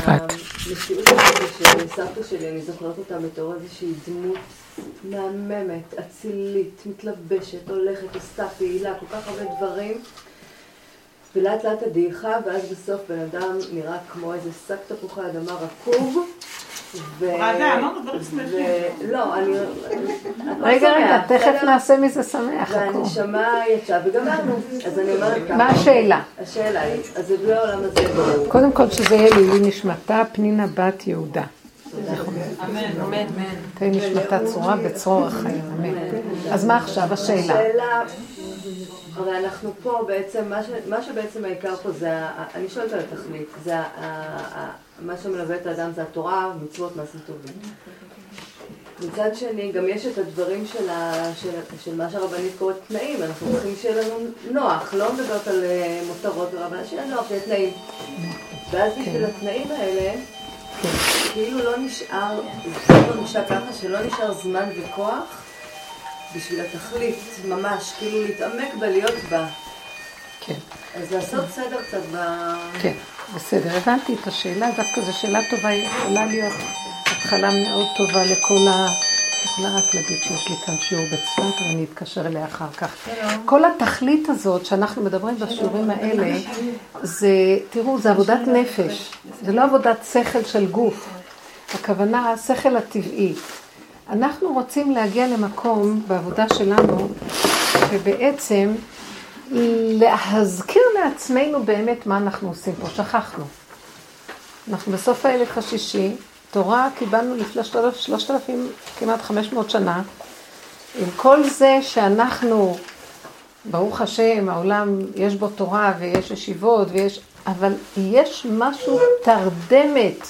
אפרת. המציאות הזאת של סבתא שלי, אני זוכרת אותה בתור איזושהי דמות מהממת, אצילית, מתלבשת, הולכת, עושה פעילה, כל כך הרבה דברים. ולאט לאט הדעיכה, ואז בסוף בן אדם נראה כמו איזה שק תפוחי אדמה רקוב. רעדה, אמרנו דברים שמחים. לא, אני... רגע, רגע, תכף נעשה מזה שמח. והנשמה יצאה, וגמרנו. אז אני אומרת ככה. מה השאלה? השאלה היא, אז הביאו העולם הזה ברור. קודם כל שזה יהיה לעילוי נשמתה, פנינה בת יהודה. אמן, אמן. תהי נשמתה צורה בצרור החיים, אמן. אז מה עכשיו השאלה? השאלה, הרי אנחנו פה בעצם, מה, שבעצם העיקר פה זה, אני שואלת על התכלית, זה מה שמלווה את האדם זה התורה, מצוות, מעשים טובים. מצד שני, גם יש את הדברים של, ה, של, של מה שהרבנית קוראת תנאים, אנחנו צריכים שיהיה לנו נוח, לא מדברת על אה, מותרות ורבנית, שיהיה נוח, שיהיה תנאים. ואז בשביל התנאים האלה, כאילו לא נשאר, זה מרגישה ככה, שלא נשאר זמן וכוח בשביל התכלית, ממש, כאילו להתעמק בה, להיות בה. כן, אז לעשות סדר קצת ב... כן, בסדר, הבנתי את השאלה, דווקא זו שאלה טובה, היא יכולה להיות התחלה מאוד טובה לכל ה... יכולה רק להגיד שיש לי כאן שיעור בצפת ואני אתקשר אליה אחר כך. כל התכלית הזאת שאנחנו מדברים בשיעורים האלה, זה, תראו, זה עבודת נפש, זה לא עבודת שכל של גוף. הכוונה, השכל הטבעי. אנחנו רוצים להגיע למקום בעבודה שלנו, שבעצם להזכיר לעצמנו באמת מה אנחנו עושים פה. שכחנו. אנחנו בסוף האלף השישי, תורה קיבלנו לפני שלושת- שלושת אלפים, כמעט חמש מאות שנה. עם כל זה שאנחנו, ברוך השם, העולם יש בו תורה ויש ישיבות ויש, אבל יש משהו תרדמת.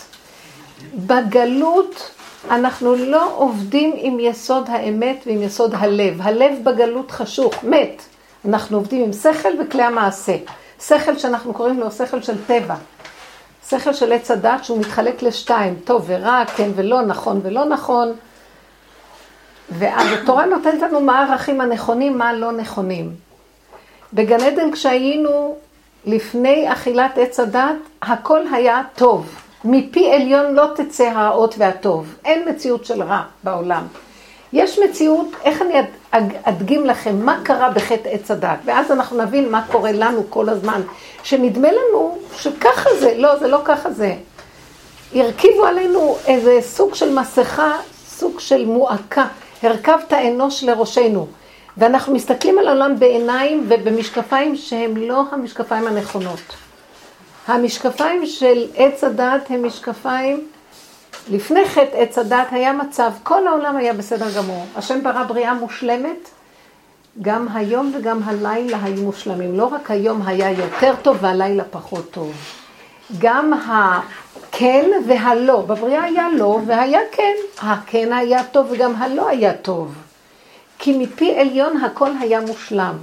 בגלות אנחנו לא עובדים עם יסוד האמת ועם יסוד הלב. הלב בגלות חשוך, מת. אנחנו עובדים עם שכל וכלי המעשה. שכל שאנחנו קוראים לו שכל של טבע. שכל של עץ הדת שהוא מתחלק לשתיים, טוב ורע, כן ולא, נכון ולא נכון. ואז התורה נותנת לנו מה הערכים הנכונים, מה הלא נכונים. בגן עדן כשהיינו לפני אכילת עץ הדת, הכל היה טוב. מפי עליון לא תצא הרעות והטוב. אין מציאות של רע בעולם. יש מציאות, איך אני אד- אדגים לכם מה קרה בחטא עץ הדת, ואז אנחנו נבין מה קורה לנו כל הזמן, שנדמה לנו שככה זה, לא, זה לא ככה זה. הרכיבו עלינו איזה סוג של מסכה, סוג של מועקה, הרכבת אנוש לראשנו. ואנחנו מסתכלים על העולם בעיניים ובמשקפיים שהם לא המשקפיים הנכונות. המשקפיים של עץ הדת הם משקפיים, לפני חטא עץ הדת היה מצב, כל העולם היה בסדר גמור. השם ברא בריאה מושלמת, גם היום וגם הלילה היו מושלמים. לא רק היום היה יותר טוב והלילה פחות טוב. גם הכן והלא, בבריאה היה לא והיה כן. הכן היה טוב וגם הלא היה טוב. כי מפי עליון הכל היה מושלם.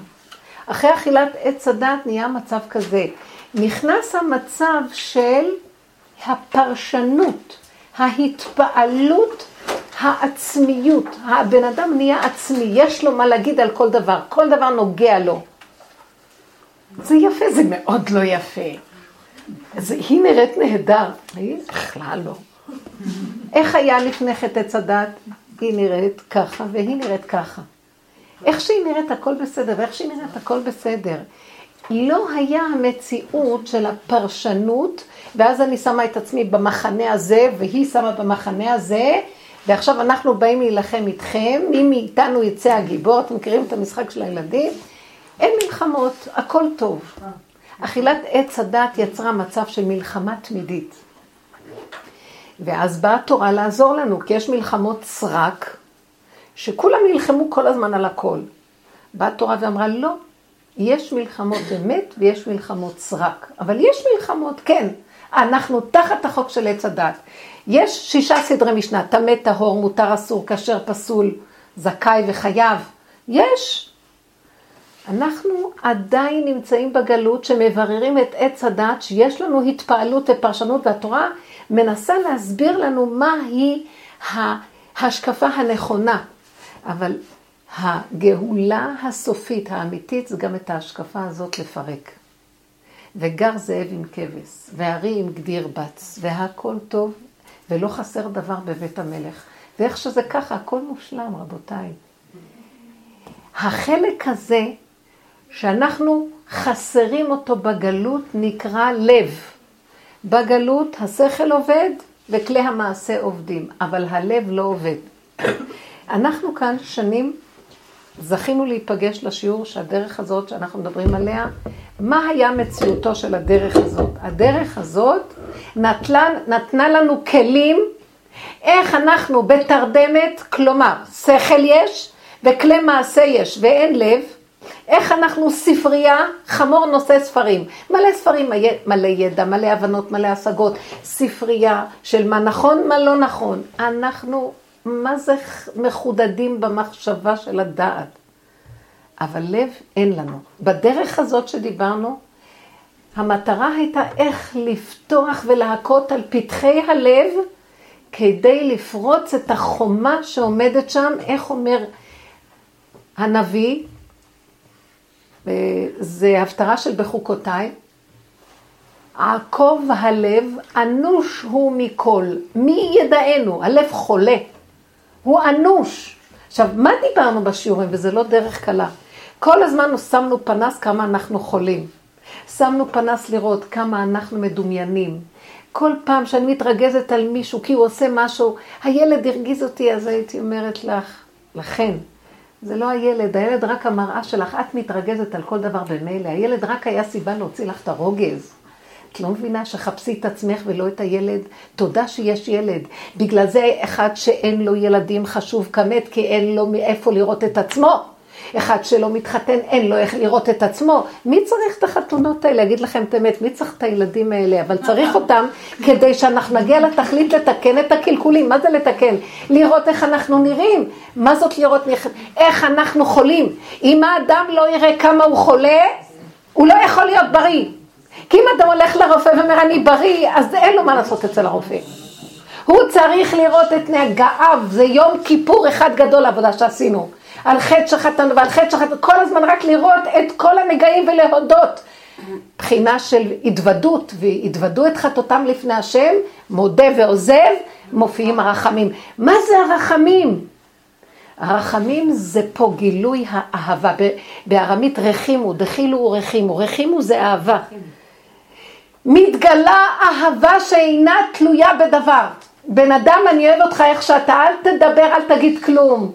אחרי אכילת עץ הדת נהיה מצב כזה. נכנס המצב של הפרשנות, ההתפעלות, העצמיות. הבן אדם נהיה עצמי, יש לו מה להגיד על כל דבר, כל דבר נוגע לו. זה יפה, זה מאוד לא יפה. זה, היא נראית נהדר, היא בכלל לא. איך היה לפני חטא עץ הדת? היא נראית ככה והיא נראית ככה. איך שהיא נראית הכל בסדר, ואיך שהיא נראית הכל בסדר. לא היה המציאות של הפרשנות, ואז אני שמה את עצמי במחנה הזה, והיא שמה במחנה הזה, ועכשיו אנחנו באים להילחם איתכם, מי מאיתנו יצא הגיבור, אתם מכירים את המשחק של הילדים? אין מלחמות, הכל טוב. אכילת עץ הדת יצרה מצב של מלחמה תמידית. ואז באה התורה לעזור לנו, כי יש מלחמות סרק, שכולם נלחמו כל הזמן על הכל. באה התורה ואמרה, לא, יש מלחמות אמת ויש מלחמות סרק. אבל יש מלחמות, כן, אנחנו תחת החוק של עץ הדת. יש שישה סדרי משנה, טמא, טהור, מותר, אסור, כשר, פסול, זכאי וחייב. יש. אנחנו עדיין נמצאים בגלות שמבררים את עץ הדת, שיש לנו התפעלות ופרשנות, והתורה מנסה להסביר לנו מהי ההשקפה הנכונה. אבל הגאולה הסופית, האמיתית, זה גם את ההשקפה הזאת לפרק. וגר זאב עם כבש, והארי עם גדיר בץ, והכל טוב, ולא חסר דבר בבית המלך. ואיך שזה ככה, הכל מושלם, רבותיי. החלק הזה, שאנחנו חסרים אותו בגלות, נקרא לב. בגלות השכל עובד וכלי המעשה עובדים, אבל הלב לא עובד. אנחנו כאן שנים זכינו להיפגש לשיעור שהדרך הזאת שאנחנו מדברים עליה, מה היה מציאותו של הדרך הזאת? הדרך הזאת נתלה, נתנה לנו כלים איך אנחנו בתרדמת, כלומר, שכל יש וכלי מעשה יש ואין לב, איך אנחנו ספרייה, חמור נושא ספרים. מלא ספרים, מלא ידע, מלא הבנות, מלא השגות. ספרייה של מה נכון, מה לא נכון. אנחנו, מה זה מחודדים במחשבה של הדעת. אבל לב אין לנו. בדרך הזאת שדיברנו, המטרה הייתה איך לפתוח ולהכות על פתחי הלב כדי לפרוץ את החומה שעומדת שם, איך אומר הנביא, זה הפטרה של בחוקותיי, עקוב הלב, אנוש הוא מכל. מי ידענו? הלב חולה. הוא אנוש. עכשיו, מה דיברנו בשיעורים? וזה לא דרך קלה. כל הזמן שמנו פנס כמה אנחנו חולים. שמנו פנס לראות כמה אנחנו מדומיינים. כל פעם שאני מתרגזת על מישהו כי הוא עושה משהו, הילד הרגיז אותי, אז הייתי אומרת לך, לכן, זה לא הילד, הילד רק המראה שלך, את מתרגזת על כל דבר במילא, הילד רק היה סיבה להוציא לך את הרוגז. את לא מבינה שחפשי את עצמך ולא את הילד? תודה שיש ילד. בגלל זה אחד שאין לו ילדים חשוב כמת, כי אין לו מאיפה לראות את עצמו. אחד שלא מתחתן, אין לו איך לראות את עצמו. מי צריך את החתונות האלה? אגיד לכם את האמת, מי צריך את הילדים האלה? אבל צריך אותם כדי שאנחנו נגיע לתכלית לתקן את הקלקולים. מה זה לתקן? לראות איך אנחנו נראים. מה זאת לראות איך אנחנו חולים? אם האדם לא יראה כמה הוא חולה, הוא לא יכול להיות בריא. כי אם אדם הולך לרופא ואומר אני בריא, אז אין לו מה לעשות אצל הרופא. הוא צריך לראות את נהגאיו, זה יום כיפור אחד גדול עבודה שעשינו. על חטא שחטאנו ועל חטא שחטאנו, כל הזמן רק לראות את כל הנגעים ולהודות. בחינה של התוודות, והתוודו את חטאותם לפני השם, מודה ועוזב, מופיעים הרחמים. מה זה הרחמים? הרחמים זה פה גילוי האהבה. בארמית רחימו, דחילו ורחימו. רחימו זה אהבה. מתגלה אהבה שאינה תלויה בדבר. בן אדם, אני אוהב אותך איך שאתה, אל תדבר, אל תגיד כלום.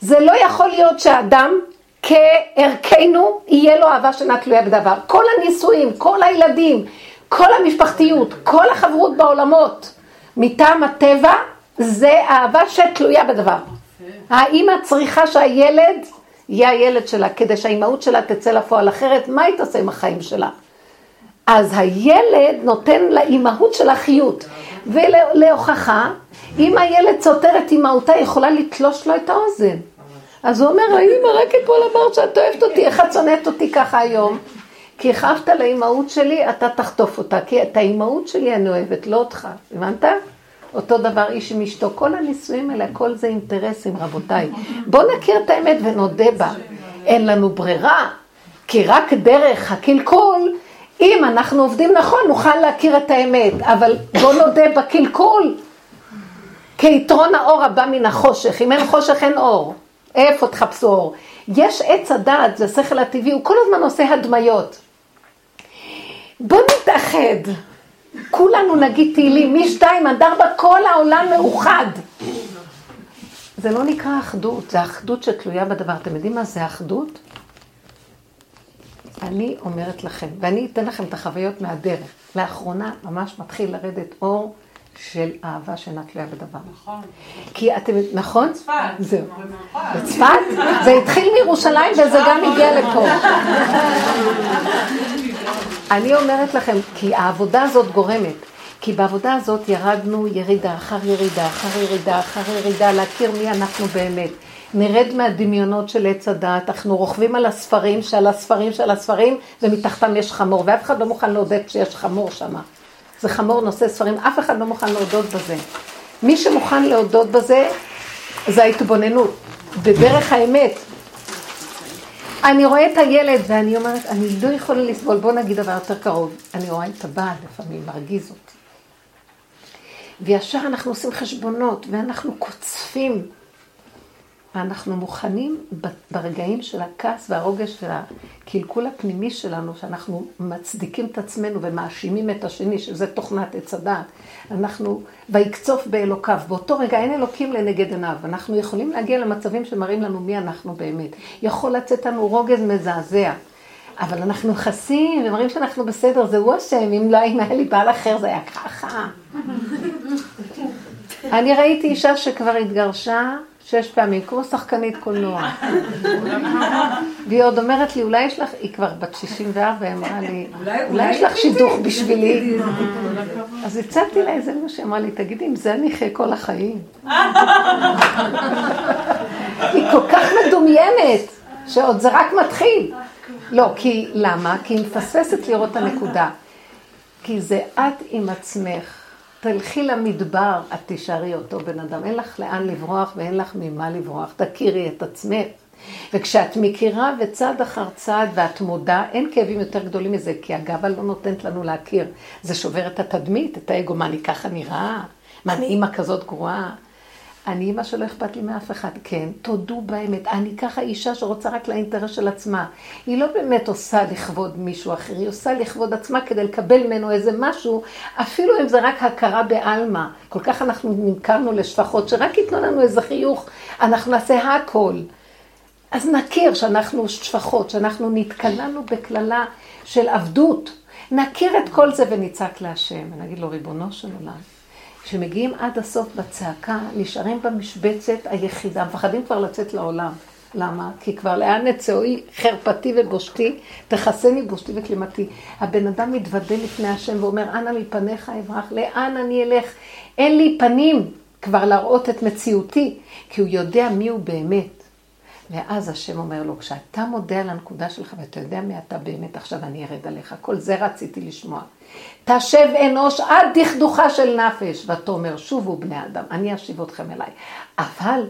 זה לא יכול להיות שאדם כערכנו, יהיה לו אהבה שאינה תלויה בדבר. כל הנישואים, כל הילדים, כל המשפחתיות, כל החברות בעולמות, מטעם הטבע, זה אהבה שתלויה בדבר. האמא צריכה שהילד יהיה הילד שלה, כדי שהאימהות שלה תצא לפועל אחרת, מה היא תעשה עם החיים שלה? אז הילד נותן לאימהות שלה חיות. ולהוכחה, אם הילד סותר את אימהותה, יכולה לתלוש לו את האוזן. אז הוא אומר, האמא, רק אתמול אמרת שאת אוהבת אותי, איך את שונאת אותי ככה היום? כי הכאבת לאימהות שלי, אתה תחטוף אותה, כי את האימהות שלי אני אוהבת, לא אותך, הבנת? אותו דבר איש עם אשתו, כל הנישואים האלה, הכל זה אינטרסים, רבותיי. בואו נכיר את האמת ונודה בה. אין לנו ברירה, כי רק דרך הקלקול, אם אנחנו עובדים נכון, נוכל להכיר את האמת, אבל בואו נודה בקלקול. כיתרון האור הבא מן החושך, אם אין חושך אין אור. איפה תחפשו אור? יש עץ הדעת, זה השכל הטבעי, הוא כל הזמן עושה הדמיות. בואו נתאחד, כולנו נגיד תהילים, משתיים עד ארבע, כל העולם מאוחד. זה לא נקרא אחדות, זה אחדות שתלויה בדבר. אתם יודעים מה זה אחדות? אני אומרת לכם, ואני אתן לכם את החוויות מהדרך. לאחרונה ממש מתחיל לרדת אור של אהבה שאינה תלויה בדבר. נכון. כי אתם, נכון? בצפת. זהו. בצפת? זה התחיל מירושלים וזה גם הגיע לפה. אני אומרת לכם, כי העבודה הזאת גורמת. כי בעבודה הזאת ירדנו ירידה אחר ירידה, אחר ירידה, אחר ירידה, להכיר מי אנחנו באמת. נרד מהדמיונות של עץ הדעת, אנחנו רוכבים על הספרים שעל הספרים שעל הספרים, ומתחתם יש חמור, ואף אחד לא מוכן להודד שיש חמור שם. זה חמור נושא ספרים, אף אחד לא מוכן להודות בזה. מי שמוכן להודות בזה, זה ההתבוננות, בדרך האמת. אני רואה את הילד ואני אומרת, אני לא יכולה לסבול, בוא נגיד דבר יותר קרוב. אני רואה את הבעל לפעמים, מרגיז אותי. וישר אנחנו עושים חשבונות, ואנחנו קוצפים. ואנחנו מוכנים ברגעים של הכעס והרוגש והקלקול הפנימי שלנו, שאנחנו מצדיקים את עצמנו ומאשימים את השני, שזה תוכנת עץ הדעת. אנחנו, ויקצוף באלוקיו. באותו רגע אין אלוקים לנגד עיניו. אנחנו יכולים להגיע למצבים שמראים לנו מי אנחנו באמת. יכול לצאת לנו רוגז מזעזע. אבל אנחנו נכסים ומראים שאנחנו בסדר, זה הוא השם, אם לא היה לי בעל אחר זה היה ככה. אני ראיתי אישה שכבר התגרשה שש פעמים, כמו שחקנית קולנוע. והיא עוד אומרת לי, אולי יש לך, היא כבר בת 64, היא אמרה לי, אולי יש לך שידוך בשבילי. אז הצעתי לה איזה משהו, אמרה לי, תגידי, אם זה אני אחיה כל החיים. היא כל כך מדומיינת, שעוד זה רק מתחיל. לא, כי, למה? כי היא מפספסת לראות את הנקודה. כי זה את עם עצמך. תלכי למדבר, את תישארי אותו בן אדם. אין לך לאן לברוח ואין לך ממה לברוח. תכירי את עצמך. וכשאת מכירה וצעד אחר צעד ואת מודה, אין כאבים יותר גדולים מזה, כי הגאווה לא נותנת לנו להכיר. זה שובר את התדמית, את האגו, מה אני ככה נראה? מה אני אימא כזאת גרועה? אני אימא שלא אכפת לי מאף אחד. כן, תודו באמת. אני ככה אישה שרוצה רק לאינטרס של עצמה. היא לא באמת עושה לכבוד מישהו אחר, היא עושה לכבוד עצמה כדי לקבל ממנו איזה משהו, אפילו אם זה רק הכרה בעלמא. כל כך אנחנו נמכרנו לשפחות, שרק ייתנו לנו איזה חיוך, אנחנו נעשה הכל. אז נכיר שאנחנו שפחות, שאנחנו נתקלענו בקללה של עבדות. נכיר את כל זה ונצעק להשם, ונגיד לו, ריבונו של עולם. כשמגיעים עד הסוף בצעקה, נשארים במשבצת היחידה, מפחדים כבר לצאת לעולם. למה? כי כבר לאן נצאוי חרפתי ובושתי, תכסני בושתי וכלימתי. הבן אדם מתוודה לפני השם ואומר, אנא מפניך אברח, לאן אני אלך? אין לי פנים כבר להראות את מציאותי, כי הוא יודע מי הוא באמת. ואז השם אומר לו, כשאתה מודה על הנקודה שלך ואתה יודע מי אתה באמת, עכשיו אני ארד עליך. כל זה רציתי לשמוע. תשב אנוש עד דכדוכה של נפש, ותאמר שובו בני אדם, אני אשיב אתכם אליי. אבל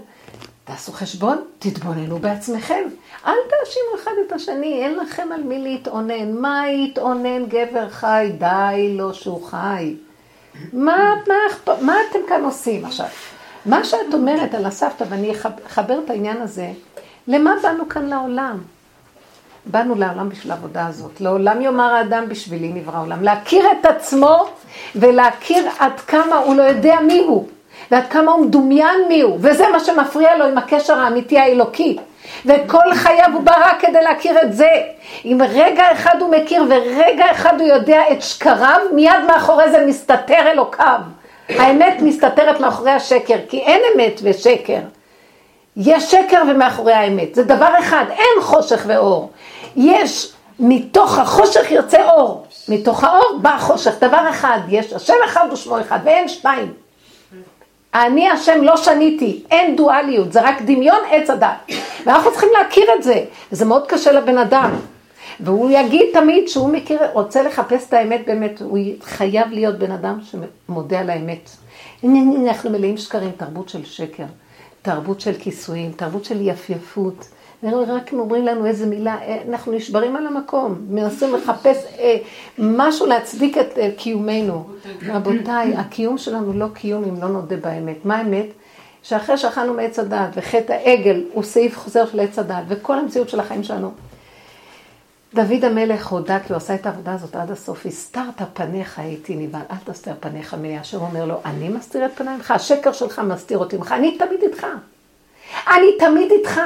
תעשו חשבון, תתבוננו בעצמכם. אל תאשימו אחד את השני, אין לכם על מי להתאונן. מה יתאונן גבר חי? די לו שהוא חי. מה, מה, מה אתם כאן עושים עכשיו? מה שאת אומרת על הסבתא, ואני אחבר את העניין הזה, למה באנו כאן לעולם? באנו לעולם בשביל העבודה הזאת. לעולם יאמר האדם בשבילי נברא עולם. להכיר את עצמו ולהכיר עד כמה הוא לא יודע מי הוא. ועד כמה הוא מדומיין מי הוא. וזה מה שמפריע לו עם הקשר האמיתי האלוקי. וכל חייו הוא בא רק כדי להכיר את זה. אם רגע אחד הוא מכיר ורגע אחד הוא יודע את שקריו, מיד מאחורי זה מסתתר אלוקיו. האמת מסתתרת מאחורי השקר, כי אין אמת ושקר. יש שקר ומאחורי האמת, זה דבר אחד, אין חושך ואור. יש, מתוך החושך יוצא אור, מתוך האור בא החושך, דבר אחד, יש השם אחד ושמו אחד, ואין שתיים. אני השם לא שניתי, אין דואליות, זה רק דמיון עץ הדת. ואנחנו צריכים להכיר את זה, וזה מאוד קשה לבן אדם. והוא יגיד תמיד שהוא מכיר, רוצה לחפש את האמת באמת, הוא חייב להיות בן אדם שמודה על האמת. אנחנו מלאים שקרים, תרבות של שקר. תרבות של כיסויים, תרבות של יפייפות. רק אומרים לנו איזה מילה, אה, אנחנו נשברים על המקום, מנסים לחפש אה, משהו להצדיק את אה, קיומנו. רבותיי, הקיום שלנו לא קיום אם לא נודה באמת. מה האמת? שאחרי שאכלנו מעץ הדעת וחטא העגל הוא סעיף חוזר של עץ הדעת וכל המציאות של החיים שלנו. דוד המלך הודה כי הוא עשה את העבודה הזאת עד הסוף, הסתרת פניך הייתי נבהל, אל תסתר פניך ממני. השם אומר לו, אני מסתיר את פניי ממך, השקר שלך מסתיר אותי ממך, אני תמיד איתך. אני תמיד איתך.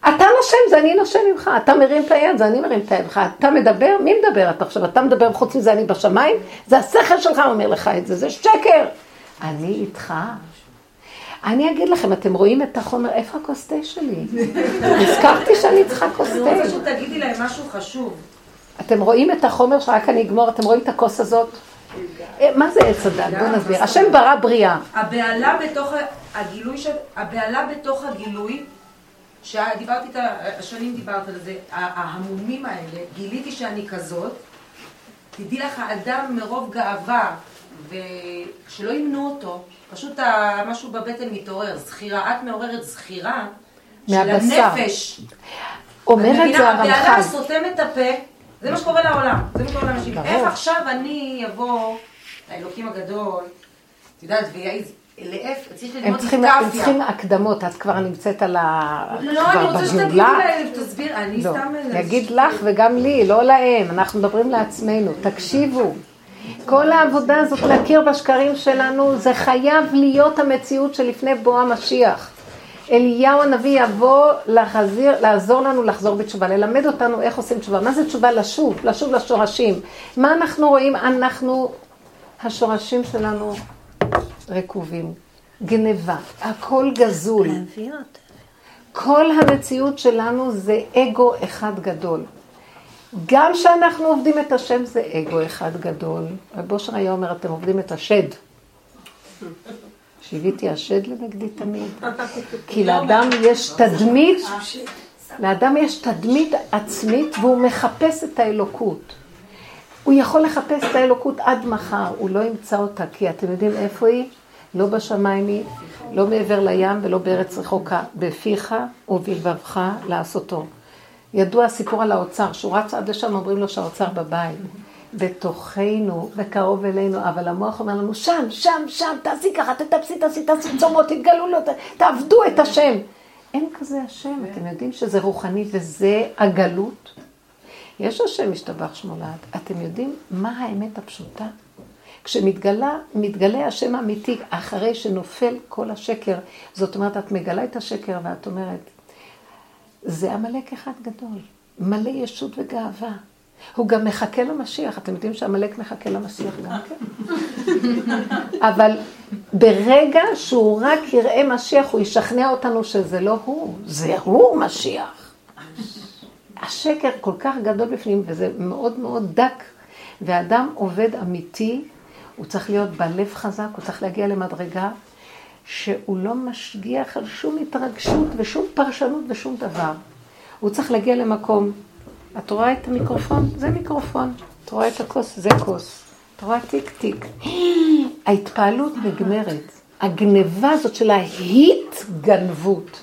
אתה נושם, זה אני נושם ממך. אתה מרים את היד, זה אני מרים את היד ממך. אתה מדבר, מי מדבר אתה עכשיו? אתה מדבר, חוץ מזה אני בשמיים? זה השכל שלך אומר לך את זה, זה שקר. אני איתך. אני אגיד לכם, אתם רואים את החומר, איפה הכוס תה שלי? הזכרתי שאני צריכה כוס תה. אני רוצה שתגידי להם משהו חשוב. אתם רואים את החומר שרק אני אגמור, אתם רואים את הכוס הזאת? מה זה עץ הדת? בואו נסביר. השם ברא בריאה. הבהלה בתוך הגילוי, הבהלה בתוך הגילוי, שדיברתי את השנים דיברת על זה, ההמומים האלה, גיליתי שאני כזאת, תדעי לך, אדם מרוב גאווה, ושלא ימנו אותו, פשוט משהו בבטן מתעורר, זכירה, את מעוררת זכירה, מהבשר. של הנפש. אומר את זה הרמח"ל. סותם את הפה, זה מה שקורה לעולם. זה מה שקורה לאנשים. איך עכשיו אני אבוא לאלוקים הגדול, את יודעת, צריך הם צריכים, הם היסטוריה. צריכים הקדמות, את כבר נמצאת על ה... לא, אני רוצה שתגידי. להם, תסביר, אני לא, סתם... יגיד לך וגם לי, לא להם, אנחנו מדברים לעצמנו, תקשיבו. כל העבודה הזאת להכיר בשקרים שלנו, זה חייב להיות המציאות שלפני בוא המשיח. אליהו הנביא יבוא לחזיר, לעזור לנו לחזור בתשובה, ללמד אותנו איך עושים תשובה. מה זה תשובה? לשוב, לשוב לשורשים. מה אנחנו רואים? אנחנו, השורשים שלנו רקובים, גניבה, הכל גזול. כל המציאות שלנו זה אגו אחד גדול. גם כשאנחנו עובדים את השם זה אגו אחד גדול. רב אושר היה אומר, אתם עובדים את השד. שיוויתי השד לנגדי תמיד. כי לאדם יש תדמית, לאדם יש תדמית עצמית והוא מחפש את האלוקות. הוא יכול לחפש את האלוקות עד מחר, הוא לא ימצא אותה, כי אתם יודעים איפה היא? לא בשמיים היא, לא מעבר לים ולא בארץ רחוקה, בפיך ובלבבך לעשותו. ידוע הסיפור על האוצר, שהוא רץ עד לשם, אומרים לו שהאוצר בבית. בתוכנו וקרוב אלינו, אבל המוח אומר לנו, שם, שם, שם, תעשי ככה, תטפסי, תעשי, תעשי צומות, תתגלו לו, תעבדו את השם. אין כזה השם, אתם יודעים שזה רוחני וזה הגלות? יש השם משתבח שמו לעד. אתם יודעים מה האמת הפשוטה? כשמתגלה, מתגלה השם האמיתי אחרי שנופל כל השקר, זאת אומרת, את מגלה את השקר ואת אומרת, זה עמלק אחד גדול, מלא ישות וגאווה. הוא גם מחכה למשיח, אתם יודעים שעמלק מחכה למשיח גם כן? אבל ברגע שהוא רק יראה משיח, הוא ישכנע אותנו שזה לא הוא, זה הוא משיח. השקר כל כך גדול בפנים, וזה מאוד מאוד דק. ואדם עובד אמיתי, הוא צריך להיות בלב חזק, הוא צריך להגיע למדרגה שהוא לא משגיח על שום התרגשות ושום פרשנות ושום דבר. הוא צריך להגיע למקום. את רואה את המיקרופון? זה מיקרופון. את רואה את הכוס? זה כוס. את רואה טיק טיק. ההתפעלות נגמרת. הגניבה הזאת של ההתגנבות,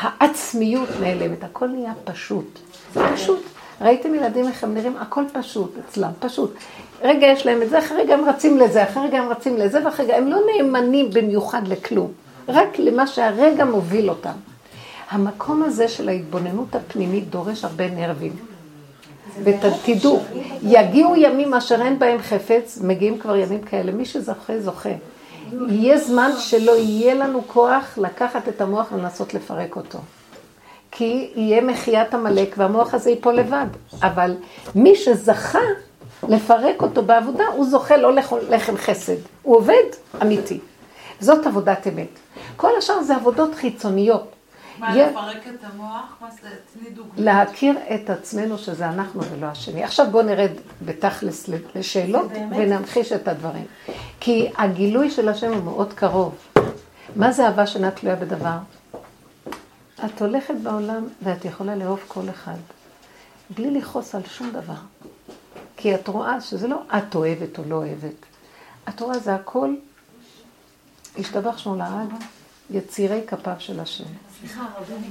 העצמיות נעלמת, הכל נהיה פשוט. זה פשוט. ראיתם ילדים איך הם נראים? הכל פשוט אצלם, פשוט. רגע יש להם את זה, אחרי רגע הם רצים לזה, אחרי רגע הם רצים לזה, ואחרי רגע הם לא נאמנים במיוחד לכלום, רק למה שהרגע מוביל אותם. המקום הזה של ההתבוננות הפנימית דורש הרבה נרבים. ותדעו, יגיעו ימים אשר אין בהם חפץ, מגיעים כבר ימים כאלה, מי שזוכה, זוכה. יהיה זמן שלא יהיה לנו כוח לקחת את המוח ולנסות לפרק אותו. כי יהיה מחיית עמלק והמוח הזה ייפול לבד. אבל מי שזכה לפרק אותו בעבודה, הוא זוכה לא לחם חסד. הוא עובד אמיתי. זאת עבודת אמת. כל השאר זה עבודות חיצוניות. מה, יה- לפרק את המוח? מה זה? תני דוגמא. להכיר את עצמנו שזה אנחנו ולא השני. עכשיו בואו נרד בתכלס לשאלות ונמחיש את הדברים. כי הגילוי של השם הוא מאוד קרוב. מה זה אהבה שאינה תלויה בדבר? את הולכת בעולם ואת יכולה לאהוב כל אחד, בלי לכעוס על שום דבר. כי את רואה שזה לא את אוהבת או לא אוהבת. את רואה זה הכל, השתבח שמו לעד, יצירי כפיו של השם.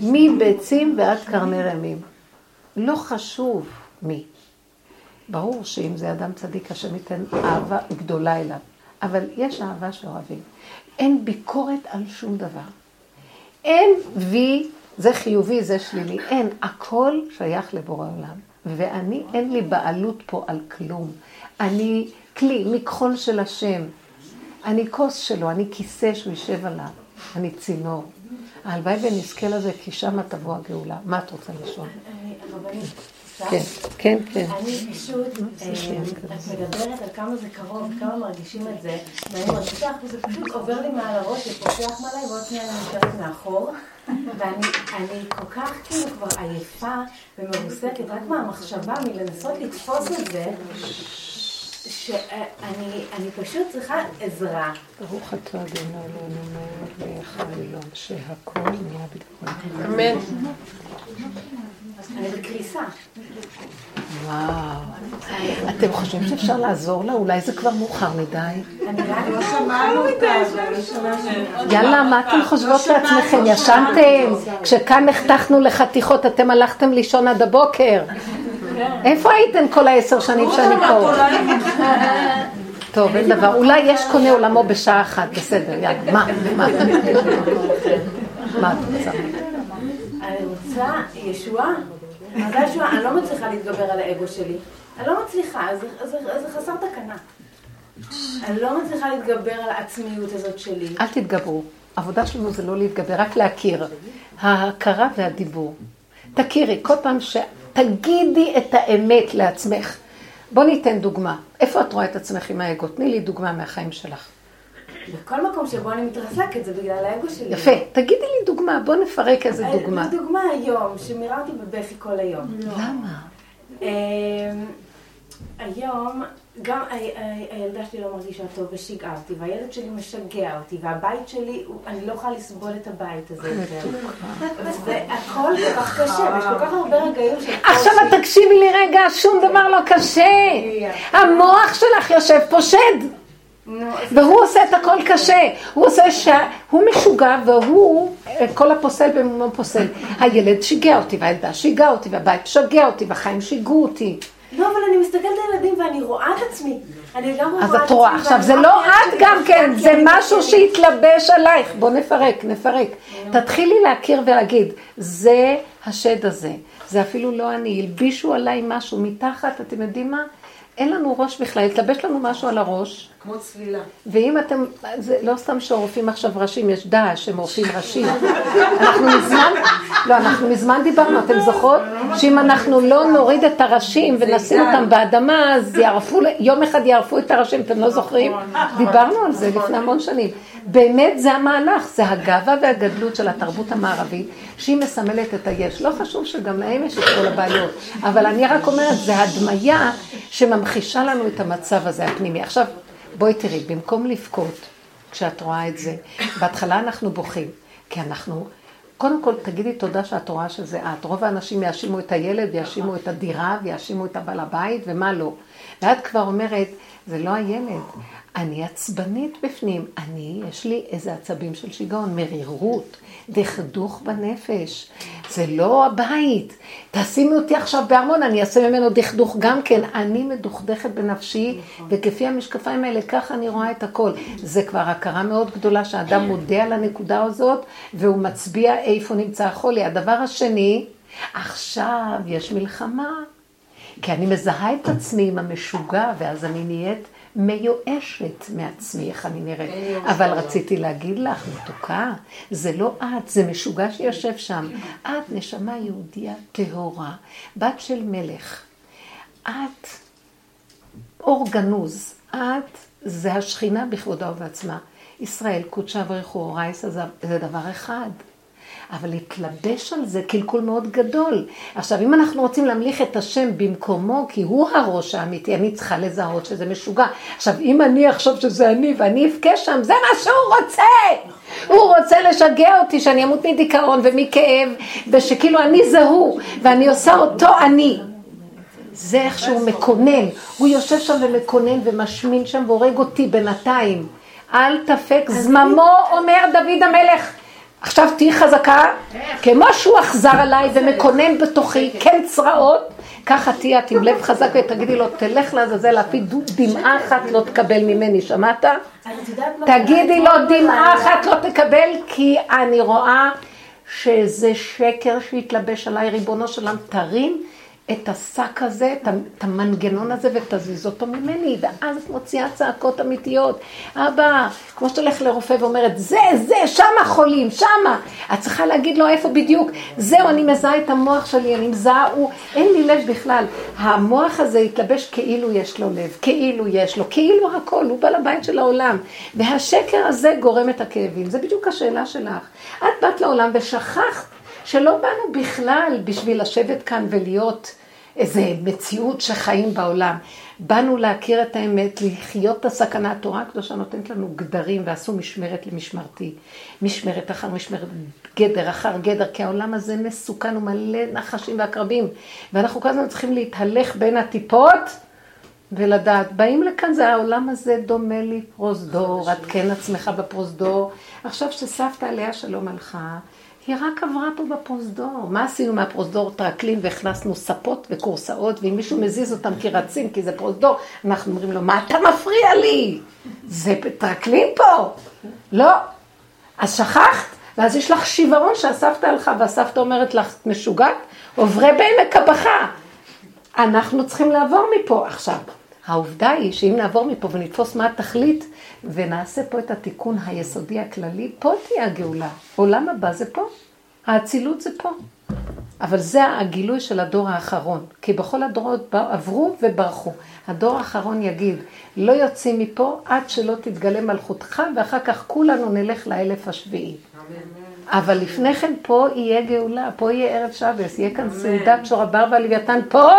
מביצים ועד קרני רמים. לא חשוב מי. ברור שאם זה אדם צדיק, השם ייתן אהבה גדולה אליו. אבל יש אהבה שאוהבים. אין ביקורת על שום דבר. אין וי, זה חיובי, זה שלילי. אין, הכל שייך לבורא עולם. ואני, אין לי בעלות פה על כלום. אני כלי, מכחול של השם. אני כוס שלו, אני כיסא שהוא יישב עליו. אני צינור. הלוואי ונזכה לזה, כי שמה תבוא הגאולה. מה את רוצה לשאול? כן, כן, כן. אני פשוט, אה, את מדברת על כמה זה קרוב, כמה מרגישים את זה, ואני מרגישה זה פשוט עובר לי מעל הראש ופותח מעליי, ועוד שנייה אני נשארת מאחור, ואני אני כל כך כאילו כבר עייפה ומרוסקת, רק מהמחשבה, מלנסות לתפוס את זה, שאני אני פשוט צריכה עזרה. ברוך אתה אדוני אלוהינו מלך העולם, שהכל נהיה בדברו. אמן. אני בקריסה. וואו. אתם חושבים שאפשר לעזור לה? אולי זה כבר מאוחר מדי. לא שמענו אותה, לא. יאללה, מה אתם חושבות לעצמכם? ישנתם? כשכאן נחתכנו לחתיכות, אתם הלכתם לישון עד הבוקר. איפה הייתם כל העשר שנים שאני פה? טוב, אין דבר. אולי יש קונה עולמו בשעה אחת, בסדר, יאללה. מה? מה? מה את רוצה? אני רוצה ישועה. ישועה? אני לא מצליחה להתגבר על האגו שלי. אני לא מצליחה, זה, חסר תקנה. אני לא מצליחה להתגבר על העצמיות הזאת שלי. אל תתגברו. העבודה שלנו זה לא להתגבר, רק להכיר. ההכרה והדיבור. תכירי, כל פעם ש... תגידי את האמת לעצמך. בוא ניתן דוגמה. איפה את רואה את עצמך עם האגו? תני לי דוגמה מהחיים שלך. בכל מקום שבו אני מתרסקת זה בגלל האגו שלי. יפה. תגידי לי דוגמה, בוא נפרק איזה אה, דוגמה. לדוגמה היום, שמיררתי בבכי כל היום. למה? אמ, היום, גם הילדה שלי לא מרגישה טוב ושיגעה אותי, והילד שלי משגע אותי, והבית שלי, אני לא יכולה לסבול את הבית הזה יותר. והכל כל כך קשה, ויש כל כך הרבה רגעים של עכשיו את תקשיבי לי רגע, שום דבר לא קשה. המוח שלך יושב פה שד. אז והוא עושה את הכל קשה, הוא עושה ש... הוא משוגע והוא, כל הפוסל במומו פוסל. הילד שיגע אותי, והילדה שיגעה אותי, והבית משגע אותי, והחיים שיגעו אותי. לא, אבל אני מסתכלת על הילדים ואני רואה את עצמי. אני לגמרי רואה את אז עצמי. את רואה, עכשיו זה לא את גם כן, כי זה אני משהו שלי. שהתלבש עלייך. בוא נפרק, נפרק. תתחילי להכיר ולהגיד, זה השד הזה, זה אפילו לא אני, הלבישו עליי משהו מתחת, אתם יודעים מה? אין לנו ראש בכלל, התלבש לנו משהו על הראש. כמו צלילה. ואם אתם, זה לא סתם שעורפים עכשיו ראשים, יש דאעש שהם עורפים ראשים. אנחנו מזמן, לא, אנחנו מזמן דיברנו, אתם זוכרות? שאם אנחנו לא נוריד את הראשים ונשים אותם באדמה, אז יערפו, יום אחד יערפו את הראשים, אתם לא זוכרים? דיברנו על זה לפני המון שנים. באמת זה המהלך, זה הגאווה והגדלות של התרבות המערבית, שהיא מסמלת את היש. לא חשוב שגם להם יש את כל הבעיות, אבל אני רק אומרת, זה הדמיה שממחישה לנו את המצב הזה הפנימי. עכשיו, בואי תראי, במקום לבכות, כשאת רואה את זה, בהתחלה אנחנו בוכים, כי אנחנו, קודם כל תגידי תודה שאת רואה שזה את. רוב האנשים יאשימו את הילד, יאשימו את הדירה, ויאשימו את הבעל הבית, ומה לא. ואת כבר אומרת, זה לא הילד, אני עצבנית בפנים, אני, יש לי איזה עצבים של שיגעון, מרירות, דכדוך בנפש, זה לא הבית. תשימי אותי עכשיו בארמון, אני אעשה ממנו דכדוך גם כן. אני מדוכדכת בנפשי, וכפי המשקפיים האלה, ככה אני רואה את הכל. זה כבר הכרה מאוד גדולה שהאדם מודה על הנקודה הזאת, והוא מצביע איפה נמצא החולי. הדבר השני, עכשיו יש מלחמה. כי אני מזהה את עצמי עם המשוגע, ואז אני נהיית מיואשת מעצמי, איך אני נראית. אבל רציתי להגיד לך, מתוקה, זה לא את, זה משוגע שיושב שם. את נשמה יהודייה טהורה, בת של מלך. את אור גנוז, את זה השכינה בכבודה ובעצמה. ישראל, קודשה רייסה, זה, זה דבר אחד. אבל להתלבש על זה קלקול מאוד גדול. עכשיו, אם אנחנו רוצים להמליך את השם במקומו, כי הוא הראש האמיתי, אני צריכה לזהות שזה משוגע. עכשיו, אם אני אחשוב שזה אני ואני אבכה שם, זה מה שהוא רוצה! הוא רוצה לשגע אותי, שאני אמות מדיכאון ומכאב, ושכאילו אני זה הוא, ואני עושה אותו אני. זה איך שהוא מקונן. הוא יושב שם ומקונן ומשמין שם והורג אותי בינתיים. אל תפק זממו, אומר דוד המלך. עכשיו תהיי חזקה, כמו שהוא אכזר עליי ומקונן בתוכי, כן צרעות, ככה תהיי את עם לב חזק ותגידי לו, תלך לעזאזל, אפילו דמעה אחת לא תקבל ממני, שמעת? תגידי לו, דמעה? אחת לא תקבל, כי אני רואה שזה שקר שהתלבש עליי, ריבונו של עולם, תרים את השק הזה, את המנגנון הזה ותזיז אותו ממני, ואז את מוציאה צעקות אמיתיות. אבא, כמו שאתה הולך לרופא ואומרת, זה, זה, שמה חולים, שמה. את צריכה להגיד לו איפה בדיוק. זהו, אני מזהה את המוח שלי, אני מזהה, הוא, אין לי לב בכלל. המוח הזה התלבש כאילו יש לו לב, כאילו יש לו, כאילו הכל, הוא בעל הבית של העולם. והשקר הזה גורם את הכאבים. זה בדיוק השאלה שלך. את באת לעולם ושכחת שלא באנו בכלל בשביל לשבת כאן ולהיות איזה מציאות שחיים בעולם. באנו להכיר את האמת, לחיות את הסכנה. התורה הקדושה נותנת לנו גדרים ועשו משמרת למשמרתי. משמרת אחר משמרת, גדר אחר גדר, כי העולם הזה מסוכן ומלא נחשים ועקרבים. ואנחנו כל הזמן צריכים להתהלך בין הטיפות ולדעת, באים לכאן, זה העולם הזה דומה לי פרוזדור, עדכן עצמך בפרוזדור. עכשיו שסבתא עליה שלום הלכה, היא רק עברה פה בפרוזדור. מה עשינו מהפרוזדור? טרקלין והכנסנו ספות וכורסאות, ואם מישהו מזיז אותם כי רצים, כי זה פרוזדור, אנחנו אומרים לו, מה אתה מפריע לי? זה טרקלין פה. לא. אז שכחת? ואז יש לך שיוורון שהסבתא הלכה, והסבתא אומרת לך, את משוגעת? עוברי בעמק הבכה. אנחנו צריכים לעבור מפה עכשיו. העובדה היא שאם נעבור מפה ונתפוס מה התכלית ונעשה פה את התיקון היסודי הכללי, פה תהיה הגאולה. עולם הבא זה פה, האצילות זה פה. אבל זה הגילוי של הדור האחרון, כי בכל הדורות עברו וברחו. הדור האחרון יגיד, לא יוצאים מפה עד שלא תתגלה מלכותך, ואחר כך כולנו נלך לאלף השביעי. אבל לפני כן פה יהיה גאולה, פה יהיה ערב שבס, יהיה כאן סעודת שור הבר והלוויתן פה.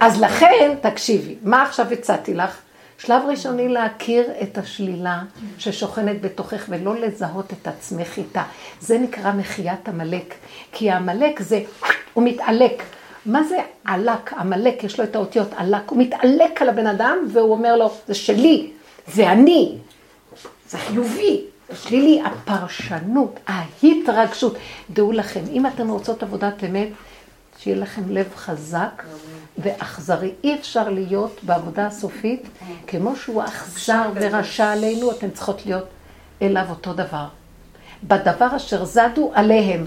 אז לכן, תקשיבי, מה עכשיו הצעתי לך? שלב ראשוני להכיר את השלילה ששוכנת בתוכך ולא לזהות את עצמך איתה. זה נקרא מחיית עמלק. כי העמלק זה, הוא מתעלק. מה זה עלק? עמלק, יש לו את האותיות עלק. הוא מתעלק על הבן אדם והוא אומר לו, זה שלי, זה אני, זה חיובי. שלילי, הפרשנות, ההתרגשות. דעו לכם, אם אתן רוצות עבודת אמת, שיהיה לכם לב חזק ואכזרי. אי אפשר להיות בעבודה הסופית, כמו שהוא אכזר ורשע עלינו, אתן צריכות להיות אליו אותו דבר. בדבר אשר זדו עליהם.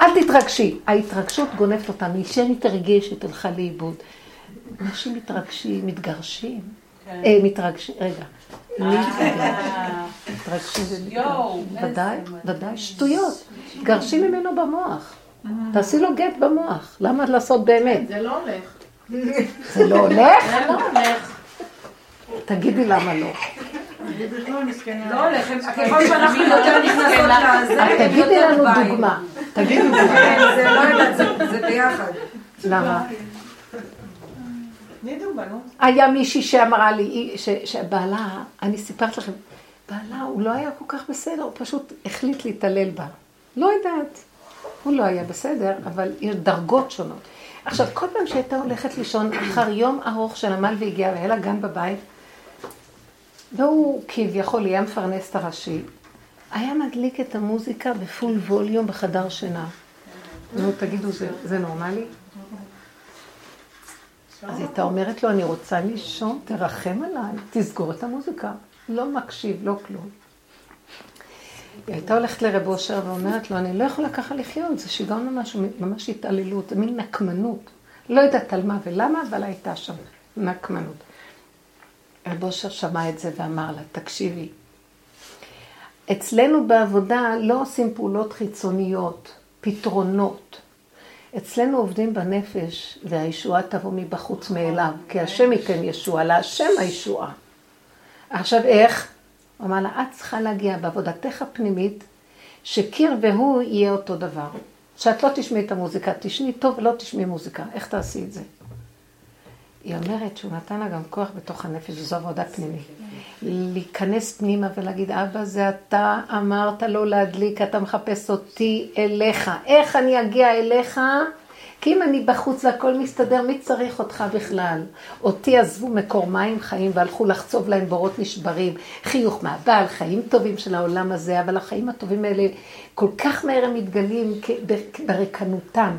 אל תתרגשי. ההתרגשות גונבת אותם. מי שמתרגשת הלכה לאיבוד. אנשים מתרגשים, מתגרשים. כן. אה, מתרגשים, רגע. ומתרגשים. ודאי, ודאי, שטויות. גרשים ממנו במוח. תעשי לו גט במוח. למה לעשות באמת? זה לא הולך. זה לא הולך? זה לא הולך. תגידי למה לא. לא הולך, ככל שאנחנו יותר נכנסות לזה, תגידי לנו דוגמה. תגידי דוגמה. כן, זה לא יודעת, זה ביחד. למה? היה מישהי שאמרה לי, שבעלה, אני סיפרת לכם, בעלה הוא לא היה כל כך בסדר, הוא פשוט החליט להתעלל בה. לא יודעת. הוא לא היה בסדר, אבל יש דרגות שונות. עכשיו, כל פעם שהייתה הולכת לישון אחר יום ארוך של עמל והגיעה, והיה לה גן בבית, והוא כביכול יהיה מפרנס את הראשי, היה מדליק את המוזיקה בפול ווליום בחדר שינה. נו, תגידו, זה, זה נורמלי? אז היא הייתה אומרת לו, אני רוצה לישון, תרחם עליי, תסגור את המוזיקה. לא מקשיב, לא כלום. היא הייתה הולכת לרב אושר ואומרת לו, אני לא יכולה ככה לחיות, זה שיגעון ממש, ממש התעללות, מין נקמנות. לא יודעת על מה ולמה, אבל הייתה שם נקמנות. רב אושר שמע את זה ואמר לה, תקשיבי, אצלנו בעבודה לא עושים פעולות חיצוניות, פתרונות. אצלנו עובדים בנפש, והישועה תבוא מבחוץ מאליו, כי השם ייתן ישועה, להשם הישועה. עכשיו איך? הוא אמר לה, את צריכה להגיע בעבודתך הפנימית, שקיר והוא יהיה אותו דבר. שאת לא תשמעי את המוזיקה, תשמעי טוב ולא תשמעי מוזיקה. איך תעשי את זה? היא אומרת שהוא נתן לה גם כוח בתוך הנפש, וזו עבודה פנימית. להיכנס פנימה ולהגיד, אבא, זה אתה אמרת לו להדליק, אתה מחפש אותי אליך. איך אני אגיע אליך? כי אם אני בחוץ והכל מסתדר, מי צריך אותך בכלל? אותי עזבו מקור מים חיים והלכו לחצוב להם בורות נשברים, חיוך מהבעל, חיים טובים של העולם הזה, אבל החיים הטובים האלה כל כך מהר הם מתגלים ברקנותם.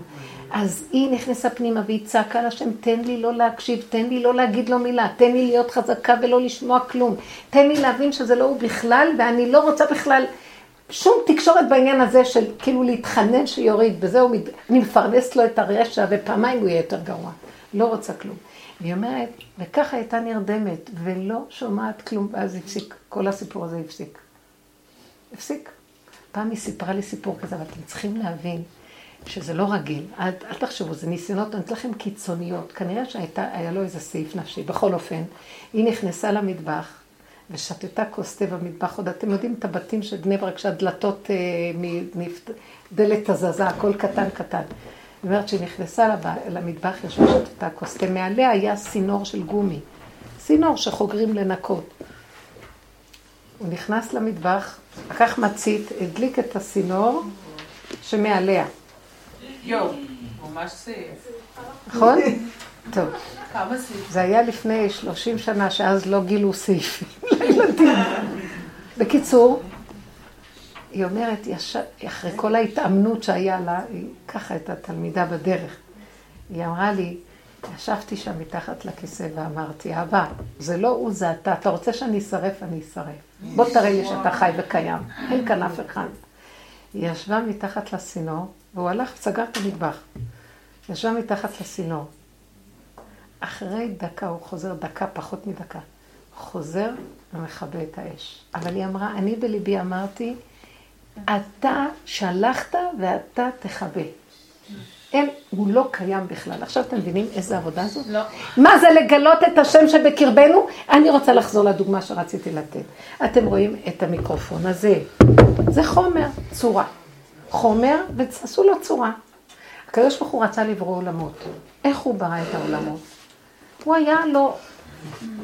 אז היא נכנסה פנימה והיא צעקה לשם, תן לי לא להקשיב, תן לי לא להגיד לו מילה, תן לי להיות חזקה ולא לשמוע כלום, תן לי להבין שזה לא הוא בכלל, ואני לא רוצה בכלל שום תקשורת בעניין הזה של כאילו להתחנן שיוריד, וזהו, אני מפרנס לו את הרשע, ופעמיים הוא יהיה יותר גרוע. לא רוצה כלום. היא אומרת, וככה הייתה נרדמת, ולא שומעת כלום, ואז הפסיק, כל הסיפור הזה הפסיק. הפסיק. פעם היא סיפרה לי סיפור כזה, אבל אתם צריכים להבין שזה לא רגיל. אל, אל תחשבו, זה ניסיונות, אני לכם קיצוניות. כנראה שהיה לו איזה סעיף נפשי. בכל אופן, היא נכנסה למטבח, ושתתה כוס תה במטבח. עוד אתם יודעים את הבתים של בני ברק, שהדלתות, אה, מדלת הזזה, הכל קטן קטן. אומרת שהיא נכנסה למטבח, ישבה שתתה כוס תה, מעליה היה סינור של גומי. סינור שחוגרים לנקות. הוא נכנס למטבח, לקח מצית, הדליק את הסינור שמעליה. יואו, ממש סעיף. נכון? טוב. זה היה לפני 30 שנה, שאז לא גילו סעיפים לילדים. בקיצור, היא אומרת, אחרי כל ההתאמנות שהיה לה, היא ככה את התלמידה בדרך. היא אמרה לי, ישבתי שם מתחת לכיסא ואמרתי, אבא, זה לא הוא, זה אתה. אתה רוצה שאני אשרף, אני אשרף. בוא תראה לי שאתה חי וקיים. אין כאן אף אחד. היא ישבה מתחת לסינור, והוא הלך וסגר את המטבח. ישבה מתחת לסינור. אחרי דקה, הוא חוזר, דקה, פחות מדקה. חוזר ומכבה את האש. אבל היא אמרה, אני בליבי אמרתי, אתה שלחת ואתה תכבה. אין, הוא לא קיים בכלל. עכשיו אתם מבינים איזה עבודה זאת? לא. מה זה לגלות את השם שבקרבנו? אני רוצה לחזור לדוגמה שרציתי לתת. אתם רואים את המיקרופון הזה. זה חומר, צורה. חומר, ועשו לו צורה. הקדוש ברוך הוא רצה לברוא עולמות. איך הוא ברא את העולמות? הוא היה לא...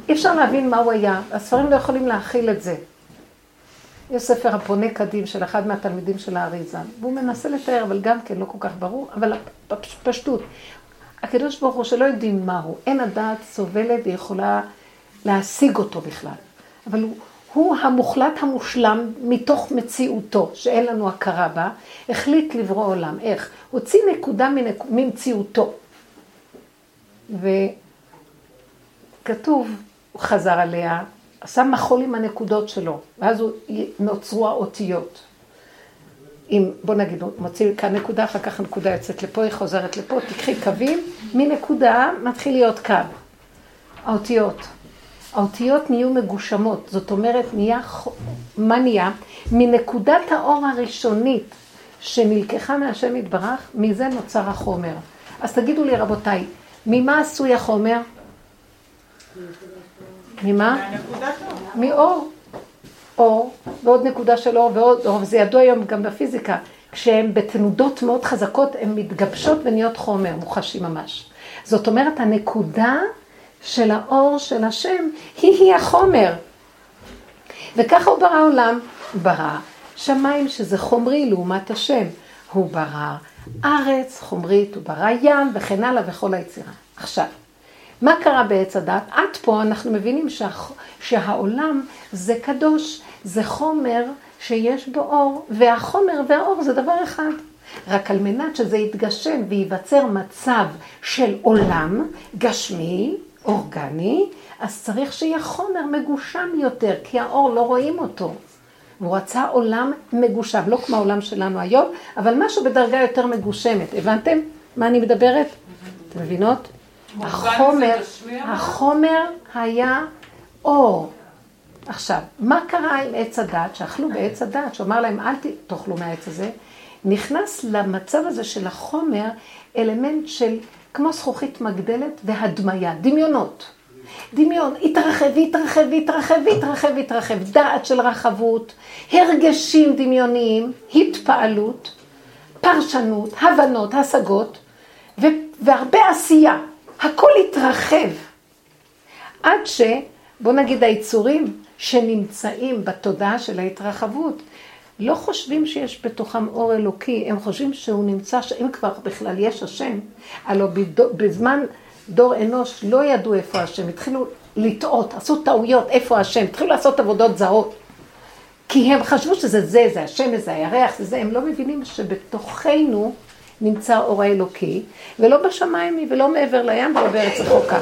אי אפשר להבין מה הוא היה. הספרים לא יכולים להכיל את זה. יש ספר הפונה קדים של אחד מהתלמידים של האריזה, והוא מנסה לתאר, אבל גם כן לא כל כך ברור, אבל פשטות. הקדוש ברוך הוא שלא יודעים מהו, אין הדעת סובלת ויכולה להשיג אותו בכלל. אבל הוא, הוא המוחלט המושלם מתוך מציאותו, שאין לנו הכרה בה, החליט לברוא עולם. איך? הוציא נקודה מנק... ממציאותו. וכתוב, הוא חזר עליה, עשה מחול עם הנקודות שלו, ואז נוצרו האותיות. אם, בוא נגיד, הוא מוציא כאן נקודה, אחר כך הנקודה יוצאת לפה, היא חוזרת לפה, תקחי קווים, מנקודה מתחיל להיות קו. האותיות. האותיות נהיו מגושמות, זאת אומרת, נהיה, מה נהיה? מנקודת האור הראשונית שנלקחה מהשם יתברך, מזה נוצר החומר. אז תגידו לי, רבותיי, ממה עשוי החומר? ממה? מאור. אור, ועוד נקודה של אור ועוד אור, וזה ידוע היום גם בפיזיקה. כשהן בתנודות מאוד חזקות, הן מתגבשות ונהיות חומר, מוחשי ממש. זאת אומרת, הנקודה של האור של השם, היא-היא החומר. וככה הוא ברא עולם. ברא שמיים, שזה חומרי לעומת השם. הוא ברא ארץ, חומרית, הוא ברא ים, וכן הלאה, וכל היצירה. עכשיו, מה קרה בעץ הדת? עד פה אנחנו מבינים שה, שהעולם זה קדוש, זה חומר שיש בו אור, והחומר והאור זה דבר אחד. רק על מנת שזה יתגשם וייווצר מצב של עולם גשמי, אורגני, אז צריך שיהיה חומר מגושם יותר, כי האור לא רואים אותו. והוא רצה עולם מגושם, לא כמו העולם שלנו היום, אבל משהו בדרגה יותר מגושמת. הבנתם מה אני מדברת? אתם מבינות? החומר, החומר היה אור. עכשיו, מה קרה עם עץ הדת, שאכלו בעץ הדת, שאומר להם אל תאכלו מהעץ הזה, נכנס למצב הזה של החומר אלמנט של כמו זכוכית מגדלת והדמיה, דמיונות. דמיון, התרחב והתרחב והתרחב והתרחב והתרחב, דעת של רחבות, הרגשים דמיוניים, התפעלות, פרשנות, הבנות, השגות, והרבה עשייה. הכל התרחב. עד ש, בוא נגיד היצורים שנמצאים בתודעה של ההתרחבות, לא חושבים שיש בתוכם אור אלוקי, הם חושבים שהוא נמצא, אם כבר בכלל יש השם, הלוא בזמן דור אנוש לא ידעו איפה השם, התחילו לטעות, עשו טעויות, איפה השם, התחילו לעשות עבודות זרות. כי הם חשבו שזה זה, זה השם, זה הירח, זה זה, הם לא מבינים שבתוכנו נמצא אור האלוקי, ולא בשמיים היא ולא מעבר לים ולא בארץ רחוקה.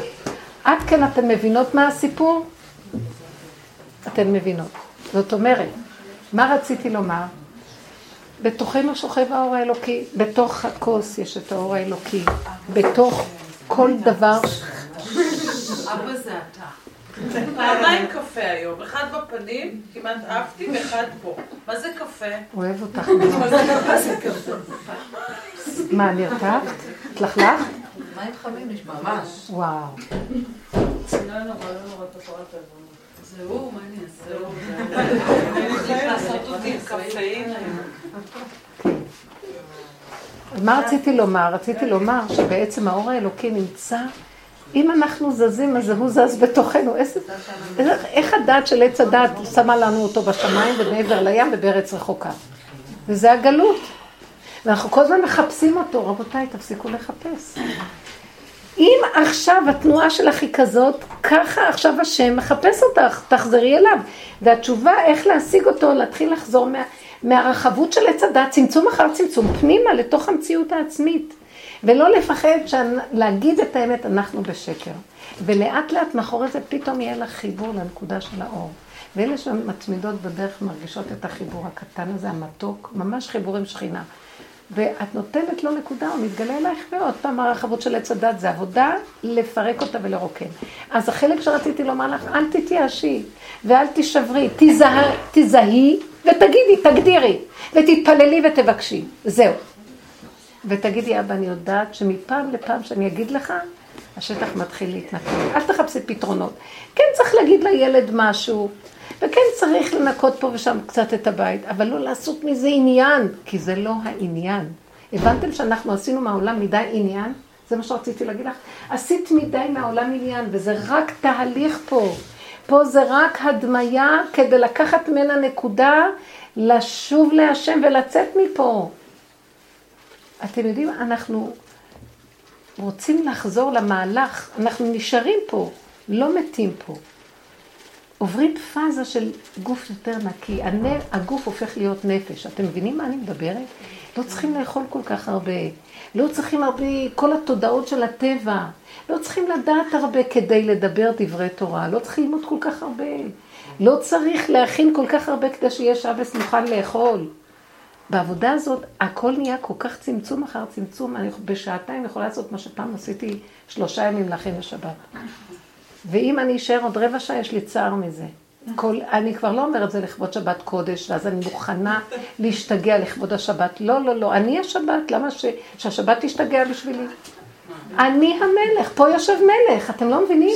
עד כן אתן מבינות מה הסיפור? אתן מבינות. זאת אומרת, מה רציתי לומר? בתוכנו שוכב האור האלוקי, בתוך הכוס יש את האור האלוקי, בתוך כל דבר. אבא זה אתה. פעמיים קפה היום, אחד בפנים, כמעט עפתי, ואחד פה. מה זה קפה? אוהב אותך מאוד. מה, נרתעת? התלכלכת? מים חמים נשמע. ממש. וואו. לא נורא, לא נורא, זהו, מה אני אעשה? לעשות אותי עם קפאין היום. מה רציתי לומר? רציתי לומר שבעצם האור האלוקי נמצא, אם אנחנו זזים, אז הוא זז בתוכנו. איזה, איך הדעת של עץ הדעת שמה לנו אותו בשמיים ומעבר לים ובארץ רחוקה? וזה הגלות. ואנחנו כל הזמן מחפשים אותו. רבותיי, תפסיקו לחפש. אם עכשיו התנועה שלך היא כזאת, ככה עכשיו השם מחפש אותך, תחזרי אליו. והתשובה איך להשיג אותו, להתחיל לחזור מה, מהרחבות של עץ הדת, צמצום אחר צמצום, פנימה לתוך המציאות העצמית. ולא לפחד להגיד את האמת, אנחנו בשקר. ולאט לאט מאחורי זה פתאום יהיה לך חיבור לנקודה של האור. ואלה שמצמידות בדרך מרגישות את החיבור הקטן הזה, המתוק, ממש חיבור עם שכינה. ואת נותנת לו נקודה, הוא מתגלה אלייך, ועוד פעם הרחבות של עץ הדת זה עבודה, לפרק אותה ולרוקן. אז החלק שרציתי לומר לך, אל תתייאשי ואל תישברי, תזהה, תזהי ותגידי, תגדירי, ותתפללי ותבקשי, זהו. ותגידי, אבא, אני יודעת שמפעם לפעם שאני אגיד לך, השטח מתחיל להתנקם. אל תחפשי פתרונות. כן צריך להגיד לילד משהו, וכן צריך לנקות פה ושם קצת את הבית, אבל לא לעשות מזה עניין, כי זה לא העניין. הבנתם שאנחנו עשינו מהעולם מדי עניין? זה מה שרציתי להגיד לך. עשית מדי מהעולם עניין, וזה רק תהליך פה. פה זה רק הדמיה כדי לקחת ממנה נקודה, לשוב להשם ולצאת מפה. אתם יודעים, אנחנו רוצים לחזור למהלך, אנחנו נשארים פה, לא מתים פה. עוברים פאזה של גוף יותר נקי, הגוף הופך להיות נפש. אתם מבינים מה אני מדברת? לא צריכים לאכול כל כך הרבה, לא צריכים הרבה, כל התודעות של הטבע, לא צריכים לדעת הרבה כדי לדבר דברי תורה, לא צריכים ללמוד כל כך הרבה, לא צריך להכין כל כך הרבה כדי שיהיה שבס מוכן לאכול. בעבודה הזאת הכל נהיה כל כך צמצום אחר צמצום, אני בשעתיים יכולה לעשות מה שפעם עשיתי שלושה ימים להכין לשבת. ואם אני אשאר עוד רבע שעה, יש לי צער מזה. כל, אני כבר לא אומרת זה לכבוד שבת קודש, ואז אני מוכנה להשתגע לכבוד השבת. לא, לא, לא, אני השבת, למה ש, שהשבת תשתגע בשבילי? אני המלך, פה יושב מלך, אתם לא מבינים?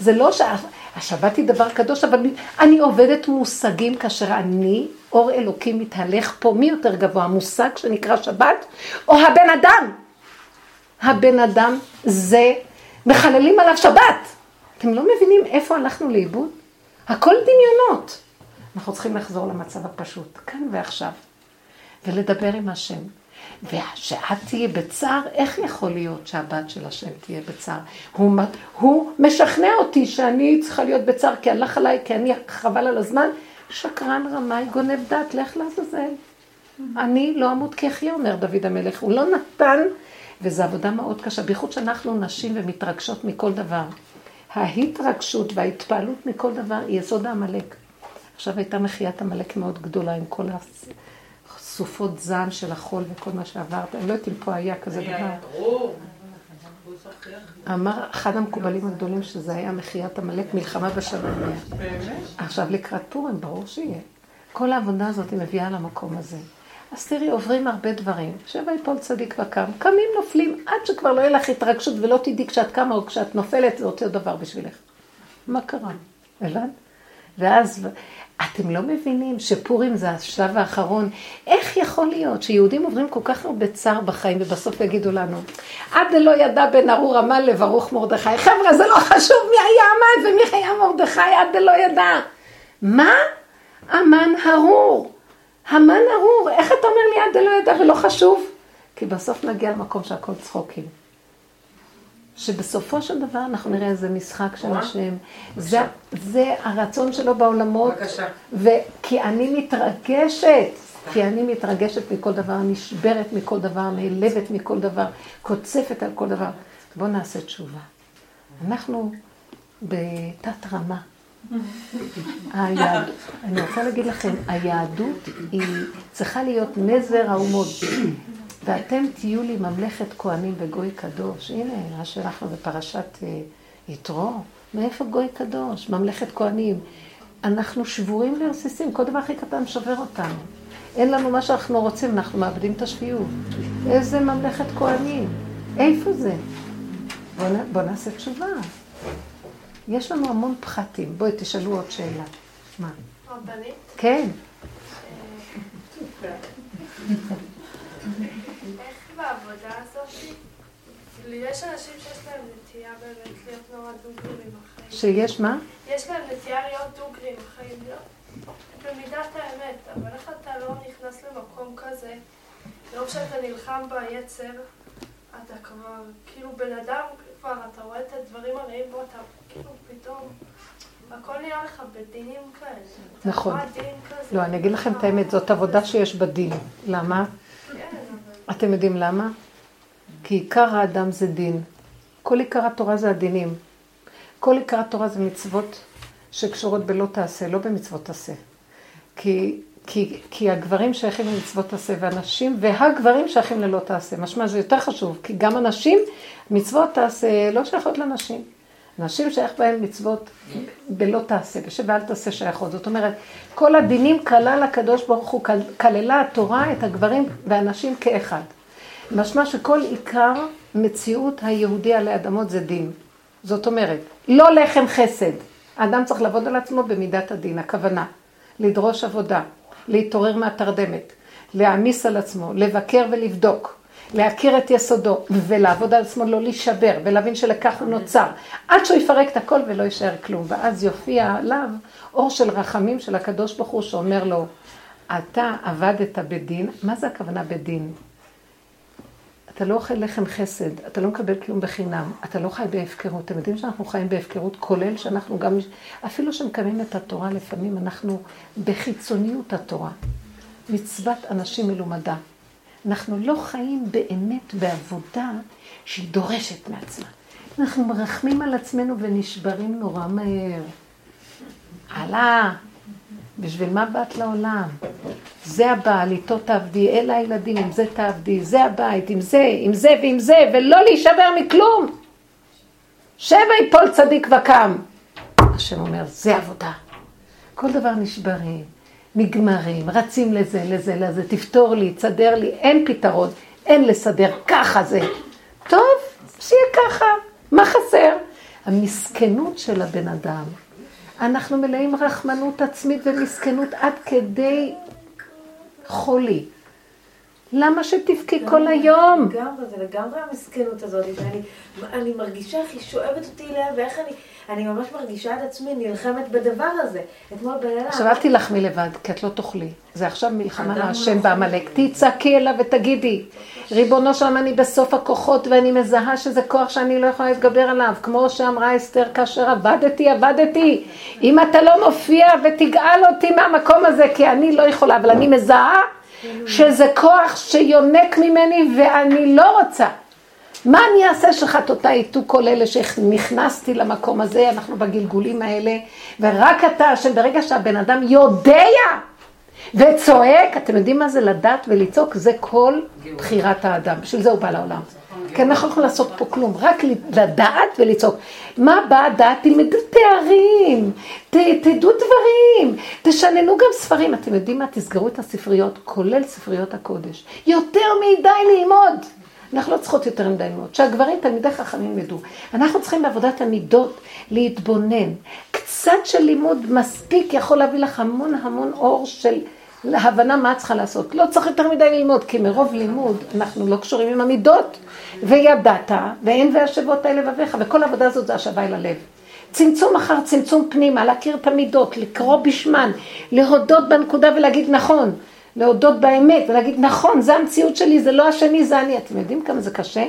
זה לא שהשבת היא דבר קדוש, אבל אני עובדת מושגים כאשר אני, אור אלוקים מתהלך פה, מי יותר גבוה, המושג שנקרא שבת, או הבן אדם? הבן אדם זה, מחללים עליו שבת. אתם לא מבינים איפה הלכנו לאיבוד? הכל דמיונות. אנחנו צריכים לחזור למצב הפשוט, כאן ועכשיו, ולדבר עם השם. ושאת תהיה בצער, איך יכול להיות שהבת של השם תהיה בצער? הוא, הוא משכנע אותי שאני צריכה להיות בצער כי הלך עליי, כי אני חבל על הזמן. שקרן רמאי, גונב דעת, לך לעזאזל. אני לא אמות כחיה, אומר דוד המלך. הוא לא נתן, וזו עבודה מאוד קשה, בייחוד שאנחנו נשים ומתרגשות מכל דבר. ההתרגשות וההתפעלות מכל דבר היא יסוד העמלק. עכשיו הייתה מחיית עמלק מאוד גדולה עם כל הסופות זעם של החול וכל מה שעברת. אני לא יודעת אם פה היה כזה דבר. אמר אחד המקובלים הגדולים שזה היה מחיית עמלק, מלחמה באמת? עכשיו לקראת פורים, ברור שיהיה. כל העבודה הזאת היא מביאה למקום הזה. אז תראי, עוברים הרבה דברים. שבע יפול צדיק וקם, קמים נופלים, עד שכבר לא יהיה לך התרגשות ולא תדעי כשאת קמה או כשאת נופלת, זה אותו דבר בשבילך. מה קרה? הבנת? ואז, אתם לא מבינים שפורים זה השלב האחרון. איך יכול להיות שיהודים עוברים כל כך הרבה צער בחיים ובסוף יגידו לנו, עד דלא ידע בן ארור עמל לברוך מרדכי. חבר'ה, זה לא חשוב מי היה עמד ומי היה מרדכי, עד דלא ידע. מה? אמן הרור. המן ארור, איך אתה אומר לי עד דלא ידע ולא חשוב? כי בסוף נגיע למקום שהכל צחוקים. שבסופו של דבר אנחנו נראה איזה משחק של השם. זה, זה הרצון שלו בעולמות. בבקשה. וכי אני מתרגשת, כי אני מתרגשת מכל דבר, נשברת מכל דבר, נעלבת מכל דבר, קוצפת על כל דבר. בואו נעשה תשובה. אנחנו בתת רמה. היהדות, אני רוצה להגיד לכם, היהדות היא צריכה להיות נזר האומות. ואתם תהיו לי ממלכת כהנים וגוי קדוש. הנה, מה שאנחנו בפרשת אה, יתרו. מאיפה גוי קדוש? ממלכת כהנים. אנחנו שבורים לרסיסים, כל דבר הכי קטן שובר אותנו. אין לנו מה שאנחנו רוצים, אנחנו מאבדים את השפיות. איזה ממלכת כהנים? איפה זה? בואו בוא נעשה תשובה. יש לנו המון פחתים. בואי, תשאלו עוד שאלה. מה? רבנית? כן. איך העבודה הזאת, יש אנשים שיש להם נטייה באמת להיות נורא דוגרים עם החיים. שיש מה? יש להם נטייה להיות דוגרים החיים, להיות במידת האמת, אבל איך אתה לא נכנס למקום כזה, לא כשאתה נלחם ביצר, אתה כבר, כאילו בן אדם כבר, אתה רואה את הדברים הרעים בו, אתה כאילו פתאום, הכל נראה לך בדינים כאלה. אתה נכון. לא, אני אגיד לכם את האמת, זאת עבודה שיש בדין. למה? כן. אתם יודעים למה? כי עיקר האדם זה דין. כל עיקר התורה זה הדינים. כל עיקר התורה זה מצוות שקשורות בלא תעשה, לא במצוות תעשה. כי, כי, כי הגברים שייכים למצוות תעשה והנשים, והגברים שייכים ללא תעשה. משמע זה יותר חשוב, כי גם הנשים, מצוות תעשה לא שייכות לנשים. נשים שייך בהן מצוות בלא תעשה, בשב ואל תעשה שייכות. זאת אומרת, כל הדינים כלל הקדוש ברוך הוא, כל- כללה התורה את הגברים והנשים כאחד. משמע שכל עיקר מציאות היהודי עלי אדמות זה דין. זאת אומרת, לא לחם חסד. האדם צריך לעבוד על עצמו במידת הדין, הכוונה. לדרוש עבודה, להתעורר מהתרדמת, להעמיס על עצמו, לבקר ולבדוק, להכיר את יסודו, ולעבוד על עצמו, לא להישבר, ולהבין שלכך הוא נוצר, עד שהוא יפרק את הכל ולא יישאר כלום. ואז יופיע עליו אור של רחמים של הקדוש ברוך הוא, שאומר לו, אתה עבדת בדין, מה זה הכוונה בדין? אתה לא אוכל לחם חסד, אתה לא מקבל כלום בחינם, אתה לא חי בהפקרות. אתם יודעים שאנחנו חיים בהפקרות, כולל שאנחנו גם, אפילו שמקיימים את התורה, לפעמים אנחנו בחיצוניות התורה. מצוות אנשים מלומדה. אנחנו לא חיים באמת בעבודה שהיא דורשת מעצמה. אנחנו מרחמים על עצמנו ונשברים נורא מהר. הלאה. בשביל מה באת לעולם? זה הבעל, איתו תעבדי, אלה הילדים, עם זה תעבדי, זה הבית, עם זה, עם זה ועם זה, ולא להישבר מכלום. שבע יפול צדיק וקם. השם אומר, זה עבודה. כל דבר נשברים, נגמרים, רצים לזה, לזה, לזה, תפתור לי, תסדר לי, אין פתרון, אין לסדר, ככה זה. טוב, שיהיה ככה, מה חסר? המסכנות של הבן אדם. אנחנו מלאים רחמנות עצמית ומסכנות עד כדי חולי. למה שתבכי כל היום? לגמרי, זה לגמרי המסכנות הזאת, שאני אני מרגישה איך היא שואבת אותי אליה, ואיך אני, אני ממש מרגישה את עצמי נלחמת בדבר הזה. אתמול בלילה... עכשיו אל תילחמי לבד, כי את לא תאכלי. זה עכשיו מלחמה להשם בעמלק. תצעקי אליו ותגידי, ריבונו שלום, אני בסוף הכוחות ואני מזהה שזה כוח שאני לא יכולה להתגבר עליו. כמו שאמרה אסתר, כאשר עבדתי, עבדתי. אם אתה לא מופיע ותגאל אותי מהמקום הזה, כי אני לא יכולה, אבל אני מזהה שזה כוח שיונק ממני ואני לא רוצה. מה אני אעשה שחטאותיי יטו כל אלה שנכנסתי למקום הזה, אנחנו בגלגולים האלה, ורק אתה, שברגע שהבן אדם יודע וצועק, אתם יודעים מה זה לדעת ולצעוק? זה כל בחירת האדם, בשביל זה הוא בא לעולם. כי אנחנו לא יכולים לעשות פה כלום, רק לדעת ולצעוק. מה באה הדעת? תלמדו תארים, ת, תדעו דברים, תשננו גם ספרים. אתם יודעים מה? תסגרו את הספריות, כולל ספריות הקודש. יותר מדי ללמוד. אנחנו לא צריכות יותר מדי ללמוד. שהגברים, תלמידי חכמים ידעו. אנחנו צריכים בעבודת המידות להתבונן. קצת של לימוד מספיק יכול להביא לך המון המון אור של להבנה מה את צריכה לעשות. לא צריך יותר מדי ללמוד, כי מרוב לימוד אנחנו לא קשורים עם המידות. וידעת, ואין והשבות האלה לבביך, וכל העבודה הזאת זה השבה אל הלב. צמצום אחר צמצום פנימה, להכיר את המידות, לקרוא בשמן, להודות בנקודה ולהגיד נכון. להודות באמת ולהגיד, נכון, זה המציאות שלי, זה לא השני, זה אני. אתם יודעים כמה זה קשה?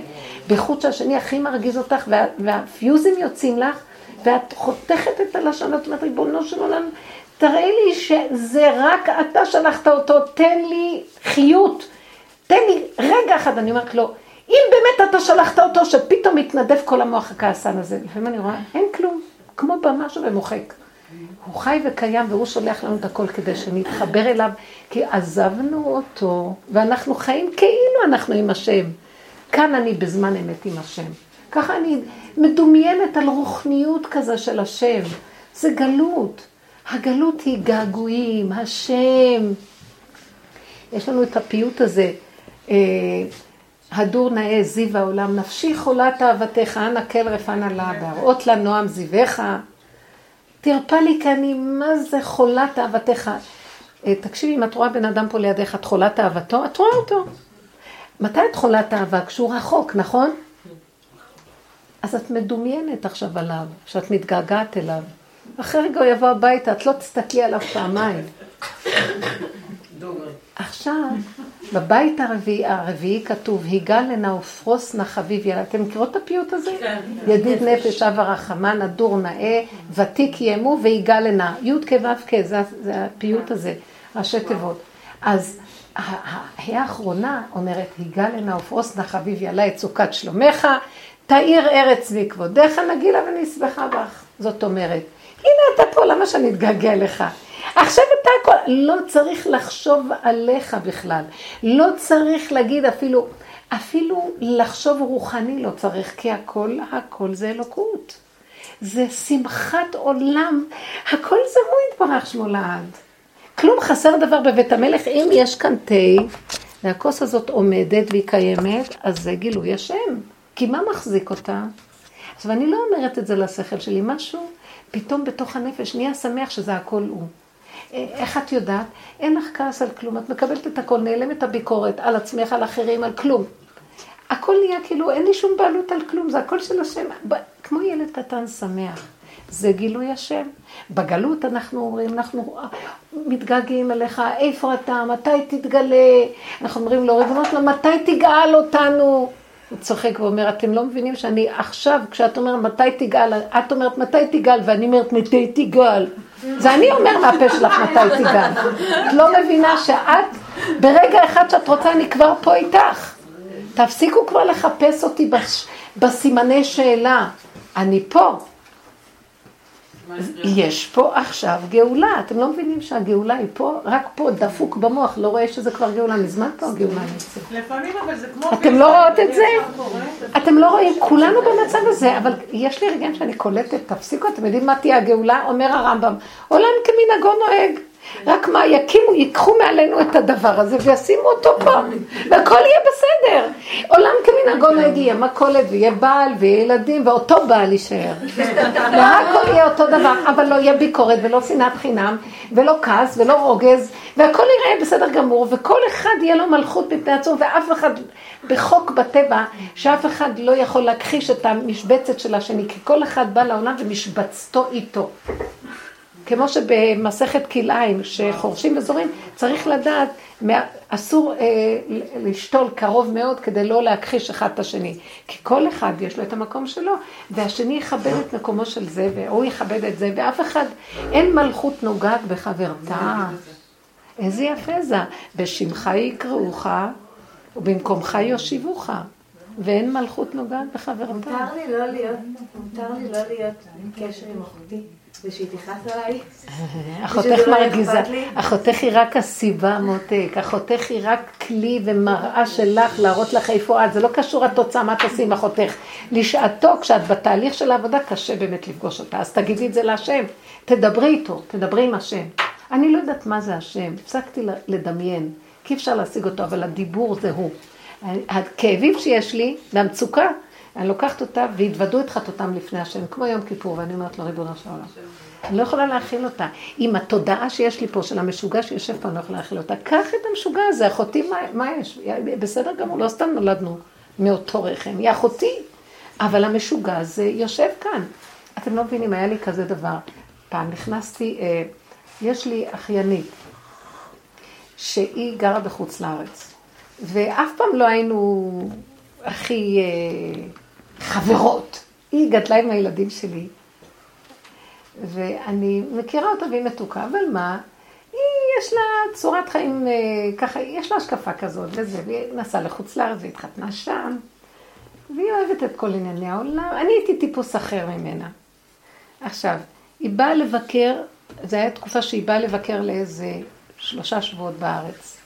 בייחוד שהשני הכי מרגיז אותך, וה, והפיוזים יוצאים לך, ואת חותכת את הלשון, את אומרת, ריבונו של עולם, תראה לי שזה רק אתה שלחת אותו, תן לי חיות, תן לי רגע אחד, אני אומרת לו, אם באמת אתה שלחת אותו, שפתאום מתנדף כל המוח הכעסן הזה. לפעמים אני רואה, אין כלום, כמו במשהו ומוחק. הוא חי וקיים והוא שולח לנו את הכל כדי שנתחבר אליו, כי עזבנו אותו ואנחנו חיים כאילו אנחנו עם השם. כאן אני בזמן אמת עם השם. ככה אני מדומיינת על רוחניות כזה של השם. זה גלות. הגלות היא געגועים, השם. יש לנו את הפיוט הזה, אה, הדור נאה זיו העולם, נפשי חולת אהבתך, אנא כל רפנה לה, בהראות לה נועם זיווך. תרפא לי כי אני, מה זה חולת אהבתך. תקשיבי, אם את רואה בן אדם פה לידך, את חולת אהבתו, את רואה אותו. מתי את חולת אהבה? כשהוא רחוק, נכון? אז את מדומיינת עכשיו עליו, שאת מתגעגעת אליו. אחרי רגע הוא יבוא הביתה, את לא תסתכלי עליו פעמיים. עכשיו, בבית הרביעי, הרביעי כתוב, ופרוס נא חביב ילד. אתם מכירות את הפיוט הזה? כן. ידיד נפש אב הרחמן, הדור נאה, ותיק ימו והיגע לנא. י' כ' ו' כ', זה, זה הפיוט הזה, ראשי תיבות. אז האחרונה אומרת, ופרוס נא חביב ילד את סוכת שלומך, תאיר ארץ מכבודיך, נגילה ונשבחה בך. זאת אומרת, הנה אתה פה, למה שאני אתגעגע לך? עכשיו אתה הכל, לא צריך לחשוב עליך בכלל. לא צריך להגיד אפילו, אפילו לחשוב רוחני לא צריך, כי הכל, הכל זה אלוקות. זה שמחת עולם, הכל זה הוא יתברך שמו לעד. כלום חסר דבר בבית המלך, אם יש כאן תה, והכוס הזאת עומדת והיא קיימת, אז זה גילוי השם. כי מה מחזיק אותה? עכשיו, אני לא אומרת את זה לשכל שלי, משהו פתאום בתוך הנפש נהיה שמח שזה הכל הוא. איך את יודעת? אין לך כעס על כלום, את מקבלת את הכל, נעלמת הביקורת על עצמך, על אחרים, על כלום. הכל נהיה כאילו, אין לי שום בעלות על כלום, זה הכל של השם. כמו ילד קטן שמח. זה גילוי השם. בגלות אנחנו אומרים, אנחנו מתגעגעים אליך, איפה אתה, מתי תתגלה? אנחנו אומרים לו, ריבונו מתי תגאל אותנו? הוא צוחק ואומר, אתם לא מבינים שאני עכשיו, כשאת אומרת מתי תגאל, את אומרת מתי תגאל, ואני אומרת מתי תגאל. זה אני אומר מהפה שלך מתי תגאל. את לא מבינה שאת, ברגע אחד שאת רוצה, אני כבר פה איתך. תפסיקו כבר לחפש אותי בש, בסימני שאלה. אני פה. יש פה עכשיו גאולה. אתם לא מבינים שהגאולה היא פה? רק פה, דפוק במוח, לא רואה שזה כבר גאולה. מזמן פה הגאולה נמצאת. לפעמים אבל זה כמו... אתם לא רואות את זה? אתם לא רואים, כולנו במצב הזה, אבל יש לי רגעים שאני קולטת, תפסיקו, אתם יודעים מה תהיה הגאולה? אומר הרמב"ם, עולם כמנהגו נוהג. רק מה, יקימו, ייקחו מעלינו את הדבר הזה וישימו אותו פה, והכל יהיה בסדר. עולם כמנהגו נוהג יהיה מכולת ויהיה בעל ויהיה ילדים, ואותו בעל יישאר. והכל יהיה אותו דבר, אבל לא יהיה ביקורת ולא שנאת חינם, ולא כעס ולא רוגז, והכל יראה בסדר גמור, וכל אחד יהיה לו מלכות מפני עצמו, ואף אחד, בחוק בטבע, שאף אחד לא יכול להכחיש את המשבצת של השני, כי כל אחד בא לעולם ומשבצתו איתו. כמו שבמסכת כלאיים, שחורשים וזורים, צריך לדעת, אסור אה, לשתול קרוב מאוד כדי לא להכחיש אחד את השני. כי כל אחד יש לו את המקום שלו, והשני יכבד את מקומו של זה, והוא יכבד את זה, ואף אחד, אין מלכות נוגעת בחברתה. איזה יפה זה. בשמך יקראוך, ובמקומך יושיבוך. ואין מלכות נוגעת בחברתה. מותר לי לא להיות, מותר לי לא להיות בקשר עם אחותי, ושהיא תכעס עליי. אחותך מרגיזה? אחותך היא רק הסיבה מותק, אחותך היא רק כלי ומראה שלך להראות לך איפה את, זה לא קשור התוצאה, מה תעשי עם אחותך. לשעתו, כשאת בתהליך של העבודה, קשה באמת לפגוש אותה, אז תגידי את זה להשם, תדברי איתו, תדברי עם השם. אני לא יודעת מה זה השם, הפסקתי לדמיין, כי אפשר להשיג אותו, אבל הדיבור זה הוא. הכאבים שיש לי, והמצוקה, אני לוקחת אותה והתוודו את חטאותם לפני השם, כמו יום כיפור, ואני אומרת לו, ריבונו של עולם. אני לא יכולה להכיל אותה. עם התודעה שיש לי פה, של המשוגע שיושב פה, אני לא יכולה להכיל אותה. קח את המשוגע הזה, אחותי, מה, מה יש? בסדר גמור, לא סתם נולדנו מאותו רחם, היא אחותי. אבל המשוגע הזה יושב כאן. אתם לא מבינים, היה לי כזה דבר. פעם נכנסתי, אה, יש לי אחיינית, שהיא גרה בחוץ לארץ, ואף פעם לא היינו הכי אה, חברות. היא גדלה עם הילדים שלי, ואני מכירה אותה והיא מתוקה, אבל מה? היא, יש לה צורת חיים אה, ככה, יש לה השקפה כזאת וזה, והיא נסעה לחוץ לארץ והתחתנה שם, והיא אוהבת את כל ענייני העולם. אני הייתי טיפוס אחר ממנה. עכשיו, היא באה לבקר, זו הייתה תקופה שהיא באה לבקר לאיזה שלושה שבועות בארץ,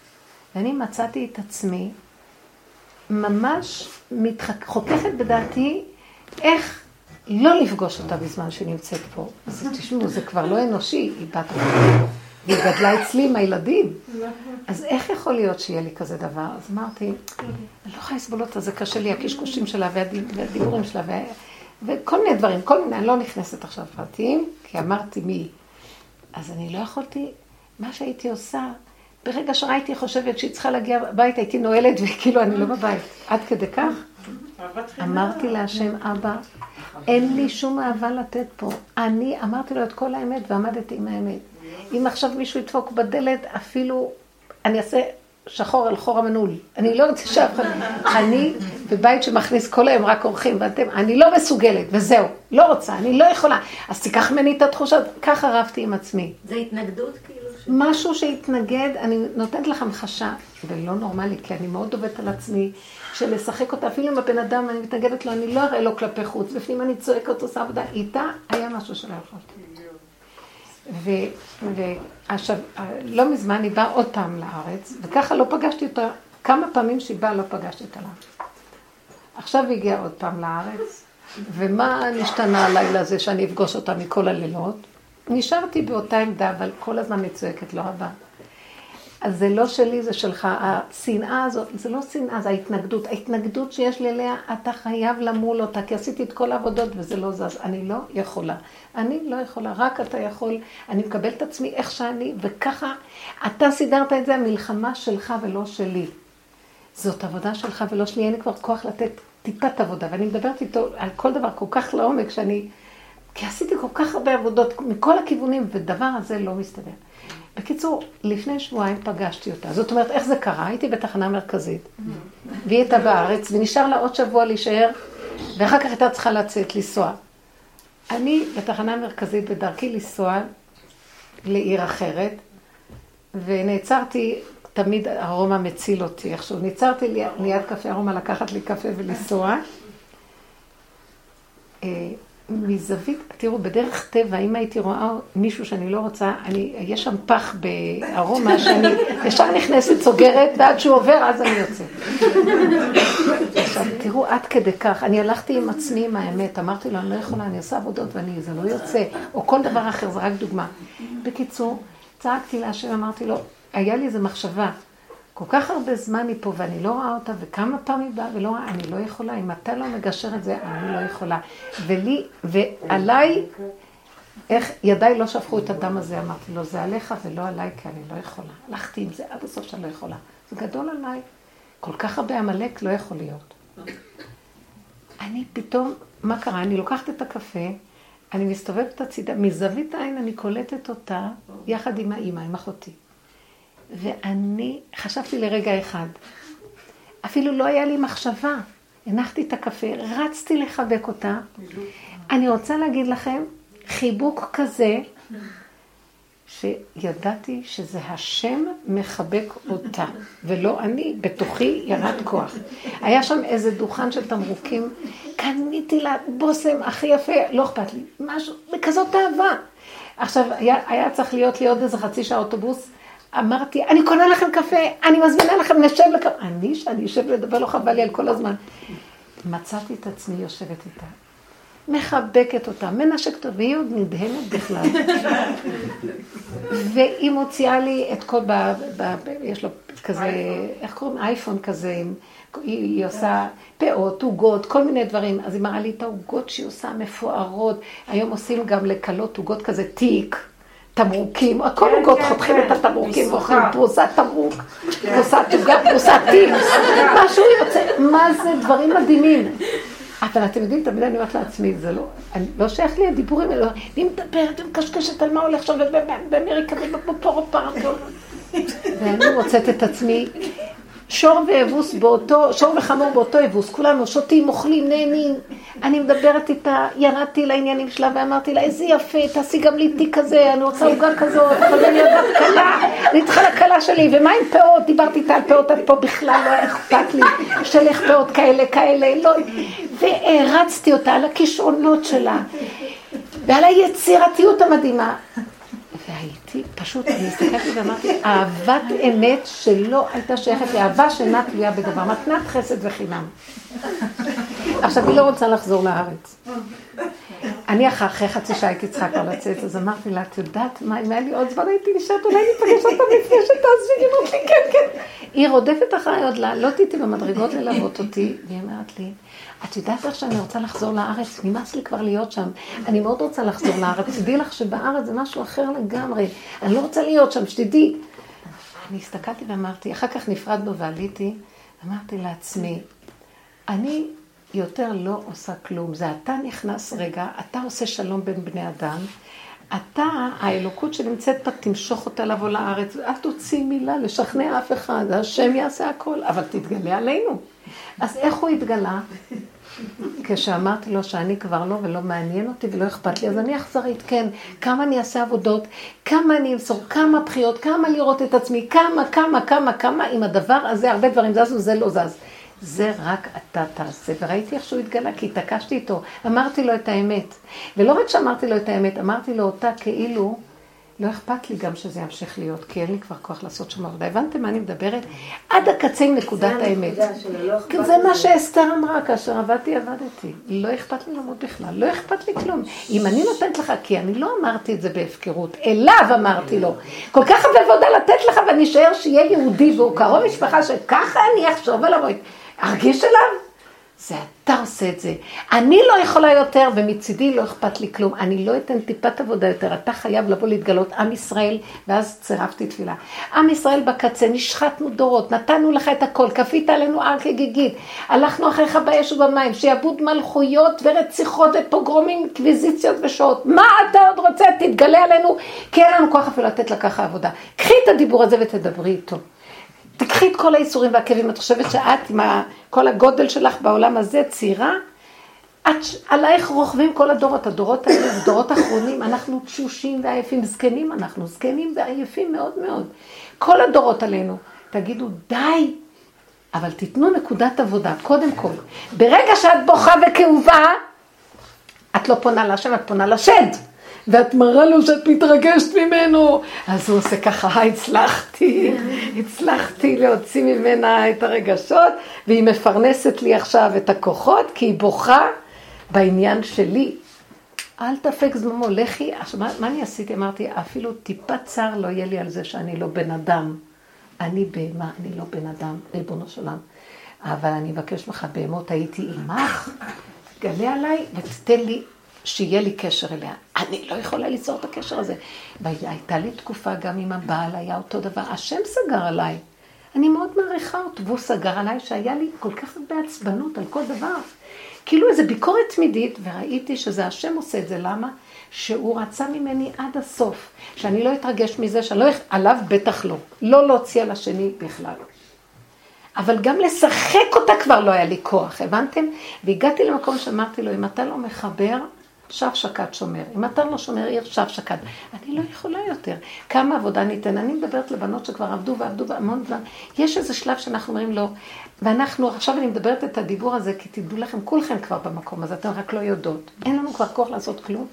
ואני מצאתי את עצמי ממש מתחכ... חוככת בדעתי איך לא לפגוש אותה בזמן שהיא נמצאת פה. אז תשמעו, זה כבר לא אנושי, היא בת. והיא גדלה אצלי עם הילדים. אז איך יכול להיות שיהיה לי כזה דבר? אז אמרתי, אני לא יכולה לסבול אותה, זה קשה לי, הקשקושים שלה והדיבורים שלה וה... וכל מיני דברים, כל מיני, אני לא נכנסת עכשיו לפרטים, כי אמרתי מי. אז אני לא יכולתי, מה שהייתי עושה, ברגע שראיתי חושבת שהיא צריכה להגיע הביתה, הייתי נועלת וכאילו אני לא בבית. עד כדי כך, אמרתי להשם, אבא, אין לי שום אהבה לתת פה. אני אמרתי לו את כל האמת ועמדתי עם האמת. אם עכשיו מישהו ידפוק בדלת, אפילו אני אעשה שחור על חור המנעול. אני לא רוצה שאף אחד... אני בבית שמכניס כל היום רק אורחים, ואתם, אני לא מסוגלת, וזהו. לא רוצה, אני לא יכולה. אז תיקח ממני את התחושה, ככה רבתי עם עצמי. זה התנגדות כאילו? משהו שהתנגד, אני נותנת לך המחשה, זה לא נורמלי, כי אני מאוד עובדת על עצמי, של לשחק אותה, אפילו עם הבן אדם, אני מתנגדת לו, אני לא אראה לו כלפי חוץ, בפנים אני צועקת, עושה עבודה, איתה היה משהו שלא יכולתי. ועכשיו, לא מזמן היא באה עוד פעם לארץ, וככה לא פגשתי אותה, כמה פעמים שהיא באה לא פגשתי אותה לארץ. עכשיו היא הגיעה עוד פעם לארץ, ומה נשתנה הלילה הזה שאני אפגוש אותה מכל הלילות? נשארתי באותה עמדה, אבל כל הזמן אני צועקת לא הבא. אז זה לא שלי, זה שלך. השנאה הזאת, זה לא שנאה, זה ההתנגדות. ההתנגדות שיש לי אליה, אתה חייב למול אותה, כי עשיתי את כל העבודות וזה לא זז. אני לא יכולה. אני לא יכולה, רק אתה יכול. אני מקבל את עצמי איך שאני, וככה, אתה סידרת את זה, המלחמה שלך ולא שלי. זאת עבודה שלך ולא שלי, אין לי כבר כוח לתת טיפת עבודה. ואני מדברת איתו על כל דבר כל כך לעומק, שאני... כי עשיתי כל כך הרבה עבודות מכל הכיוונים, ודבר הזה לא מסתדר. בקיצור, לפני שבועיים פגשתי אותה. זאת אומרת, איך זה קרה? הייתי בתחנה מרכזית, והיא הייתה בארץ, ונשאר לה עוד שבוע להישאר, ואחר כך הייתה צריכה לצאת, לנסוע. אני בתחנה מרכזית בדרכי לנסוע לעיר אחרת, ונעצרתי, תמיד ארומה מציל אותי. עכשיו, נעצרתי ליד קפה ארומה לקחת לי קפה ולנסוע. מזווית, תראו, בדרך טבע, אם הייתי רואה מישהו שאני לא רוצה, אני, יש שם פח בארומה שאני ישר נכנסת, סוגרת, ועד שהוא עובר, אז אני יוצאת. עכשיו, תראו, עד כדי כך, אני הלכתי עם עצמי עם האמת, אמרתי לו, אני לא יכולה, אני עושה עבודות ואני, זה לא יוצא, או כל דבר אחר, זה רק דוגמה. בקיצור, צעקתי להשם, אמרתי לו, היה לי איזו מחשבה, כל כך הרבה זמן היא פה ואני לא רואה אותה, וכמה פעמים היא באה ולא רואה, אני לא יכולה, אם אתה לא מגשר את זה, אני לא יכולה. ולי, ועליי, איך ידיי לא שפכו את הדם הזה, אמרתי לו, זה עליך ולא עליי, כי אני לא יכולה. הלכתי עם זה עד הסוף שאני לא יכולה. זה גדול עליי. כל כך הרבה עמלק לא יכול להיות. אני פתאום, מה קרה? אני לוקחת את הקפה, אני מסתובבת הצידה, מזווית העין אני קולטת אותה יחד עם האימא, עם אחותי. ואני חשבתי לרגע אחד, אפילו לא היה לי מחשבה. הנחתי את הקפה, רצתי לחבק אותה. אני רוצה להגיד לכם, חיבוק כזה, שידעתי שזה השם מחבק אותה, ולא אני, בתוכי ירד כוח. היה שם איזה דוכן של תמרוקים, קניתי לה בושם הכי יפה, לא אכפת לי, משהו, בכזאת אהבה. עכשיו, היה, היה צריך להיות לי עוד איזה חצי שעה אוטובוס, אמרתי, אני קונה לכם קפה, אני מזמינה לכם, נשב לקפה. אני, שאני אשב לדבר, לא חבל לי על כל הזמן. מצאתי את עצמי יושבת איתה, מחבקת אותה, מנשקת אותה, והיא עוד נדהמת בכלל. והיא מוציאה לי את כל, ב, ב, ב, יש לו כזה, איך קוראים? אייפון כזה, היא, היא עושה פאות, עוגות, כל מיני דברים. אז היא מראה לי את העוגות שהיא עושה מפוארות. היום עושים גם לקלות עוגות כזה תיק. תמרוקים, הכל כן, עוגות, כן, חותכים את כן. התמרוקים ואוכלים פרוסת תמרוק, פרוסת עוגה, פרוסת טיפס, משהו יוצא, מה זה? דברים מדהימים. אבל אתם יודעים, תמיד אני אומרת לעצמי, זה לא, לא שייך לי הדיבורים האלה, אני מדברת ומקשקשת על מה הולך שם באמריקה ובפורו פארק, ואני מוצאת את עצמי שור ואבוס באותו, שור וחמור באותו אבוס, כולנו שותים, אוכלים, נהנים. אני מדברת איתה, ירדתי לעניינים שלה ואמרתי לה, איזה יפה, תעשי גם לי תיק כזה, אני רוצה עוגה כזאת, אבל אני יודעת קלה, צריכה לקלה שלי, ומה עם פאות? דיברתי איתה על פאות, את פה בכלל לא אכפת לי, של איך פאות כאלה, כאלה, לא. והערצתי אותה על הכישרונות שלה, ועל היצירתיות המדהימה. והייתי, פשוט, אני הסתכלתי ואמרתי, אהבת אמת שלא הייתה שייכת לאהבה שאינה תלויה בדבר, מתנת חסד וחינם. עכשיו, היא לא רוצה לחזור לארץ. אני אחרי חצי שעה הייתי צריכה כבר לצאת, אז אמרתי לה, את יודעת מה, אם היה לי עוד זמן הייתי נשארת, אולי ניפגש אותה לפני שתעזבי, היא אמרת לי, כן, כן. היא רודפת אחריי עוד לעלות איתי במדרגות ללוות אותי, והיא אמרת לי, את יודעת איך שאני רוצה לחזור לארץ? נמאס לי כבר להיות שם. אני מאוד רוצה לחזור לארץ. תדעי לך שבארץ זה משהו אחר לגמרי. אני לא רוצה להיות שם, שתדעי. אני הסתכלתי ואמרתי, אחר כך נפרדנו ועליתי, אמרתי לעצמי, אני יותר לא עושה כלום. זה אתה נכנס רגע, אתה עושה שלום בין בני אדם, אתה, האלוקות שנמצאת פה, תמשוך אותה לבוא לארץ, אל תוציא מילה לשכנע אף אחד, השם יעשה הכל, אבל תתגלה עלינו. אז איך הוא התגלה? כשאמרתי לו שאני כבר לא ולא מעניין אותי ולא אכפת לי, אז אני אכזרית, כן, כמה אני אעשה עבודות, כמה אני אמסור, כמה בחיות, כמה לראות את עצמי, כמה, כמה, כמה, כמה, עם הדבר הזה, הרבה דברים זזו, זה לא זז. זה רק אתה תעשה. וראיתי איך שהוא התגלה, כי התעקשתי איתו. אמרתי לו את האמת. ולא רק שאמרתי לו את האמת, אמרתי לו אותה כאילו, לא אכפת לי גם שזה ימשיך להיות, כי אין לי כבר כוח לעשות שם עבודה. הבנתם מה אני מדברת? עד הקצה עם נקודת האמת. כן, זה מה שאסתר אמרה, כאשר עבדתי, עבדתי. לא אכפת לי למות בכלל, לא אכפת לי כלום. אם אני נותנת לך, כי אני לא אמרתי את זה בהפקרות, אליו אמרתי לו. כל כך הרבה עבודה לתת לך ואני אשאר שיהיה יהודי והוא קרוב משפחה שככה אני אחשוב עליו. ארגיש אליו? זה אתה עושה את זה. אני לא יכולה יותר, ומצידי לא אכפת לי כלום. אני לא אתן טיפת עבודה יותר. אתה חייב לבוא להתגלות עם ישראל, ואז צירפתי תפילה. עם ישראל בקצה, נשחטנו דורות, נתנו לך את הכל, כפית עלינו הר כגיגית, הלכנו אחריך באש ובמים, שיעבוד מלכויות ורציחות ופוגרומים, אינקוויזיציות ושעות. מה אתה עוד רוצה? תתגלה עלינו, כי אין לנו כוח אפילו לתת לה ככה עבודה. קחי את הדיבור הזה ותדברי איתו. תקחי את כל האיסורים והכאבים, את חושבת שאת עם כל הגודל שלך בעולם הזה, צעירה, את, עלייך רוכבים כל הדורות, הדורות האלה זה דורות אחרונים, אנחנו תשושים ועייפים, זקנים אנחנו, זקנים ועייפים מאוד מאוד. כל הדורות עלינו. תגידו, די, אבל תיתנו נקודת עבודה, קודם כל. ברגע שאת בוכה וכאובה, את לא פונה להשם, את פונה לשד. ואת מראה לו שאת מתרגשת ממנו. אז הוא עושה ככה, הצלחתי, הצלחתי להוציא ממנה את הרגשות, והיא מפרנסת לי עכשיו את הכוחות, כי היא בוכה בעניין שלי. אל תפק זממו, לכי, מה, מה אני עשיתי? אמרתי, אפילו טיפת צער לא יהיה לי על זה שאני לא בן אדם. אני בהמה, אני לא בן אדם, ריבונו של עולם. אבל אני אבקש ממך, בהמות הייתי עמך, תגלה עליי ותתן לי שיהיה לי קשר אליה. אני לא יכולה ליצור את הקשר הזה. והייתה לי תקופה גם עם הבעל, היה אותו דבר. השם סגר עליי. אני מאוד מעריכה אותו, והוא סגר עליי שהיה לי כל כך הרבה עצבנות על כל דבר. כאילו איזו ביקורת תמידית, וראיתי שזה השם עושה את זה. למה? שהוא רצה ממני עד הסוף. שאני לא אתרגש מזה, שאני לא... עליו בטח לא. לא להוציא על השני בכלל. אבל גם לשחק אותה כבר לא היה לי כוח, הבנתם? והגעתי למקום שאמרתי לו, אם אתה לא מחבר, שב שקד שומר. אם אתה לא שומר עיר, שב שקד. אני לא יכולה יותר. כמה עבודה ניתן? אני מדברת לבנות שכבר עבדו ועבדו המון זמן. יש איזה שלב שאנחנו אומרים לו, ואנחנו, עכשיו אני מדברת את הדיבור הזה, כי תדעו לכם, כולכם כבר במקום הזה, אתן רק לא יודעות. אין לנו כבר כוח לעשות כלום.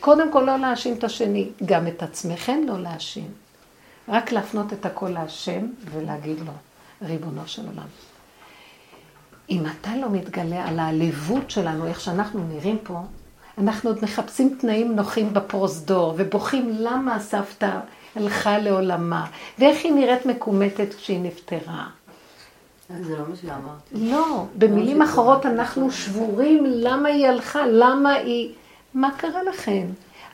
קודם כל לא להאשים את השני, גם את עצמכם לא להאשים. רק להפנות את הכל להשם ולהגיד לו, ריבונו של עולם. אם אתה לא מתגלה על העליבות שלנו, איך שאנחנו נראים פה, אנחנו עוד מחפשים תנאים נוחים בפרוזדור, ובוכים למה הסבתא הלכה לעולמה, ואיך היא נראית מקומטת כשהיא נפטרה. זה לא מה שאמרתי. לא, במילים אחרות אנחנו שבורים למה היא הלכה, למה היא... מה קרה לכם?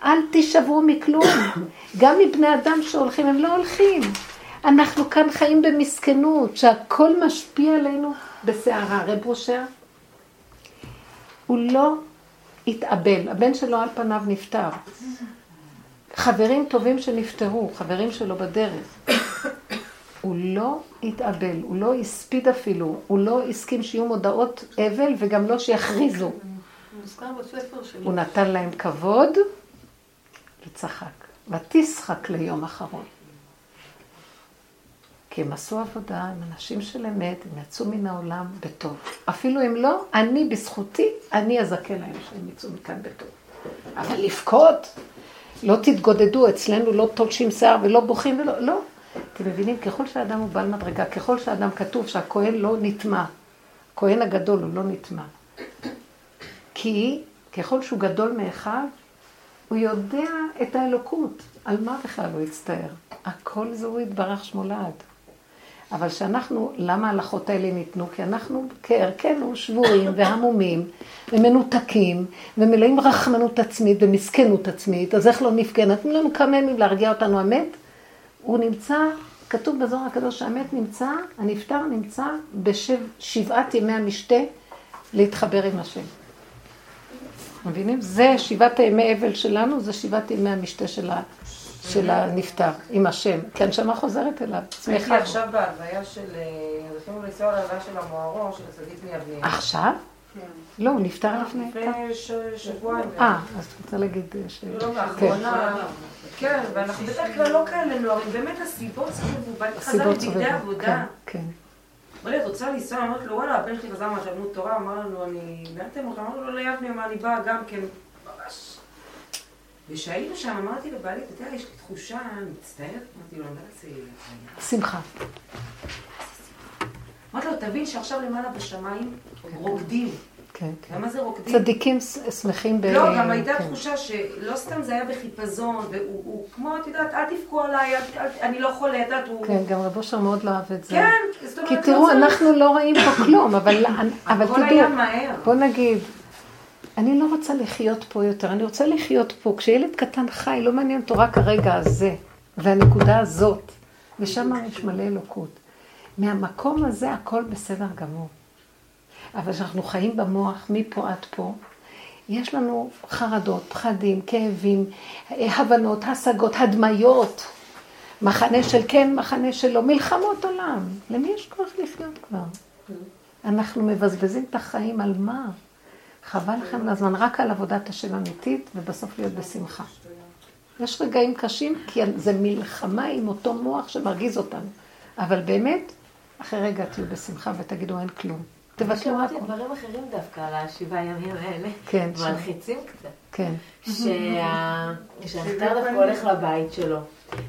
אל תישברו מכלום. גם מבני אדם שהולכים, הם לא הולכים. אנחנו כאן חיים במסכנות, שהכל משפיע עלינו בסערה. רב רושר, הוא לא התאבל, הבן שלו על פניו נפטר. חברים טובים שנפטרו, חברים שלו בדרך. הוא לא התאבל, הוא לא הספיד אפילו, הוא לא הסכים שיהיו מודעות אבל וגם לא שיכריזו. הוא נתן להם כבוד וצחק. ותשחק ליום אחרון. כי הם עשו עבודה, הם אנשים של אמת, הם יצאו מן העולם בטוב. אפילו אם לא, אני בזכותי, אני אזכה להם שהם יצאו מכאן בטוב. אבל לבכות, לא תתגודדו, אצלנו לא תולשים שיער ולא בוכים ולא, לא. אתם מבינים, ככל שהאדם הוא בעל מדרגה, ככל שהאדם כתוב שהכהן לא נטמע, הכהן הגדול הוא לא נטמע. כי ככל שהוא גדול מאחד, הוא יודע את האלוקות. על מה בכלל הוא יצטער? הכל זה הוא יתברך שמו לעד. אבל שאנחנו, למה ההלכות האלה ניתנו? כי אנחנו כערכנו שבורים והמומים ומנותקים ומלאים רחמנות עצמית ומסכנות עצמית, אז איך לא נפגע? נתנו לנו כמה ימים להרגיע אותנו המת. הוא נמצא כתוב בזוהר הקדוש שהמת נמצא, הנפטר נמצא בשבעת ימי המשתה להתחבר עם השם. מבינים? זה שבעת ימי אבל שלנו, זה שבעת ימי המשתה של, של הנפטר, עם השם. כי הנשמה חוזרת אליו. הייתי עכשיו בהלוויה של, אה, זכינו לנסוע להלוויה של המוארו, של הצדיק מיבניה. עכשיו? כן. לא, הוא נפטר לפני... לפני שבועיים. אה, אז את רוצה להגיד ש... לא, לאחרונה. כן, ואנחנו בדרך כלל לא כאלה נוערים, באמת הסיבות סביבו, חזר לבגדי עבודה. כן, כן. אמר לי, את רוצה לנסוע? אמרתי לו, וואלה, הבן שלי חזר מהשלמות תורה, אמר לנו, אני... לאן אתם הולכים? אמרנו לו, ליבנה, מה אני באה גם כן. וכשהיינו שם, אמרתי לבעלי, אתה יודע, יש לי תחושה, מצטערת, אמרתי לו, אני יודעת, שמחה. אמרתי לו, תבין שעכשיו למעלה בשמיים רוקדים. כן, כן. למה זה רוקדים? צדיקים שמחים ב... לא, גם הייתה כן. תחושה שלא סתם זה היה בחיפזון, והוא כמו, את יודעת, אל תבכו עליי, אני לא חולה, את יודעת, הוא... כן, גם רב אושר מאוד לא אהב את זה. כן, זאת אומרת... כי תראו, לא אנחנו לא רואים פה כלום, אבל תדעו... הכל היה מהר. בוא נגיד, אני לא רוצה לחיות פה יותר, אני רוצה לחיות פה. כשילד קטן חי, לא מעניין אותו רק הרגע הזה, והנקודה הזאת, ושם יש מלא אלוקות. מהמקום הזה הכל בסדר גמור. אבל כשאנחנו חיים במוח, מפה עד פה, יש לנו חרדות, פחדים, כאבים, הבנות, השגות, הדמיות, מחנה של כן, מחנה של לא, מלחמות עולם. למי יש כוח לחיות כבר? אנחנו מבזבזים את החיים על מה? חבל לכם לזמן רק על עבודת השם אמיתית, ובסוף להיות בשמחה. יש רגעים קשים, כי זה מלחמה עם אותו מוח שמרגיז אותנו. אבל באמת, אחרי רגע תהיו בשמחה ותגידו אין כלום. תבטלו הכל. שמעתי דברים אחרים דווקא על השבעה ימים האלה. כן. מלחיצים קצת. כן. שהנפטר דווקא הולך לבית שלו.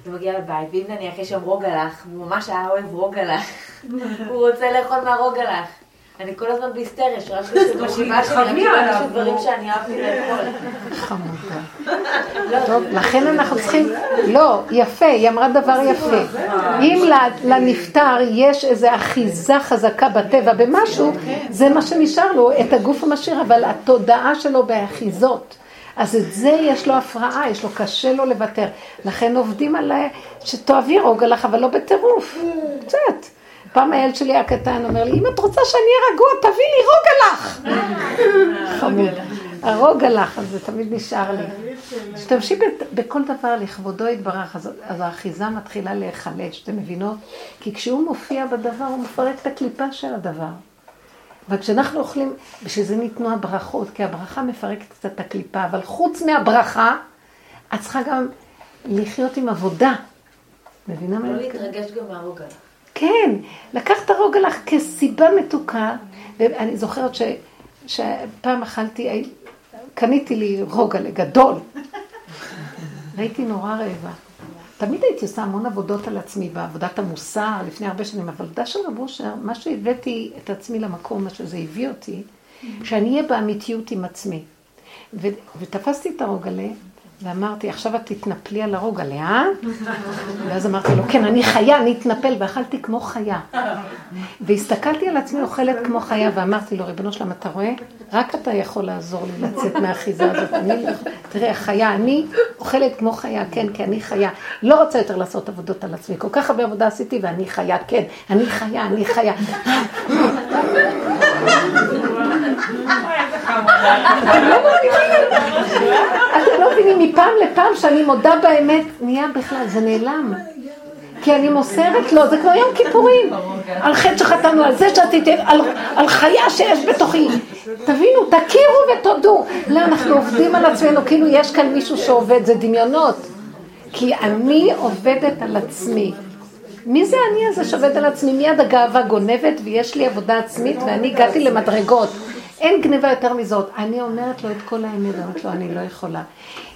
הוא מגיע לבית, ואם נניח יש שם רוגלח, הוא ממש היה אוהב רוגלח. הוא רוצה לאכול מהרוגלח. אני כל הזמן בהיסטריה, שרק בשבעה שלי, אני כאילו דברים שאני אהבתי לאכול. חמודה. טוב, לכן אנחנו צריכים, לא, יפה, היא אמרה דבר יפה. אם לנפטר יש איזו אחיזה חזקה בטבע במשהו, זה מה שנשאר לו, את הגוף המשאיר, אבל התודעה שלו באחיזות. אז את זה יש לו הפרעה, יש לו קשה לו לוותר. לכן עובדים על שתאהבי רוגלך, אבל לא בטירוף. קצת. פעם הילד שלי הקטן אומר לי, אם את רוצה שאני אהיה רגוע, תביא לי רוגלח. חמוד. הרוגלח הזה תמיד נשאר לי. שתמשי בכל דבר לכבודו יתברך, אז האחיזה מתחילה להיחלש, אתם מבינות? כי כשהוא מופיע בדבר, הוא מפרק את הקליפה של הדבר. וכשאנחנו אוכלים, בשביל זה ניתנו הברכות, כי הברכה מפרקת קצת את הקליפה, אבל חוץ מהברכה, את צריכה גם לחיות עם עבודה. מבינה מה? לא להתרגש גם מהרוגלח. כן, לקח את הרוגלח כסיבה מתוקה, ואני זוכרת ש, שפעם אכלתי, קניתי לי רוגלה גדול, והייתי נורא רעבה. תמיד הייתי עושה המון עבודות על עצמי, בעבודת המוסר, לפני הרבה שנים, אבל עבודה של רב אושר, מה שהבאתי את עצמי למקום, מה שזה הביא אותי, שאני אהיה באמיתיות עם עצמי. ו- ותפסתי את הרוגלה, ואמרתי, עכשיו את תתנפלי על הרוגלה, אה? ואז אמרתי לו, כן, אני חיה, אני אתנפל, ואכלתי כמו חיה. והסתכלתי על עצמי אוכלת כמו חיה, ואמרתי לו, ריבונו שלם, אתה רואה? רק אתה יכול לעזור לי לצאת מהאחיזה הזאת. אני, לא תראה, חיה, אני אוכלת כמו חיה, כן, כי אני חיה. לא רוצה יותר לעשות עבודות על עצמי. כל כך הרבה עבודה עשיתי, ואני חיה, כן, אני חיה, אני חיה. אתם לא מבינים, מפעם לפעם שאני מודה באמת, נהיה בכלל, זה נעלם. כי אני מוסרת לו, זה כבר יום כיפורים. על חטא שחטאנו, על זה על, על חיה שיש בתוכי. תבינו, תכירו ותודו. לא, אנחנו עובדים על עצמנו, כאילו יש כאן מישהו שעובד, זה דמיונות. כי אני עובדת על עצמי. מי זה אני הזה שעובד על עצמי? מיד הגאווה גונבת ויש לי עבודה עצמית ואני הגעתי למדרגות. אין גניבה יותר מזאת. אני אומרת לו את כל האמת, אומרת לו, אני לא יכולה.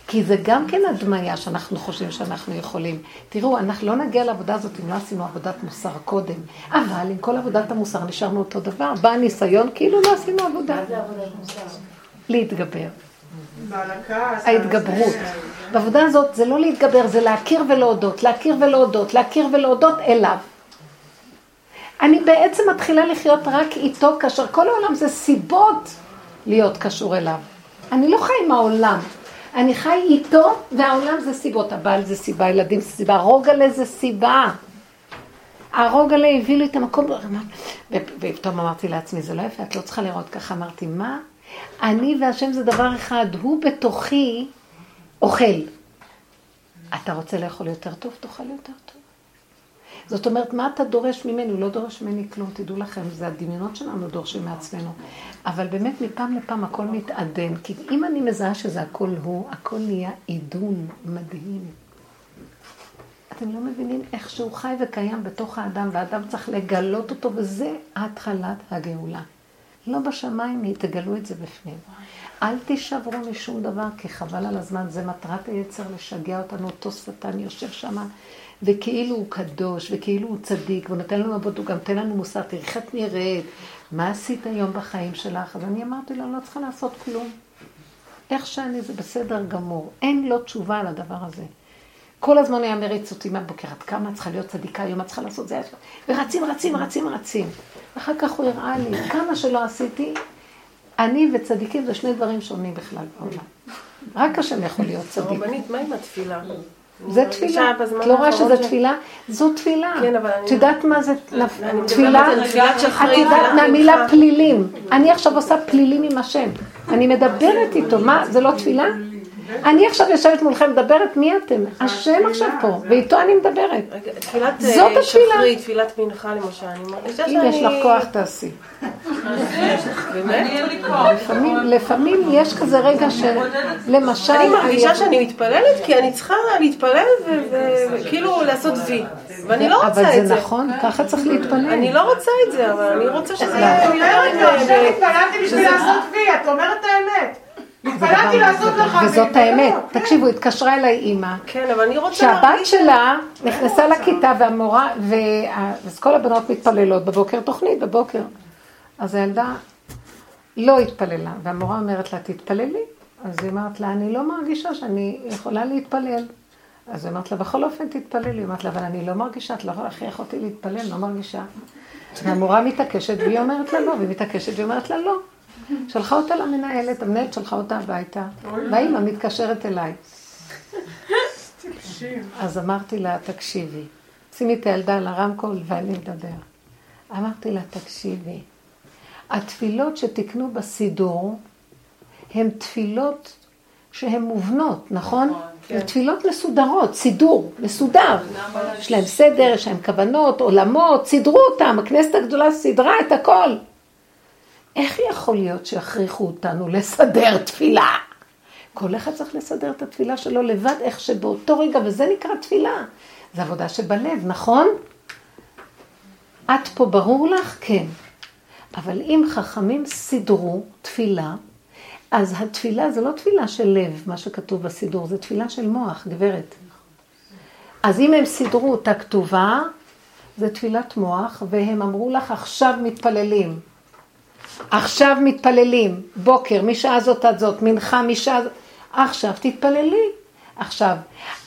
כי זה גם כן הדמיה שאנחנו חושבים שאנחנו יכולים. תראו, אנחנו לא נגיע לעבודה הזאת אם לא עשינו עבודת מוסר קודם. אבל עם כל עבודת המוסר נשארנו אותו דבר. בא הניסיון כאילו לא עשינו עבודה. מה זה עבודת מוסר? להתגבר. ההתגברות. בעבודה הזאת זה לא להתגבר, זה להכיר ולהודות, להכיר ולהודות, להכיר ולהודות אליו. אני בעצם מתחילה לחיות רק איתו, כאשר כל העולם זה סיבות להיות קשור אליו. אני לא חי עם העולם, אני חי איתו, והעולם זה סיבות. הבעל זה סיבה, ילדים זה סיבה, רוגלה זה סיבה. הרוגלה הביא לי את המקום, ופתאום אמרתי לעצמי, זה לא יפה, את לא צריכה לראות ככה. אמרתי, מה? אני והשם זה דבר אחד, הוא בתוכי אוכל. אתה רוצה לאכול יותר טוב, תאכל יותר טוב. זאת אומרת, מה אתה דורש ממני? הוא לא דורש ממני כלום, תדעו לכם, זה הדמיונות שלנו דורשים מעצמנו. אבל באמת מפעם לפעם הכל מתעדן, כי אם אני מזהה שזה הכל הוא, הכל נהיה עידון מדהים. אתם לא מבינים איך שהוא חי וקיים בתוך האדם, והאדם צריך לגלות אותו, וזה התחלת הגאולה. לא בשמיים, תגלו את זה בפנים. אל תישברו משום דבר, כי חבל על הזמן, זה מטרת היצר לשגע אותנו, אותו שטן יושב שם, וכאילו הוא קדוש, וכאילו הוא צדיק, והוא נותן לנו עבוד, הוא גם נותן לנו מוסר, תראי איך את נראית, מה עשית היום בחיים שלך? אז אני אמרתי לו, אני לא צריכה לעשות כלום. איך שאני, זה בסדר גמור. אין לו תשובה על הדבר הזה. כל הזמן היה מריץ אותי מהבוקר, עד כמה צריכה להיות צדיקה, היום את צריכה לעשות זה, ורצים, רצים, רצים, רצים. אחר כך הוא הראה לי, כמה שלא עשיתי, אני וצדיקים זה שני דברים שונים בכלל בעולם. רק השם יכול להיות צדיק. רבנית, מה עם התפילה? זה תפילה. את לא רואה שזה תפילה? זו תפילה. כן. את יודעת מה זה תפילה? את יודעת מהמילה פלילים. אני עכשיו עושה פלילים עם השם. אני מדברת איתו. מה, זה לא תפילה? אני עכשיו יושבת מולכם, מדברת, מי אתם? השם עכשיו פה, ואיתו אני מדברת. תפילת זאת אה, התפילה. שחרית, תפילת מנחה למשל, אני מרגישה שאני... אם יש לך כוח, תעשי. באמת? לפעמים- יש כזה רגע של, למשל, אני מרגישה שאני מתפללת כי אני צריכה להתפלל וכאילו לעשות וי. ואני לא רוצה אבל את זה זה. נכון, ככה צריך להתפלל. אני לא רוצה את זה, אבל אני רוצה שזה לא. יהיה יותר... עכשיו התפללתי בשביל לעשות וי, את אומרת את האמת. התפללתי לעשות. לך. וזאת האמת. כן. תקשיבו, התקשרה אליי אימא, כן, אבל אני רוצה שהבת. שלה נכנסה לכיתה והמורה, וה- אז כל הבנות מתפללות בבוקר, תוכנית בבוקר. אז הילדה לא התפללה, והמורה אומרת לה, תתפללי. אז היא אמרת לה, אני לא מרגישה שאני יכולה להתפלל. אז היא אמרת לה, בכל אופן תתפללי. היא אמרת לה, אבל אני לא מרגישה, את לא יכולה להכריח אותי להתפלל, לא מרגישה. והמורה מתעקשת, והיא אומרת לה לא, והיא מתעקשת, והיא אומרת לה לא. שלחה אותה למנהלת, המנהלת שלחה אותה הביתה, והאימא מתקשרת אליי. אז אמרתי לה, תקשיבי, שימי את הילדה על הרמקול ואני מדבר. אמרתי לה, תקשיבי, התפילות שתקנו בסידור הן תפילות שהן מובנות, נכון? הן תפילות מסודרות, סידור, מסודר. יש להם סדר, יש להם כוונות, עולמות, סידרו אותם, הכנסת הגדולה סידרה את הכל. איך יכול להיות שיכריחו אותנו לסדר תפילה? כל אחד צריך לסדר את התפילה שלו לבד, איך שבאותו רגע, וזה נקרא תפילה. זה עבודה שבלב, נכון? את פה ברור לך? כן. אבל אם חכמים סידרו תפילה, אז התפילה זה לא תפילה של לב, מה שכתוב בסידור, זה תפילה של מוח, גברת. אז אם הם סידרו אותה כתובה, זה תפילת מוח, והם אמרו לך, עכשיו מתפללים. עכשיו מתפללים, בוקר, משעה זאת עד זאת, מנחה משעה זאת, עכשיו תתפללי. עכשיו,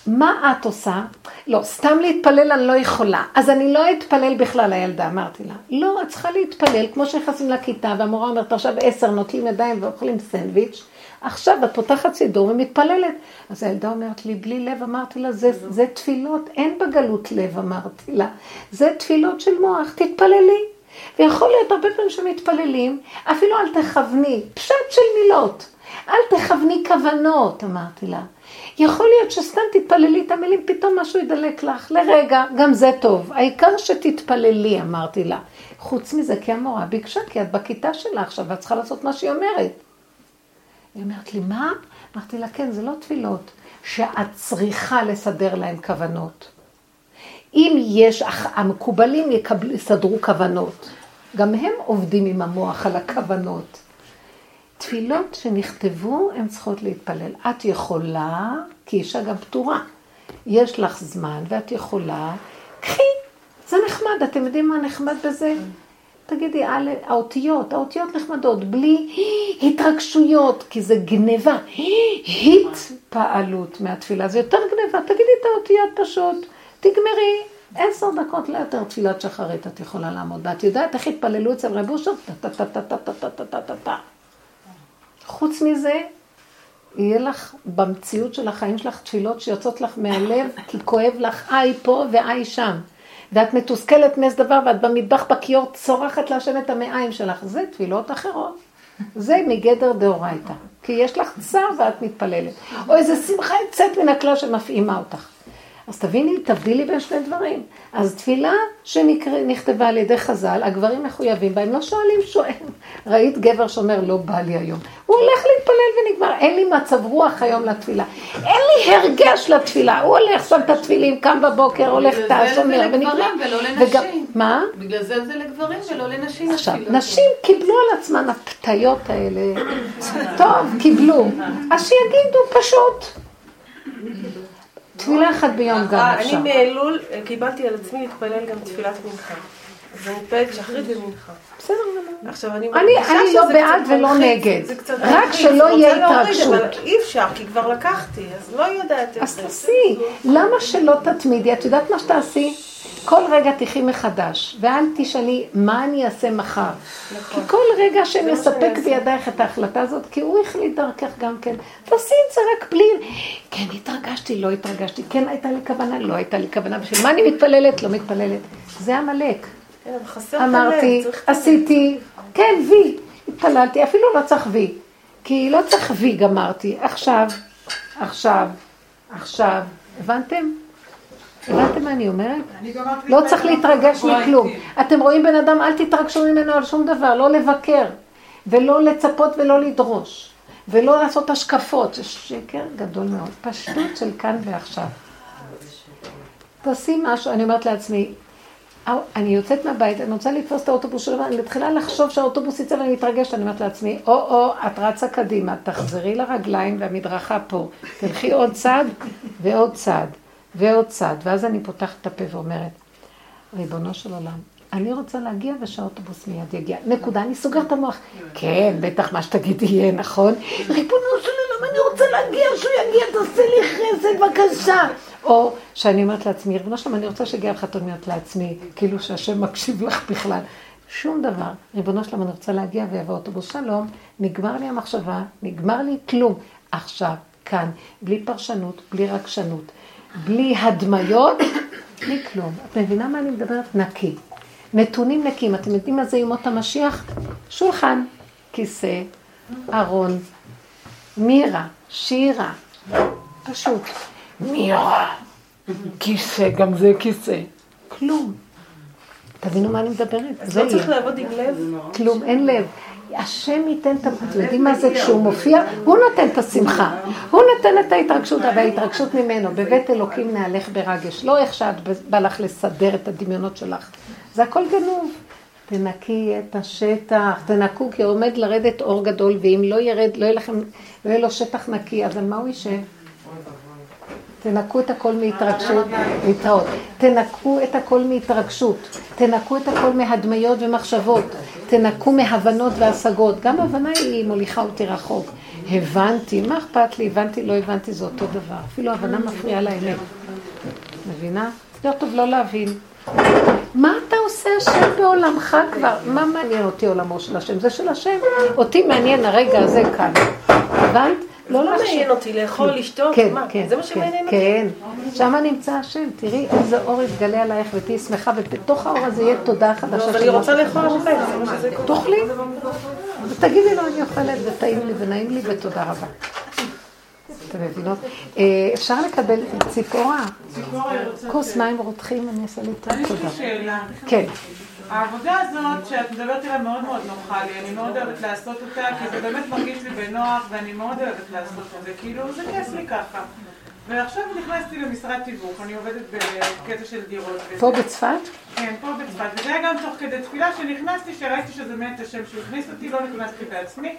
מה את עושה? לא, סתם להתפלל אני לא יכולה. אז אני לא אתפלל בכלל, הילדה, אמרתי לה. לא, את צריכה להתפלל, כמו שנכנסים לכיתה, והמורה אומרת, עכשיו עשר, נוטלים ידיים ואוכלים סנדוויץ', עכשיו את פותחת סידור ומתפללת. אז הילדה אומרת לי, בלי לב, אמרתי לה, זה, זה תפילות, אין בגלות לב, אמרתי לה. זה תפילות של מוח, תתפללי. ויכול להיות הרבה פעמים שמתפללים, אפילו אל תכווני, פשט של מילות. אל תכווני כוונות, אמרתי לה. יכול להיות שסתם תתפללי את המילים, פתאום משהו ידלק לך, לרגע, גם זה טוב. העיקר שתתפללי, אמרתי לה. חוץ מזה, כי המורה ביקשה, כי את בכיתה שלה עכשיו, ואת צריכה לעשות מה שהיא אומרת. היא אומרת לי, מה? אמרתי לה, כן, זה לא תפילות, שאת צריכה לסדר להם כוונות. אם יש, המקובלים יקבל, יסדרו כוונות. גם הם עובדים עם המוח על הכוונות. תפילות שנכתבו, הן צריכות להתפלל. את יכולה, כי אישה גם פתורה. יש לך זמן ואת יכולה, קחי, זה נחמד, אתם יודעים מה נחמד בזה? תגידי, א', האותיות, האותיות נחמדות, בלי התרגשויות, כי זה גניבה, התפעלות מהתפילה, זה יותר גניבה, תגידי את האותיות פשוט, תגמרי, עשר דקות ליותר תפילת שחרית את יכולה לעמוד, ואת יודעת איך התפללו אצל רב אושר? טה-טה-טה-טה-טה-טה-טה-טה. חוץ מזה, יהיה לך במציאות של החיים שלך תפילות שיוצאות לך מהלב, כי כואב לך איי פה ואיי שם. ואת מתוסכלת מאיזה דבר, ואת במטבח בכיור צורחת להשם את המעיים שלך. זה תפילות אחרות. זה מגדר דאורייתא. כי יש לך צער ואת מתפללת. או איזה שמחה יוצאת מן הכלל שמפעימה אותך. אז תביני, תבדילי בין שני דברים. אז תפילה שנכתבה על ידי חז"ל, הגברים מחויבים בה, הם לא שואלים שואל. ראית גבר שאומר, לא בא לי היום. הוא הולך להתפלל ונגמר, אין לי מצב רוח היום לתפילה. אין לי הרגש לתפילה. הוא הולך, שם את התפילים, קם בבוקר, הולך, טס, אומר, ונגמר. ולא לנשים. מה? בגלל זה זה לגברים ולא לנשים. עכשיו. נשים קיבלו על עצמן הפתיות האלה. טוב, קיבלו. אז שיגידו פשוט. תפילה אחת ביום גם אה, אני אפשר. מאלול קיבלתי על עצמי להתפלל גם תפילת מנחה. אז אני מתפללת שחרית ומנחה. בסדר גמור. עכשיו אני אני- מרגישה אני לא בעד ולא נגד. רק שלא יהיה התרגשות. אי אפשר, כי כבר לקחתי, אז לא יודעת איך אז זה. תעשי. למה שלא תתמידי? את יודעת מה שתעשי? כל רגע תחי מחדש, ואל תשאלי מה אני אעשה מחר. כי כל רגע נכון. אעשה. בידייך את ההחלטה הזאת, כי הוא החליט דרכך גם כן. תעשי את זה רק בלי... כן, התרגשתי, לא התרגשתי, כן הייתה לי כוונה, לא הייתה לי כוונה. בשביל מה אני מתפללת? לא מתפללת. זה עמלק. אמרתי. עשיתי, כן, וי, התפללתי, אפילו לא צריך וי, כי לא צריך וי גמרתי, עכשיו, עכשיו, עכשיו, הבנתם? הבנתם מה אני אומרת? לא צריך להתרגש מכלום. אתם רואים בן אדם, אל תתרגשו ממנו על שום דבר, לא לבקר, ולא לצפות ולא לדרוש, ולא לעשות השקפות, זה שקר גדול מאוד, פשטות של כאן ועכשיו. תעשי משהו, אני אומרת לעצמי, "אה, אני יוצאת מהבית, אני רוצה לתפוס את האוטובוס שלו, אני מתחילה לחשוב שהאוטובוס יצא ואני מתרגשת, אני אומרת לעצמי, או-או, את רצה קדימה, תחזרי לרגליים והמדרכה פה, תלכי עוד צעד ועוד צעד ועוד צעד, ואז אני פותחת את הפה ואומרת, ריבונו של עולם, אני רוצה להגיע ושהאוטובוס מיד יגיע. נקודה, אני סוגרת את המוח. כן, בטח מה שתגידי יהיה נכון. ריבונו של עולם, אני רוצה להגיע, שהוא יגיע, תעשה לי חסד, בבקשה. או שאני אומרת לעצמי, ריבונו של עולם, אני רוצה שיגיע לך, את אומרת לעצמי, כאילו שהשם מקשיב לך בכלל. שום דבר. ריבונו של עולם, אני רוצה להגיע ויבוא אוטובוס שלום, נגמר לי המחשבה, נגמר לי כלום. עכשיו, כאן, בלי פרשנות, בלי רגשנות, בלי הדמיות, בלי כלום. את מבינה מה אני מדברת? נקי. נתונים נקיים. אתם יודעים מה זה ימות המשיח? שולחן, כיסא, ארון, מירה, שירה. פשוט. מירה, כיסא, גם זה כיסא. כלום. תבינו מה אני מדברת? אז לא צריך. לעבוד עם לב? כלום, אין לב. השם ייתן את ה... אתם יודעים מה זה כשהוא מופיע? הוא נותן את השמחה. הוא נותן את ההתרגשות, אבל ההתרגשות ממנו. בבית אלוקים נהלך ברגש. לא איך שאת בא לך לסדר את הדמיונות שלך. זה הכל גנוב. תנקי את השטח, תנקו, כי עומד לרדת אור גדול, ואם לא ירד, לא יהיה לכם, לא יהיה לו שטח נקי, אז על מה הוא יישב? תנקו את הכל מהתרגשות, להתראות. תנקו את הכל מהתרגשות. תנקו את הכל מהדמיות ומחשבות. תנקו מהבנות והשגות. גם הבנה היא מוליכה אותי רחוק. הבנתי, מה אכפת לי? הבנתי, לא הבנתי, זה אותו דבר. אפילו הבנה מפריעה לאמת. מבינה? יותר טוב לא להבין. מה אתה עושה השם בעולמך כבר? מה מעניין אותי עולמו של השם? זה של השם. אותי מעניין הרגע הזה כאן. הבנת? לא לא. מעניין אותי לאכול, לשתות, כן, מה? כן, זה מה כן, שמעניין אותי. כן, שם נמצא השם, תראי איזה אור יתגלה עלייך ותהיי שמחה, ובתוך האור הזה יהיה תודה חדשה. לא, אבל אני רוצה. לאכול הרבה. תאכלי, ותגידי לו אני אוכלת וטעים לי ונעים לי ותודה רבה. אתם מבינות? אה, אפשר לקבל ציפורה, כוס מים רותחים, אני אעשה לי את יש לי תודה. שאלה. כן, העבודה הזאת שאת מדברת עליה מאוד מאוד נוחה לי, אני מאוד אוהבת לעשות אותה, כי זה באמת מרגיש לי בנוח, ואני מאוד אוהבת לעשות את זה, כאילו זה כיף לי ככה. ועכשיו נכנסתי למשרד תיווך, אני עובדת בקטע של דירות. וזה. פה בצפת? כן, פה בצפת, וזה היה גם תוך כדי תפילה שנכנסתי, שראיתי שזה באמת השם שהכניס אותי, לא נכנסתי בעצמי,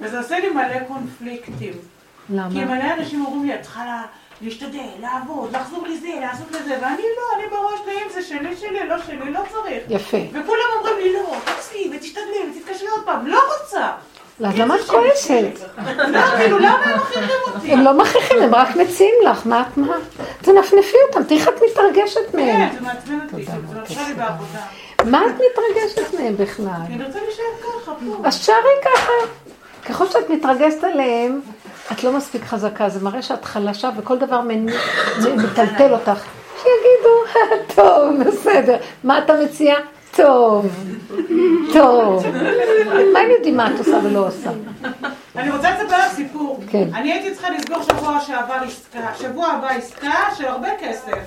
וזה עושה לי מלא קונפליקטים. כי למה? מלא אנשים אומרים לי, את צריכה לה- להשתדל, לעבוד, לחזור לזה, לעשות לזה, ואני לא, אני בראש אם זה שלי, שלי, לא שלי, לא צריך. יפה. וכולם אומרים לי, לא, תעשי, ותשתדלי, ותתקשרי עוד פעם, לא רוצה. אז למה את כועסת? לא, כאילו, למה הם מכריחים אותי? הם לא מכריחים, הם רק מציעים לך, מה את מה? תנפנפי אותם, תראי איך את מתרגשת מהם. כן, זה מעצבן אותי, זה מה מפריע לי בעבודה. מה את מתרגשת מהם בכלל? אני רוצה להישאר ככה, פה. אז שערי ככה. ככל שאת מתרגשת עליהם, את לא מספיק חזקה, זה מראה שאת חלשה וכל דבר מטלטל אותך. שיגיד תגידו, טוב, בסדר. מה אתה מציע? טוב, טוב. מה הם יודעים מה את עושה ולא עושה? אני רוצה לספר לך סיפור. כן. אני הייתי צריכה לסגור שבוע שעבר עסקה, שבוע הבא עסקה של הרבה כסף.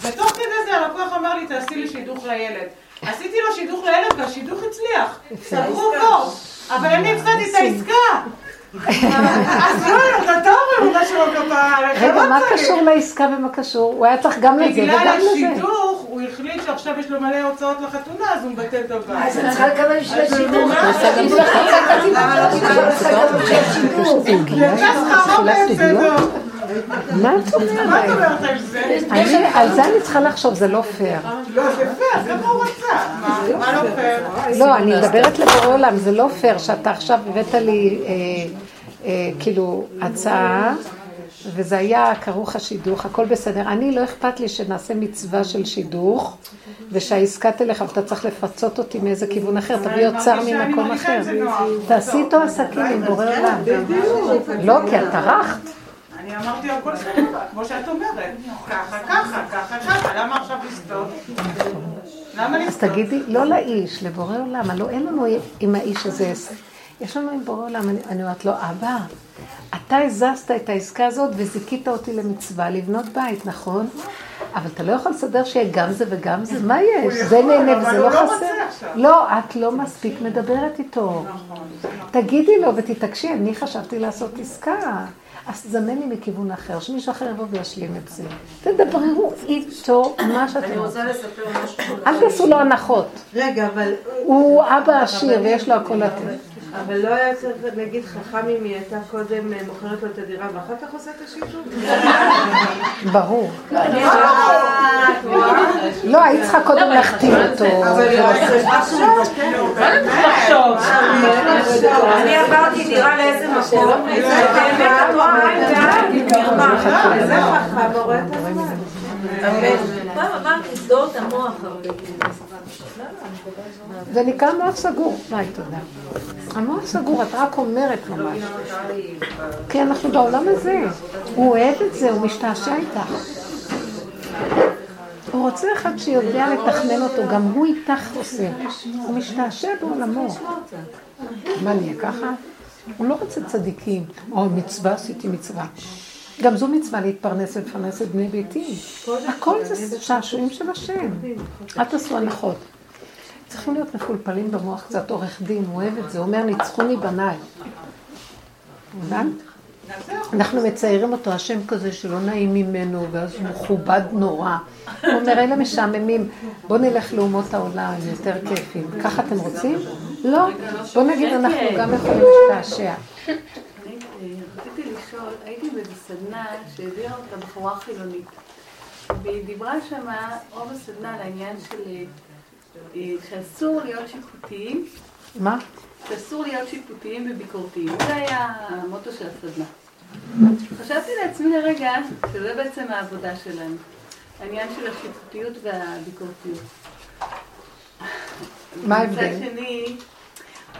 ותוך כדי זה הלקוח אמר לי, תעשי לי שידוך לילד. עשיתי לו שידוך לילד והשידוך הצליח. סגרו בור. אבל אני הפסדתי את העסקה. אז לא, אתה אומר, מה שלא עליך, רגע, לא מה. קשור לעסקה ומקשור? הוא היה צריך גם לזה בגלל וגם לזה. השידוך, הוא החליט שעכשיו יש לו מלא הוצאות לחתונה, אז הוא מבטל את הבית. אז אני צריכה לקבל בשביל השידור. יצא שכרו בהפסדו. מה את מה את אומרת? על זה? אני- על זה אני צריכה לחשוב, זה לא פייר. לא, זה פייר, כמה הוא רצה. מה- מה לא פייר? לא, אני מדברת לבורא עולם, זה לא פייר שאתה עכשיו הבאת לי אה, אה, כאילו הצעה, וזה היה כרוך השידוך, הכל בסדר. אני לא אכפת לי שנעשה מצווה של שידוך, ושהעסקה תלך, אבל אתה צריך לפצות אותי מאיזה כיוון אחר, תביא אוצר ממקום אחר. זה. תעשי איתו עסקים עם בורא עולם. לא, כי את טרחת. אני אמרתי הכל סבבה, כמו שאת אומרת. ככה, ככה, ככה, ככה, למה עכשיו לסטות? למה אז לסטות? תגידי, לא לאיש, לבורא עולם, הלוא אין לנו עם האיש הזה, יש לנו עם בורא עולם, אני, אני אומרת לו, אבא, אתה הזזת את העסקה הזאת וזיכית אותי למצווה לבנות בית, נכון? אבל אתה לא יכול לסדר שיהיה גם זה וגם זה, מה יש? זה נהנה וזה לא לא חסר. לא, את לא מספיק מדברת איתו. תגידי לו ותתעקשי, אני חשבתי לעשות עסקה. אז תזמן לי מכיוון אחר, שמישהו אחר יבוא וישלים את זה. תדברו איתו מה שאתם אני. רוצה לספר משהו. אל תעשו לו הנחות. רגע, אבל, הוא אבא עשיר ויש לו הכל לתת. אבל לא היה צריך להגיד חכם אם היא הייתה קודם אה, מוכרת לו את הדירה ואחר כך עושה את השידור? ברור. לא, היית צריכה קודם להחתים אותו. אני עברתי דירה לאיזה מקום. זה חכם הורא את הזמן. פעם אמרתי, סגור את המוח הרבה. זה נקרא מוח סגור. ביי, תודה. המוח סגור, את רק אומרת ממש. כי אנחנו בעולם הזה. הוא אוהב את זה, הוא משתעשע איתך. הוא רוצה אחד שיודע לתכנן אותו, גם הוא איתך עושה. הוא משתעשע בעולמו. מה נהיה ככה? הוא לא רוצה צדיקים. או מצווה, עשיתי מצווה. גם זו מצווה להתפרנס ולפרנס את בני ביתי. הכל זה שעשועים של השם. אל תעשו הנחות. צריכים להיות מפולפלים במוח קצת עורך דין, הוא אוהב את זה, אומר ניצחוני בניי. אנחנו מציירים אותו, השם כזה שלא נעים ממנו, ואז הוא מכובד נורא. הוא אומר, אלה משעממים, בואו נלך לאומות העולם, יותר כיפים. ככה אתם רוצים? לא. בואו נגיד, אנחנו גם יכולים להשתעשע. רציתי לשאול, הייתי סדנה שהעבירה אותה בחורה חילונית והיא דיברה שמה, רוב הסדנה על העניין של אה, שאסור להיות שיפוטיים, מה? שאסור להיות שיפוטיים וביקורתיים. זה היה המוטו של הסדנה. חשבתי לעצמי לרגע שזה בעצם העבודה שלנו, העניין של השיפוטיות והביקורתיות. מה ההבדל? מצד שני,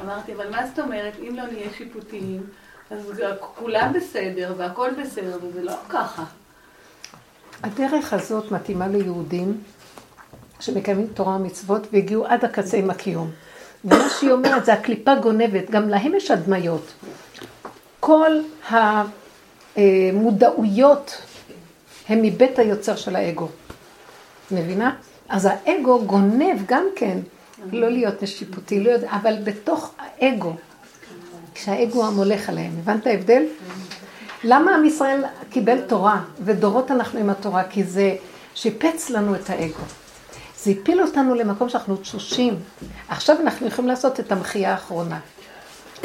אמרתי, אבל מה זאת אומרת, אם לא נהיה שיפוטיים, אז כולם בסדר והכל בסדר, וזה לא ככה. הדרך הזאת מתאימה ליהודים שמקיימים תורה ומצוות והגיעו עד הקצה עם הקיום. ומה שהיא אומרת זה הקליפה גונבת, גם להם יש הדמיות. כל המודעויות הן מבית היוצר של האגו. מבינה? אז האגו גונב גם כן, לא להיות שיפוטי, לא יודע, אבל בתוך האגו, כשהאגו המולך עליהם, הבנת ההבדל? למה עם ישראל קיבל תורה, ודורות אנחנו עם התורה? כי זה שיפץ לנו את האגו. זה הפיל אותנו למקום שאנחנו תשושים. עכשיו אנחנו יכולים לעשות את המחייה האחרונה.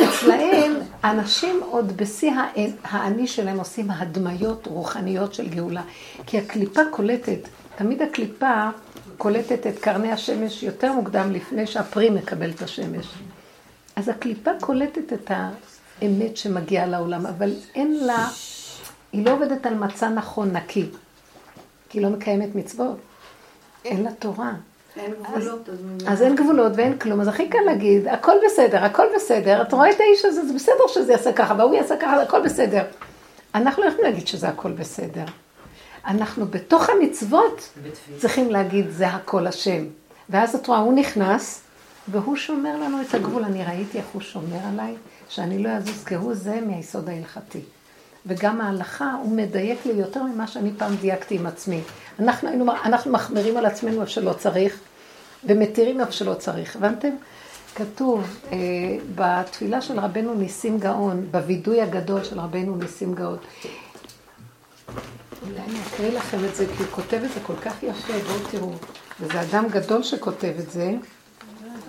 אצלהם, אנשים עוד בשיא האני שלהם עושים הדמיות רוחניות של גאולה. כי הקליפה קולטת, תמיד הקליפה קולטת את קרני השמש יותר מוקדם לפני שהפרי מקבל את השמש. אז הקליפה קולטת את האמת שמגיעה לעולם, אבל אין לה, היא לא עובדת על מצע נכון, נקי, כי היא לא מקיימת מצוות. אין לה תורה. אין גבולות, אז... אז אין גבולות ואין כלום, אז הכי קל להגיד, הכל בסדר, הכל בסדר, את רואה את האיש הזה, זה בסדר שזה יעשה ככה, והוא יעשה ככה, הכל בסדר. אנחנו לא יכולים להגיד שזה הכל בסדר. אנחנו בתוך המצוות צריכים להגיד, זה הכל השם. ואז את רואה, הוא נכנס, והוא שומר לנו את הגבול. אני ראיתי איך הוא שומר עליי, שאני לא אזוז כהוא זה מהיסוד ההלכתי. וגם ההלכה, הוא מדייק לי יותר ממה שאני פעם דייקתי עם עצמי. אנחנו, היינו, אנחנו מחמירים על עצמנו איפה שלא צריך, ומתירים איפה שלא צריך. הבנתם? כתוב אה, בתפילה של רבנו ניסים גאון, בווידוי הגדול של רבנו ניסים גאון. אולי אני אקריא לכם את זה, כי הוא כותב את זה כל כך יפה, בואו תראו. וזה אדם גדול שכותב את זה.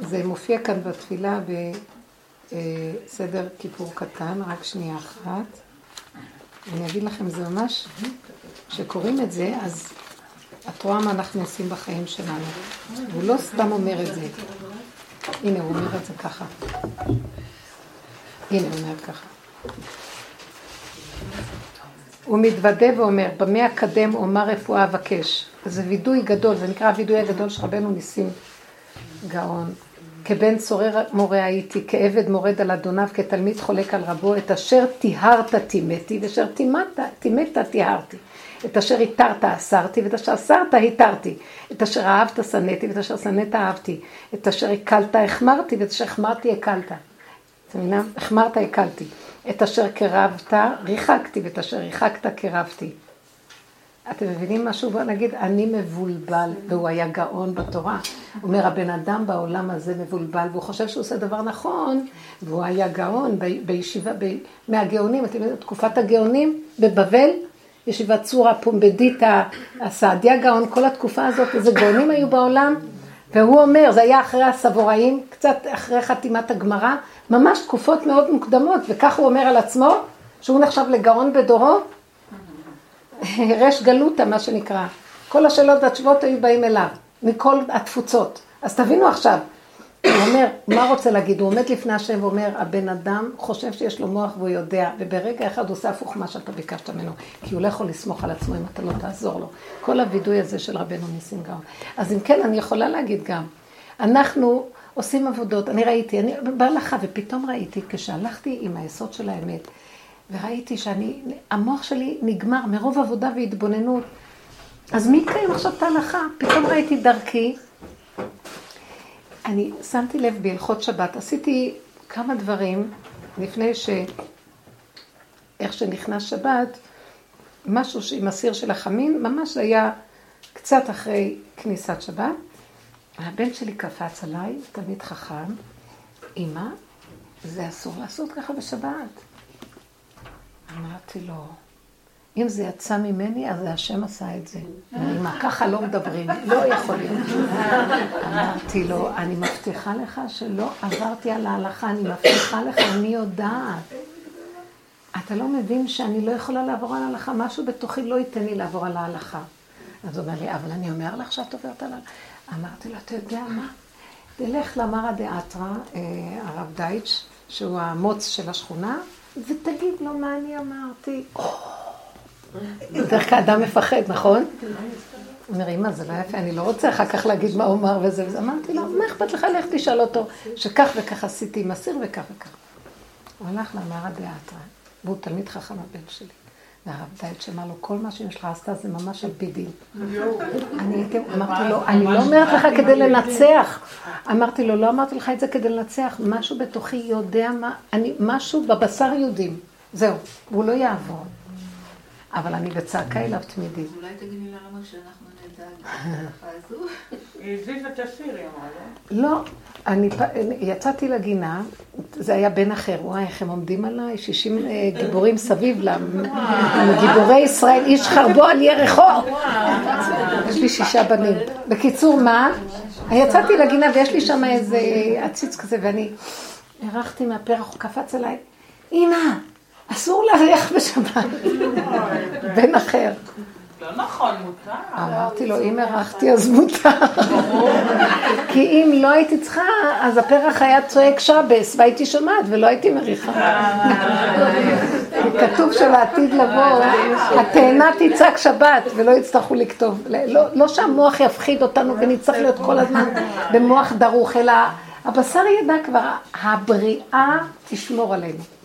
זה מופיע כאן בתפילה בסדר כיפור קטן, רק שנייה אחת. אני אגיד לכם, זה ממש, כשקוראים את זה, אז את רואה מה אנחנו עושים בחיים שלנו. הוא לא סתם אומר את זה. הנה, הוא אומר את זה ככה. הנה, הוא אומר ככה. הוא מתוודה ואומר, במה אקדם אומר רפואה אבקש. זה וידוי גדול, זה נקרא הווידוי הגדול של רבנו ניסים גאון. כבן צורר מורה הייתי, כעבד מורד על אדוניו, כתלמיד חולק על רבו, את אשר טיהרת טימאתי, ואשר טימאת טיהרתי. את אשר התרת אסרתי, ואת אשר אסרת התרתי. את אשר אהבת שנאתי, ואת אשר שנאת אהבתי. את אשר הקלת החמרתי, ואת אשר החמרתי הקלת. אתה מבינה? החמרת הקלתי. את אשר קרבת ריחקתי, ואת אשר ריחקת קרבתי. אתם מבינים משהו? בוא נגיד, אני מבולבל, והוא היה גאון בתורה. אומר, הבן אדם בעולם הזה מבולבל, והוא חושב שהוא עושה דבר נכון, והוא היה גאון בישיבה, ב... מהגאונים, אתם יודעים, תקופת הגאונים בבבל, ישיבת צורה פומבדיתא, הסעדיה גאון, כל התקופה הזאת, איזה גאונים היו בעולם, והוא אומר, זה היה אחרי הסבוראים, קצת אחרי חתימת הגמרא, ממש תקופות מאוד מוקדמות, וכך הוא אומר על עצמו, שהוא נחשב לגאון בדורו, רש גלותא, מה שנקרא. כל השאלות והתשובות היו באים אליו, מכל התפוצות. אז תבינו עכשיו, הוא אומר, מה רוצה להגיד? הוא עומד לפני השם ואומר, הבן אדם חושב שיש לו מוח והוא יודע, וברגע אחד הוא עושה הפוך מה שאתה ביקשת ממנו, כי הוא לא יכול לסמוך על עצמו אם אתה לא תעזור לו. כל הווידוי הזה של רבנו ניסים גאון. אז אם כן, אני יכולה להגיד גם, אנחנו עושים עבודות, אני ראיתי, אני בהלכה, ופתאום ראיתי, כשהלכתי עם היסוד של האמת, וראיתי שאני, המוח שלי נגמר מרוב עבודה והתבוננות. אז מי יקיים עכשיו את ההלכה? פתאום ראיתי דרכי. אני שמתי לב בהלכות שבת, עשיתי כמה דברים לפני ש... איך שנכנס שבת, משהו עם הסיר של החמין, ממש היה קצת אחרי כניסת שבת. הבן שלי קפץ עליי, תמיד חכם, אמא, זה אסור לעשות ככה בשבת. אמרתי לו, אם זה יצא ממני, אז השם עשה את זה. מה, ככה לא מדברים, לא יכול להיות. אמרתי לו, אני מבטיחה לך שלא עברתי על ההלכה, אני מבטיחה לך, אני יודעת. אתה לא מבין שאני לא יכולה לעבור על ההלכה, משהו בתוכי לא ייתן לי לעבור על ההלכה. אז הוא אומר לי, אבל אני אומר לך שאת עוברת על ההלכה. אמרתי לו, אתה יודע מה? תלך למרא דאתרא, אה, הרב דייטש, שהוא המוץ של השכונה, ותגיד לו מה אני אמרתי. בדרך כלל אדם מפחד, נכון? אומר, אמא, זה לא יפה, אני לא רוצה אחר כך להגיד מה הוא אמר וזה וזה. אמרתי לו, מה אכפת לך, לך תשאל אותו, שכך וכך עשיתי עם הסיר וכך וכך. הוא הלך למערה דאתרא, והוא תלמיד חכם הבן שלי. והרב דייט שאמר לו, כל מה שאמא שלך עשתה זה ממש על פי דין. אני הייתי, אמרתי לו, אני לא אומרת לך כדי לנצח. אמרתי לו, לא אמרתי לך את זה כדי לנצח, משהו בתוכי יודע מה, אני, משהו בבשר יודעים. זהו, והוא לא יעבור. אבל אני בצעקה אליו תמידית. אולי תגידי למה שאנחנו. היא הזיזה את הסיר, היא אמרה, לא? לא, אני יצאתי לגינה, זה היה בן אחר, וואי, איך הם עומדים עליי, 60 אה, גיבורים סביב להם, גיבורי ישראל, איש חרבו על ירחו. יש לי שישה בנים. בקיצור, מה? יצאתי לגינה ויש לי שם איזה עציץ כזה, ואני הרחתי מהפרח, הוא קפץ אליי, אמא, אסור להריח בשבת. בן אחר. לא נכון, מותר. אמרתי לו, אם הרחתי אז מותר. כי אם לא הייתי צריכה, אז הפרח היה צועק שבס, והייתי שומעת ולא הייתי מריחה. כתוב שלעתיד לבוא, התאנה תצעק שבת ולא יצטרכו לכתוב. לא, לא שהמוח יפחיד אותנו ונצטרך להיות כל הזמן במוח דרוך, אלא הבשר ידע כבר, הבריאה תשמור עלינו.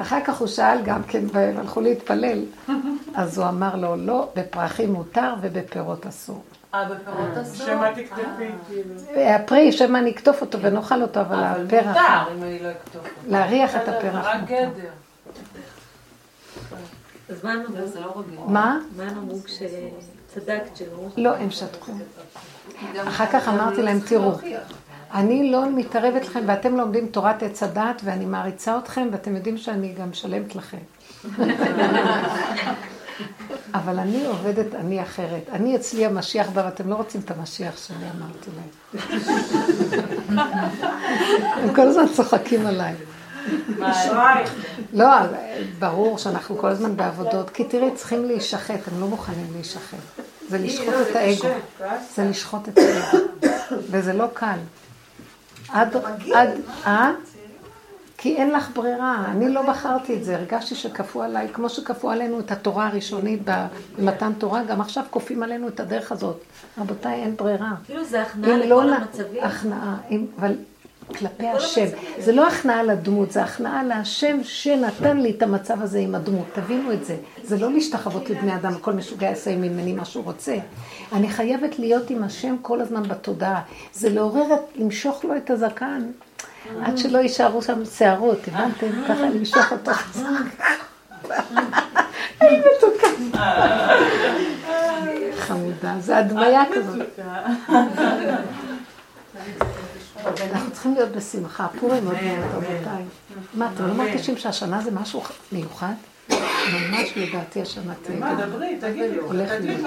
אחר כך הוא שאל גם כן, והם הלכו להתפלל. אז הוא אמר לו, לא, בפרחים מותר ובפירות אסור. אה, בפירות אסור? שמא תקטפי, כאילו. הפרי, שמא נקטוף אותו ונאכל אותו, אבל הפרח... אבל מותר אם אני לא אקטוף אותו. להריח את הפרח. רק. גדר. אז מה הם אמרו? זה לא רגיל. מה? מה הם אמרו כשצדקת שלא? לא, הם שתקו. אחר כך אמרתי להם, תראו, אני לא מתערבת לכם ואתם לומדים תורת עץ הדת ואני מעריצה אתכם ואתם יודעים שאני גם משלמת לכם. אבל אני עובדת, אני אחרת. אני אצלי המשיח בא ואתם לא רוצים את המשיח שלי, אמרתי להם. הם כל הזמן צוחקים עליי. לא, ברור שאנחנו כל הזמן בעבודות, כי תראי, צריכים להישחט, הם לא מוכנים להישחט. זה לשחוט את האגו. זה לשחוט את האגו. וזה לא קל. עד, עד, אה? כי אין לך ברירה, אני לא בחרתי את זה, הרגשתי שכפו עליי, כמו שכפו עלינו את התורה הראשונית במתן תורה, גם עכשיו כופים עלינו את הדרך הזאת. רבותיי, אין ברירה. כאילו זה הכנעה לכל לא המצבים. הכנעה, אבל כלפי השם. זה לא הכנעה לדמות, זה הכנעה להשם שנתן לי את המצב הזה עם הדמות. תבינו את זה. זה לא להשתחוות לבני אדם, כל משוגע יעשה ממני מה שהוא רוצה. אני חייבת להיות עם השם כל הזמן בתודעה. זה לעורר, למשוך לו את הזקן. עד שלא יישארו שם שערות, הבנתם? ככה למשוך אותו. היא מתוקה. חמודה, זה הדמיה כזאת. אנחנו צריכים להיות בשמחה. פורים עוד מעט, רבותיי. מה, אתם לא מרגישים שהשנה זה משהו מיוחד? ממש לדעתי השנה תהיה. מה, דברי, תגידי. הולך להיות.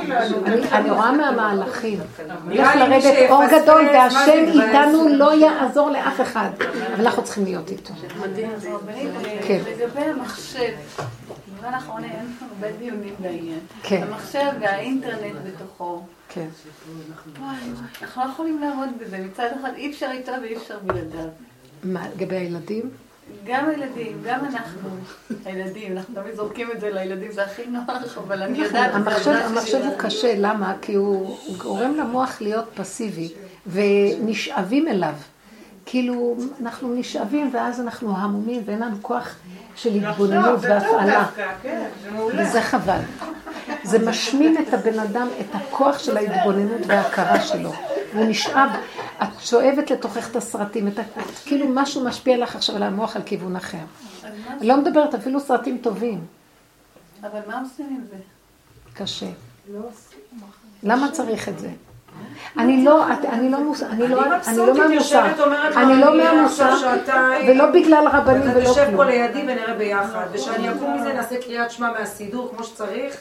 אני- אני רואה מהמהלכים. הולך לרדת אור גדול, והשם? איתנו לא יעזור לאף אחד. אבל אנחנו צריכים להיות איתו. כן. לגבי המחשב, בזמן האחרון היה לנו הרבה דיונים בעניין. כן. המחשב והאינטרנט בתוכו. כן. וואי, אנחנו לא יכולים לעמוד בזה. מצד אחד אי אפשר איתו ואי אפשר בלעדיו. מה, לגבי הילדים? גם הילדים, גם אנחנו, הילדים, אנחנו תמיד זורקים את זה לילדים, זה הכי נוח, אבל אני יודעת... המחשב, המחשב הוא קשה, למה? כי הוא גורם למוח להיות פסיבי, ונשאבים אליו. כאילו, אנחנו נשאבים, ואז אנחנו המומים, ואין לנו כוח של התבוננות והפעלה. כן. וזה חבל. זה משמין את הבן אדם, את הכוח של ההתבוננות וההכרה שלו. והוא נשאב, את שואבת לתוכך את הסרטים, את. כאילו משהו משפיע לך עכשיו על המוח על כיוון אחר. אני לא מדברת אפילו סרטים טובים, אבל מה עושים עם זה? קשה. למה צריך את זה? אני לא, אני לא מוס... אני לא, אני אני לא מהמוסר. אני לא מהמוסר, ולא בגלל רבנים אתה ולא תשב פה כלום. לידי ונראה ביחד, ושאני אקום מזה נעשה קריאת שמע מהסידור כמו שצריך,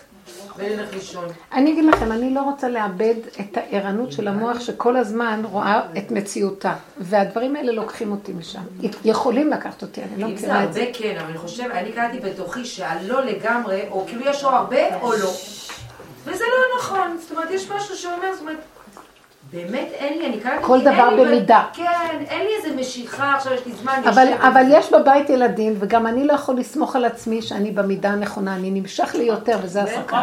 לישון. אני אגיד לכם, אני לא רוצה לאבד את הערנות של המוח שכל הזמן רואה את מציאותה. והדברים האלה לוקחים אותי משם. יכולים לקחת אותי, אני לא מכירה את זה. הרבה כן, אבל אני חושבת, אני קראתי בתוכי שהלא לגמרי, או כאילו יש או הרבה או לא. וזה לא נכון, זאת אומרת, יש משהו שאומר, זאת אומרת, באמת אין לי, אני קראתי, כל דבר לי- במידה. כן, אין לי איזה משיכה, עכשיו יש לי זמן אבל, לשבת. אבל יש בבית ילדים, וגם אני לא יכול לסמוך על עצמי שאני במידה הנכונה, אני נמשך לי יותר, וזה לא.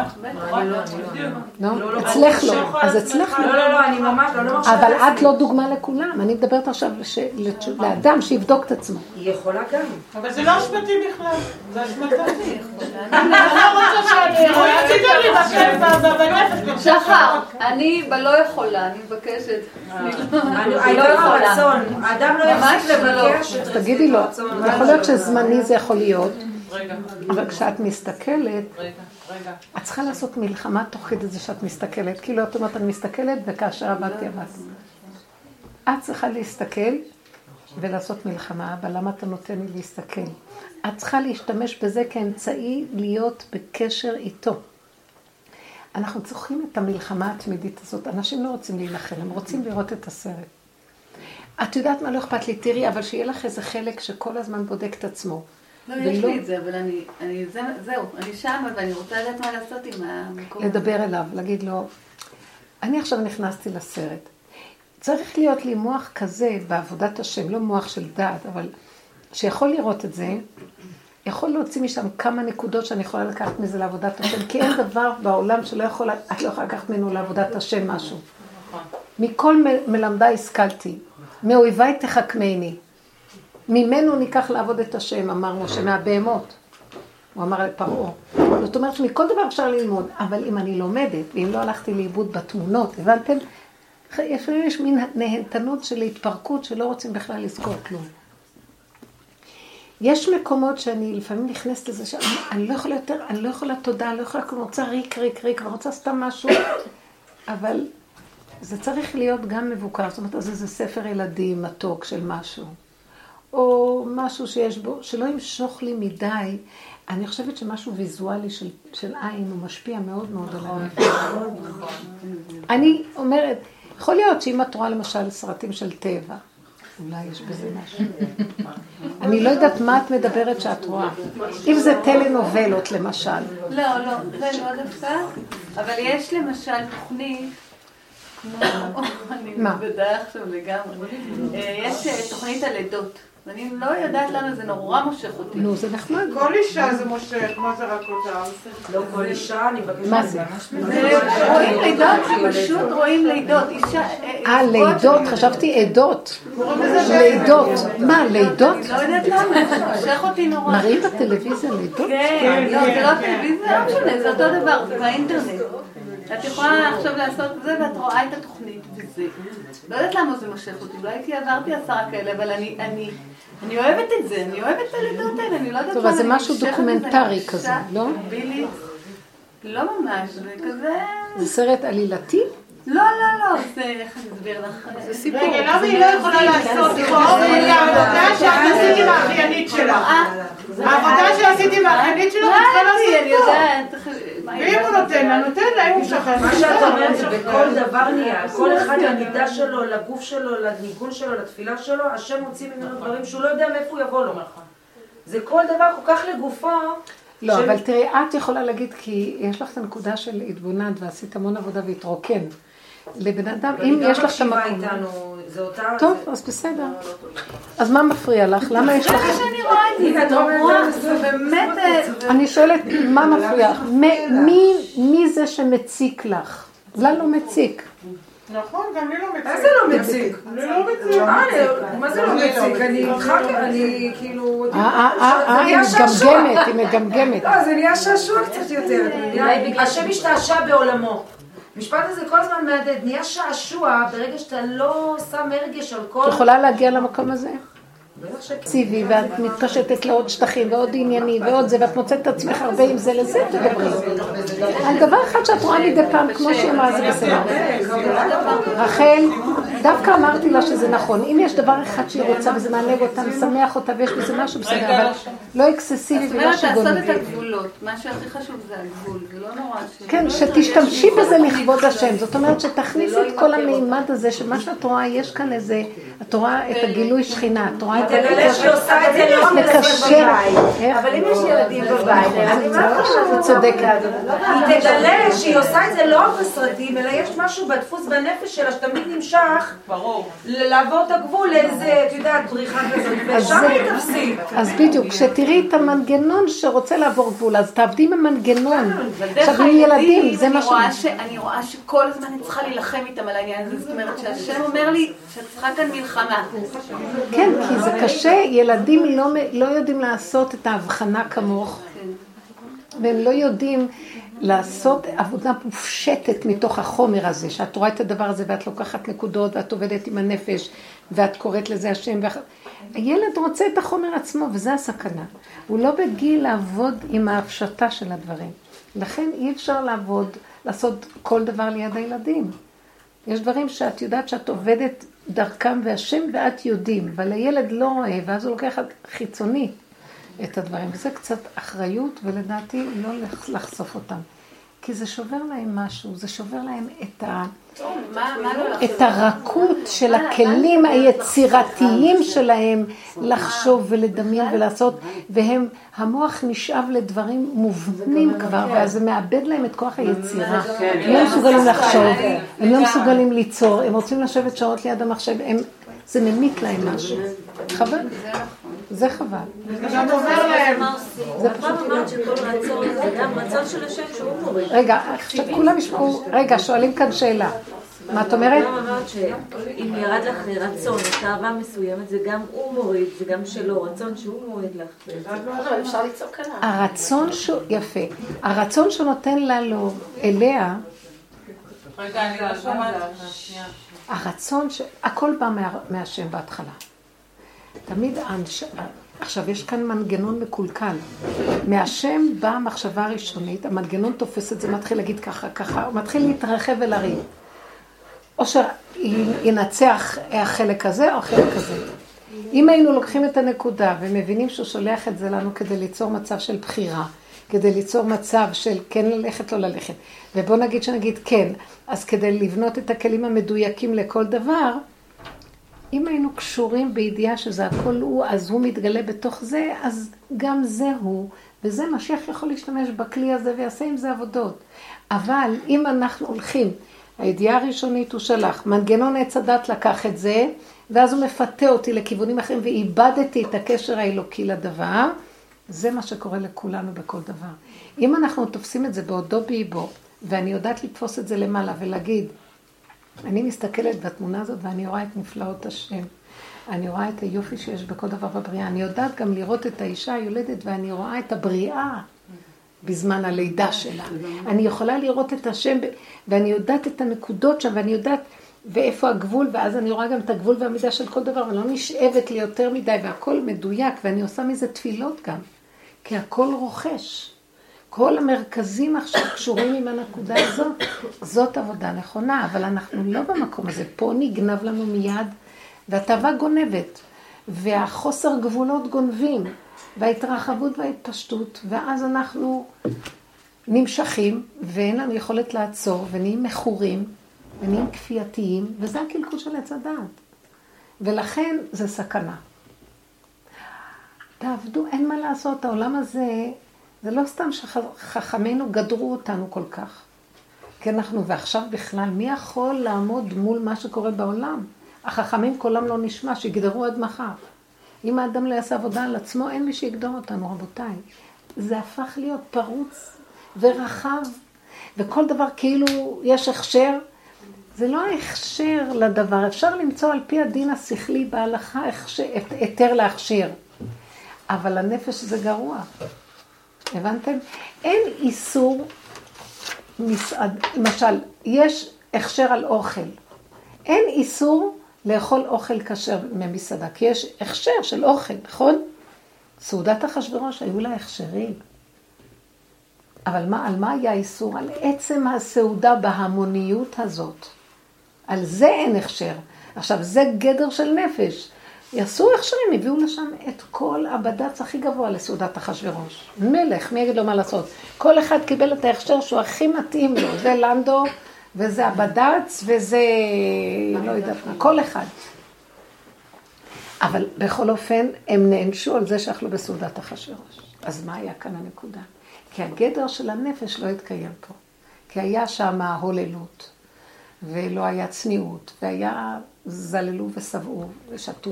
נו, לא, לא, אצלך לא, אז אצלך. לא. לא, לא, לא, אני ממש לא, לא מרשה אבל. את לא דוגמה לכולם, אני מדברת עכשיו לת- לאדם שיבדוק את עצמו. היא יכולה גם. אבל זה לא אשמתי בכלל, זה אשמתי. אני לא רוצה שאני. שחר, אני בלא יכולה, אני מבקשת. אני לא- לא. הרצון, האדם לא יפסיק לא. לבקש. אז תגידי לו, יכול להיות שזמני זה יכול להיות, אבל כשאת מסתכלת. את צריכה לעשות מלחמה תוך כדי זה שאת מסתכלת. כאילו את אומרת, אני מסתכלת, וכאשר עבדתי, עבדתי. את צריכה להסתכל ולעשות מלחמה, אבל למה אתה נותן לי להסתכל? את צריכה להשתמש בזה כאמצעי להיות בקשר איתו. אנחנו צריכים את המלחמה התמידית הזאת. אנשים לא רוצים להילחם, הם רוצים לראות את הסרט. את יודעת מה לא אכפת לי? תראי, אבל שיהיה לך איזה חלק שכל הזמן בודק את עצמו. לא, יש לי את זה, אבל אני, אני, זה, זהו, אני שמה ואני רוצה לדעת מה לעשות עם המקום הזה. לדבר אליו, להגיד לו, אני עכשיו נכנסתי לסרט. צריך להיות לי מוח כזה בעבודת השם, לא מוח של דעת, אבל שיכול לראות את זה, יכול להוציא משם כמה נקודות שאני יכולה לקחת מזה לעבודת השם, כי אין דבר בעולם שלא יכול, את לא יכולה לקחת ממנו לעבודת השם משהו. מכל מ- מלמדיי השכלתי, מאויביי תחכמני. ממנו ניקח לעבוד את השם, אמר משה, מהבהמות. הוא אמר לפרעה. זאת אומרת שמכל דבר אפשר ללמוד, אבל אם אני לומדת, ואם לא הלכתי לאיבוד בתמונות, הבנתם? לפעמים יש מין נהנתנות של התפרקות שלא רוצים בכלל לזכור כלום. יש מקומות שאני לפעמים נכנסת לזה שאני לא יכולה יותר, אני לא יכולה תודה, אני לא יכולה כלום, רוצה ריק, ריק, ריק, ורוצה סתם משהו, אבל זה צריך להיות גם מבוקר, זאת אומרת, אז איזה ספר ילדים מתוק של משהו, או משהו שיש בו, שלא ימשוך לי מדי. אני חושבת שמשהו ויזואלי של, של עין הוא משפיע מאוד מאוד על הנפש. אני אומרת, יכול להיות שאם את רואה למשל סרטים של טבע, אולי יש בזה משהו. אני לא יודעת מה את מדברת שאת רואה. אם זה טלנובלות למשל. לא, לא, זה לא דווקא, אבל יש למשל תוכנית, אני מבדה עכשיו לגמרי, אה, יש אה, תוכנית הלידות. ואני לא יודעת למה זה נורא מושך אותי. נו, זה נחמד. כל אישה זה מושך, מה זה רק אותה? לא כל אישה, אני מבקשת. מה זה? רואים לידות, פשוט רואים לידות. אישה... אה, לידות, חשבתי עדות. לידות. מה, לידות? לא יודעת למה, זה מושך אותי נורא. מראים בטלוויזיה לידות? כן, לא, זה לא טלוויזיה, לא משנה, זה אותו דבר, זה באינטרנט. את יכולה עכשיו לעשות את זה ואת רואה את התוכנית וזה. לא יודעת למה זה מושך אותי, אולי כי עברתי עשרה כאלה, אבל אני, אני, אני אוהבת את זה, אני אוהבת את הלידות האלה, אני לא יודעת טוב, אז זה משהו דוקומנטרי כזה, לא? לא ממש, זה כזה... זה סרט עלילתי? לא, לא, לא, זה, איך אני אסביר לך? זה סיפור. רגע, למה היא לא יכולה לעשות פה העבודה שאת עשית עם האחיינית שלה? העבודה שעשית עם האחיינית שלך, את צריכה לעשות יודעת. ואם הוא נותן לה, נותן לה, אם הוא שכח. מה שאת אומרת זה בכל דבר נהיה, כל אחד למידה שלו, לגוף שלו, לניגון שלו, לתפילה שלו, השם מוציא ממנו דברים שהוא לא יודע מאיפה הוא יבוא לו. זה כל דבר כל כך לגופו. לא, אבל תראי, את יכולה להגיד, כי יש לך את הנקודה של התבוננת ועשית המון עבודה והתרוקן. לבן אדם, אם יש לך את המקום. טוב, אז בסדר. אז מה מפריע לך? למה יש לך... זה מה שאני רואה את זה, נורא, זה באמת... אני שואלת, מה מפריע לך? מי זה שמציק לך? לנו מציק. נכון, גם לי לא מציק. איזה לא מציק? לי לא מציק. מה זה לא מציק? אני איתך, אני כאילו... אה, אה, היא מגמגמת, היא מגמגמת. לא, זה נהיה שעשוע קצת יותר. השם השתעשע בעולמו. המשפט הזה כל הזמן מהדהד, נהיה שעשוע ברגע שאתה לא שם הרגש על כל... את יכולה להגיע למקום הזה? ציבי, ואת מתפשטת לעוד שטחים ועוד עניינים ועוד זה, ואת מוצאת את עצמך הרבה עם זה לזה, תדברי. על דבר אחד שאת רואה מדי פעם, כמו שהיא אמרה, זה בסדר. רחל, דווקא אמרתי לה שזה נכון. אם יש דבר אחד שהיא רוצה וזה מענג אותה, משמח אותה ויש בזה משהו בסדר, אבל לא אקססיבי ולא שגונבי. לעשות את הגבולות. מה שהכי חשוב זה הגבול, זה לא נורא. כן, שתשתמשי בזה לכבוד השם. זאת אומרת שתכניסי את כל המימד הזה, שמה שאת רואה, יש כאן איזה, את רואה את הגילוי שכינה, את רואה תגלה שהיא עושה את זה לא מקשר. אבל אם יש ילדים בבית, אני מה את צודקת. היא תגלה שהיא עושה את זה לא רק בסרטים, אלא יש משהו בדפוס בנפש שלה שתמיד נמשך לעבור את הגבול לאיזה, את יודעת, בריחה כזאת, ושם היא תפסיק. אז בדיוק, כשתראי את המנגנון שרוצה לעבור גבול, אז תעבדי עם המנגנון. עכשיו, עם ילדים, זה אני מה ש- אני רואה שכל הזמן אני צריכה להילחם איתם על העניין הזה, זאת אומרת שהשם אומר לי שאת צריכה כאן מלחמה. כן, כי זה קשה, ילדים לא, לא יודעים לעשות את ההבחנה כמוך, והם לא יודעים לעשות עבודה מופשטת מתוך החומר הזה, שאת רואה את הדבר הזה ואת לוקחת נקודות ואת עובדת עם הנפש ואת קוראת לזה השם. ואח... הילד רוצה את החומר עצמו וזה הסכנה. הוא לא בגיל לעבוד עם ההפשטה של הדברים. לכן אי אפשר לעבוד, לעשות כל דבר ליד הילדים. יש דברים שאת יודעת שאת עובדת דרכם והשם ואת יודעים, אבל הילד לא רואה, ואז הוא לוקח חיצוני את הדברים. וזה קצת אחריות, ולדעתי לא לחשוף אותם. כי זה שובר להם משהו, זה שובר להם את, ה... את הרכות של הכלים היצירתיים שלהם לחשוב ולדמיין ולעשות, והם, המוח נשאב לדברים מובנים כבר, ואז זה מאבד להם את כוח היצירה. הם לא מסוגלים לחשוב, הם לא מסוגלים ליצור, הם רוצים לשבת שעות ליד המחשב, הם, זה ממית להם משהו. חבל. זה חבל. גם אומר להם, זה פעם אמרת שכל רצון זה גם רצון של השם שהוא מוריד. רגע, עכשיו כולם ישמעו, רגע, שואלים כאן שאלה. מה את אומרת? גם אמרת שאם ירד לך רצון, את אהבה מסוימת, זה גם הוא מוריד, זה גם שלו, רצון שהוא מוריד לך. אפשר לצעוק עליו. הרצון שהוא, יפה, הרצון שנותן לה לו, אליה, רגע, אני לא שומעת. הרצון, ש... הכל בא מה... מהשם בהתחלה. תמיד האנש... עכשיו, יש כאן מנגנון מקולקל. מהשם באה המחשבה הראשונית, המנגנון תופס את זה, מתחיל להגיד ככה, ככה, הוא מתחיל להתרחב ולריב. או שינצח החלק הזה או החלק הזה. אם היינו לוקחים את הנקודה ומבינים שהוא שולח את זה לנו כדי ליצור מצב של בחירה, כדי ליצור מצב של כן ללכת, לא ללכת, ובוא נגיד שנגיד כן, אז כדי לבנות את הכלים המדויקים לכל דבר, אם היינו קשורים בידיעה שזה הכל הוא, אז הוא מתגלה בתוך זה, אז גם זה הוא, וזה משיח יכול להשתמש בכלי הזה ויעשה עם זה עבודות. אבל אם אנחנו הולכים, הידיעה הראשונית הוא שלח, מנגנון עץ הדת לקח את זה, ואז הוא מפתה אותי לכיוונים אחרים, ואיבדתי את הקשר האלוקי לדבר, זה מה שקורה לכולנו בכל דבר. אם אנחנו תופסים את זה בעודו באיבו, ואני יודעת לתפוס את זה למעלה ולהגיד, אני מסתכלת בתמונה הזאת ואני רואה את נפלאות השם. אני רואה את היופי שיש בכל דבר בבריאה. אני יודעת גם לראות את האישה היולדת ואני רואה את הבריאה בזמן הלידה שלה. אני יכולה לראות את השם ואני יודעת את הנקודות שם ואני יודעת ואיפה הגבול ואז אני רואה גם את הגבול והמידה של כל דבר ואני לא נשאבת לי יותר מדי והכל מדויק ואני עושה מזה תפילות גם. כי הכל רוכש. כל המרכזים עכשיו קשורים עם הנקודה הזאת, זאת עבודה נכונה, אבל אנחנו לא במקום הזה. פה נגנב לנו מיד, והתאווה גונבת, והחוסר גבולות גונבים, וההתרחבות וההתפשטות, ואז אנחנו נמשכים, ואין לנו יכולת לעצור, ונהיים מכורים, ונהיים כפייתיים, וזה הקלקול של עץ הדעת. ולכן זה סכנה. תעבדו, אין מה לעשות, העולם הזה זה לא סתם שחכמינו גדרו אותנו כל כך. כי אנחנו, ועכשיו בכלל, מי יכול לעמוד מול מה שקורה בעולם? החכמים קולם לא נשמע, שיגדרו עד מחר. אם האדם לא יעשה עבודה על עצמו, אין מי שיגדור אותנו, רבותיי. זה הפך להיות פרוץ ורחב, וכל דבר כאילו יש הכשר. זה לא ההכשר לדבר, אפשר למצוא על פי הדין השכלי בהלכה היתר להכשיר. אבל הנפש זה גרוע. הבנתם? אין איסור מסעד, למשל, יש הכשר על אוכל. אין איסור לאכול אוכל כשר ממסעדה, כי יש הכשר של אוכל, נכון? סעודת אחשורוש היו לה הכשרים. אבל מה, על מה היה איסור? על עצם הסעודה בהמוניות הזאת. על זה אין הכשר. עכשיו, זה גדר של נפש. יעשו הכשרים, הביאו לשם את כל הבד"ץ הכי גבוה לסעודת אחשוורוש. מלך, מי יגיד לו מה לעשות? כל אחד קיבל את ההכשר שהוא הכי מתאים לו, זה לנדו, וזה הבד"ץ, וזה לא יודעת מה, כל אחד. אבל בכל אופן, הם נענשו על זה שאכלו בסעודת אחשוורוש. אז מה היה כאן הנקודה? כי הגדר של הנפש לא התקיים פה. כי היה שם הוללות, ולא היה צניעות, והיה זללו ושבעו ושתו.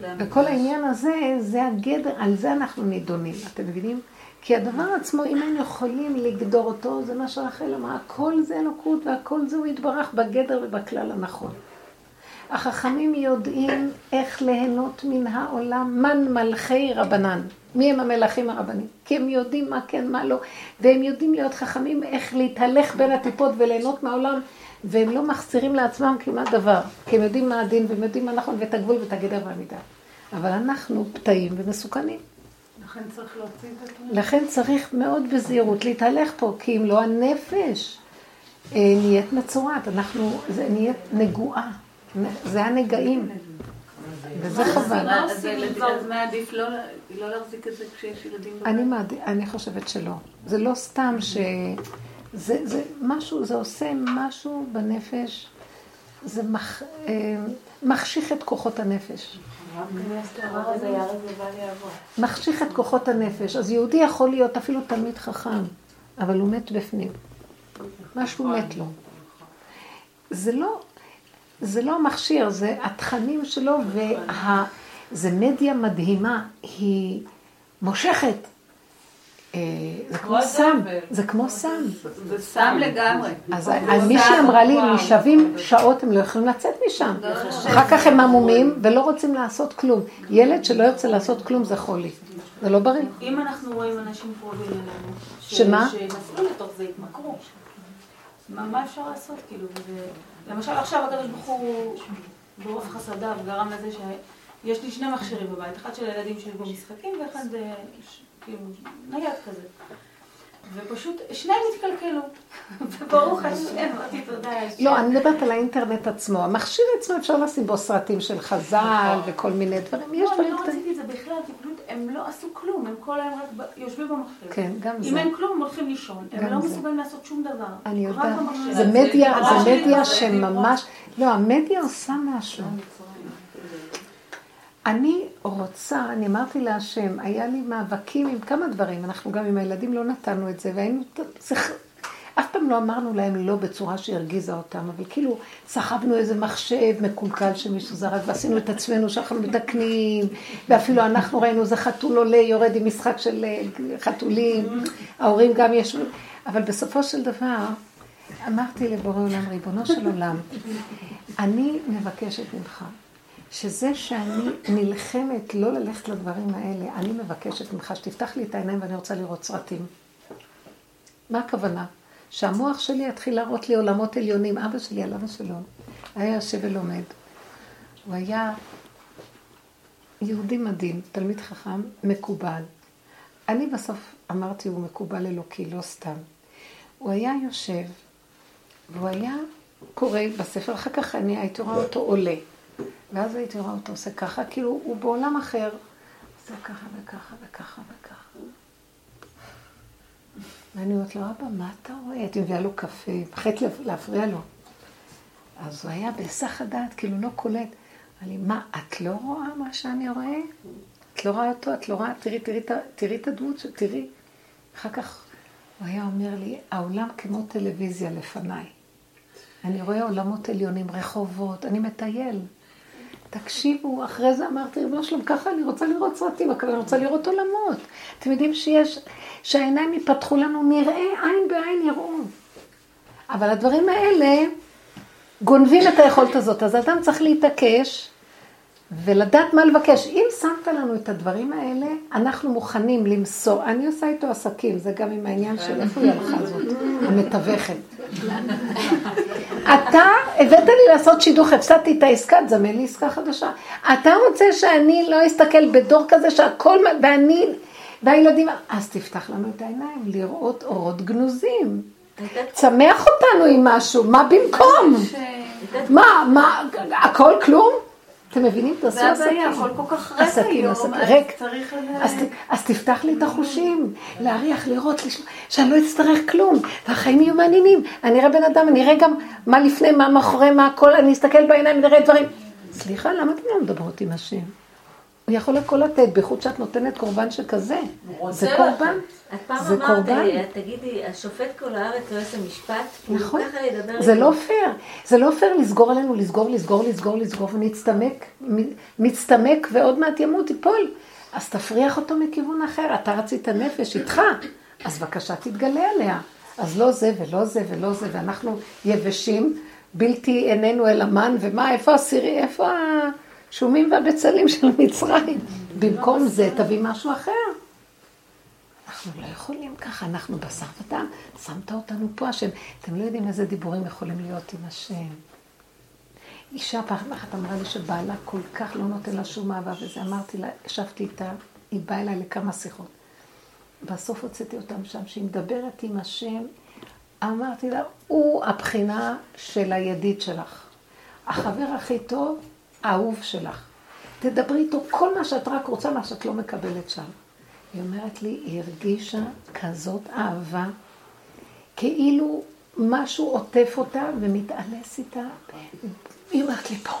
וכל העניין הזה, זה הגדר, על זה אנחנו נידונים, אתם מבינים? כי הדבר עצמו, אם היינו יכולים לגדור אותו, זה מה שרחל אמרה, הכל זה אלוקות והכל זה הוא יתברך בגדר ובכלל הנכון. החכמים יודעים איך ליהנות מן העולם, מן מלכי רבנן. מי הם המלכים הרבנים? כי הם יודעים מה כן, מה לא, והם יודעים להיות חכמים איך להתהלך בין הטיפות וליהנות מהעולם והם לא מחסירים לעצמם כמעט דבר, כי הם יודעים מה הדין והם יודעים מה נכון ואת הגבול ואת הגדר והמידה. אבל אנחנו פתאים ומסוכנים. לכן צריך להוציא את התמונה. לכן צריך מאוד בזהירות להתהלך פה, כי אם לא הנפש אה, נהיית מצורעת, אנחנו, זה נהיית נגועה, זה הנגעים. וזה חבל. אז מה עדיף לא, לא להחזיק את זה כשיש ילדים. אני חושבת שלא. זה לא סתם ש... זה, זה משהו, זה עושה משהו בנפש, זה מח, אה, מחשיך את כוחות הנפש. מחשיך את כוחות הנפש. אז יהודי יכול להיות אפילו תלמיד חכם, אבל הוא מת בפנים. משהו מת לו. זה לא, זה לא מכשיר, זה התכנים שלו, וזה מדיה מדהימה, היא מושכת. אה, זה כמו סם, זה כמו סם. זה סם לגמרי. אז מישהי אמרה לי, אם נשאבים שעות הם לא יכולים לצאת משם. אחר כך הם עמומים ולא רוצים לעשות כלום. ילד שלא יוצא לעשות כלום זה חולי. זה לא בריא. אם אנחנו רואים אנשים קרובים אלינו, שמה? שנפלו לתוך זה, התמכרו. מה מה אפשר לעשות, כאילו? וזה- למשל עכשיו הקדוש ברוך הוא ברוב חסדיו גרם לזה שיש לי שני מכשירים בבית, אחד של הילדים שלי במשחקים ואחד אה, כאילו נייד כזה. ופשוט שניהם התקלקלו. וברוך השם, אמרתי תודה. לא, אני מדברת על האינטרנט עצמו. המכשיר עצמו אפשר לשים בו סרטים של חז"ל וכל מיני דברים. יש לא, אני דברים לא קטנים. רציתי את זה בכלל, כי פשוט הם לא עשו כלום, הם כל היום רק יושבים במחשב. כן, גם אם זה. אין כלום, הם הולכים לישון. הם לא. מסוגלים לעשות שום דבר. אני יודעת. זה מדיה, שממש... לא, המדיה עושה משהו. אני רוצה, אני אמרתי להשם, היה לי מאבקים עם כמה דברים, אנחנו גם עם הילדים לא נתנו את זה, והיינו, זה, אף פעם לא אמרנו להם לא בצורה שהרגיזה אותם, אבל כאילו סחבנו איזה מחשב מקולקל שמישהו זרק, ועשינו את עצמנו שאנחנו מתקנים, ואפילו אנחנו ראינו איזה חתול עולה, יורד עם משחק של אה, חתולים, ההורים גם ישבו, אבל בסופו של דבר, אמרתי לבורא עולם, ריבונו של עולם, אני מבקשת ממך, שזה שאני נלחמת לא ללכת לדברים האלה, אני מבקשת ממך שתפתח לי את העיניים ואני רוצה לראות סרטים. מה הכוונה? שהמוח שלי יתחיל להראות לי עולמות עליונים. אבא שלי, עליו השלום, היה יושב ולומד. הוא היה יהודי מדהים, תלמיד חכם, מקובל. אני בסוף אמרתי, הוא מקובל אלוקי, לא סתם. הוא היה יושב, והוא היה קורא בספר, אחר כך אני הייתי רואה אותו עולה. ואז הייתי רואה אותו עושה ככה, כאילו הוא בעולם אחר. עושה ככה וככה וככה וככה. ואני אומרת לו, אבא, מה אתה רואה? הייתי מביאה לו קפה, פחדת להפריע לו. אז הוא היה בהיסח הדעת, כאילו לא קולט. אמר לי, מה, את לא רואה מה שאני רואה? את לא רואה אותו? את לא רואה? תראי, תראי, תראי, את הדמות, ש- תראי. אחר כך הוא היה אומר לי, העולם כמו טלוויזיה לפניי. אני רואה עולמות עליונים, רחובות, אני מטייל. תקשיבו, אחרי זה אמרתי, ריבונו שלום, ככה אני רוצה לראות סרטים, אבל אני רוצה לראות עולמות. אתם יודעים שיש, שהעיניים ייפתחו לנו, נראה עין בעין יראו. אבל הדברים האלה גונבים את היכולת הזאת, אז אדם צריך להתעקש ולדעת מה לבקש. אם שמת לנו את הדברים האלה, אנחנו מוכנים למסור. אני עושה איתו עסקים, זה גם עם העניין של איפה היא הלכה זאת, המתווכת. אתה הבאת לי לעשות שידוך, הפסדתי את העסקה, תזמן לי עסקה חדשה. אתה רוצה שאני לא אסתכל בדור כזה שהכל, ואני, והילדים, אז תפתח לנו את העיניים, לראות אורות גנוזים. צמח אותנו עם משהו, מה במקום? מה, מה, הכל כלום? אתם מבינים? תעשו זה עסקים. הבעיה, הכל כל כך ריק היום, עסקים, אז ריק. צריך ל- אז, תפתח לי את החושים, להריח, לראות, לשמוע, שאני לא אצטרך כלום, והחיים יהיו מעניינים. אני אראה בן אדם, אני אראה גם מה לפני, מה מאחורי, מה הכל, אני אסתכל בעיניים, נראה דברים. סליחה, למה אתם לא מדברות עם השם? הוא יכול הכל לתת, בייחוד שאת נותנת קורבן שכזה. זה קורבן. את פעם זה אמרת, קורבן. אה, תגידי, השופט כל הארץ לא יעשה משפט? כאילו, נכון. זה. לא פייר. זה לא פייר לסגור עלינו, לסגור, לסגור, לסגור, לסגור, ונצטמק, מצטמק ועוד מעט ימות, ייפול. אז תפריח אותו מכיוון אחר. אתה רצית נפש איתך, אז בבקשה תתגלה עליה. אז לא זה ולא זה ולא זה, ואנחנו יבשים, בלתי עינינו אל המן, ומה, איפה הסירי, איפה השומים והבצלים של מצרים? במקום זה תביא משהו אחר. אנחנו לא יכולים ככה, אנחנו בשר ודם, שמת אותנו פה השם. אתם לא יודעים איזה דיבורים יכולים להיות עם השם. אישה פעם אחת אמרה לי שבעלה כל כך לא נותן לה שום אהבה, וזה אמרתי לה, ישבתי איתה, היא באה אליי לכמה שיחות. בסוף הוצאתי אותם שם, שהיא מדברת עם השם, אמרתי לה, הוא הבחינה של הידיד שלך. החבר הכי טוב, האהוב שלך. תדברי איתו כל מה שאת רק רוצה, מה שאת לא מקבלת שם. היא אומרת לי, היא הרגישה כזאת אהבה, כאילו משהו עוטף אותה ומתעלס איתה. היא אומרת לי פה.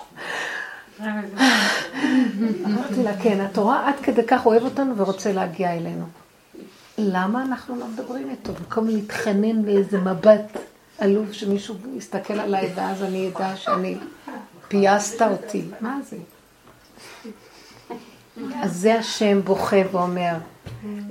אמרתי לה, כן, את רואה, עד כדי כך אוהב אותנו ורוצה להגיע אלינו. למה אנחנו לא מדברים איתו? במקום להתחנן באיזה מבט עלוב שמישהו יסתכל עליי ואז אני אדע שאני פייסת אותי. מה זה? אז זה השם בוכה ואומר,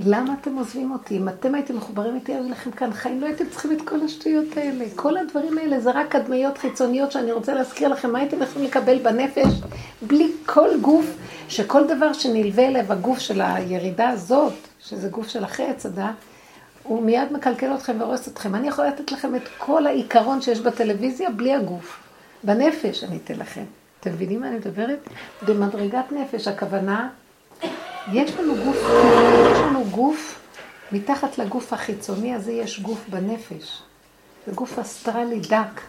למה אתם עוזבים אותי? אם אתם הייתם מחוברים איתי, היו לכם כאן חיים, לא הייתם צריכים את כל השטויות האלה. כל הדברים האלה זה רק הדמיות חיצוניות שאני רוצה להזכיר לכם, מה הייתם יכולים לקבל בנפש בלי כל גוף, שכל דבר שנלווה אליו הגוף של הירידה הזאת, שזה גוף של אחרי הדת, הוא מיד מקלקל אתכם והורס אתכם. אני יכולה לתת לכם את כל העיקרון שיש בטלוויזיה בלי הגוף. בנפש אני אתן לכם. אתם מבינים מה אני מדברת? במדרגת נפש, הכוונה, יש לנו גוף, יש לנו גוף, מתחת לגוף החיצוני הזה יש גוף בנפש. זה גוף אסטרלי דק.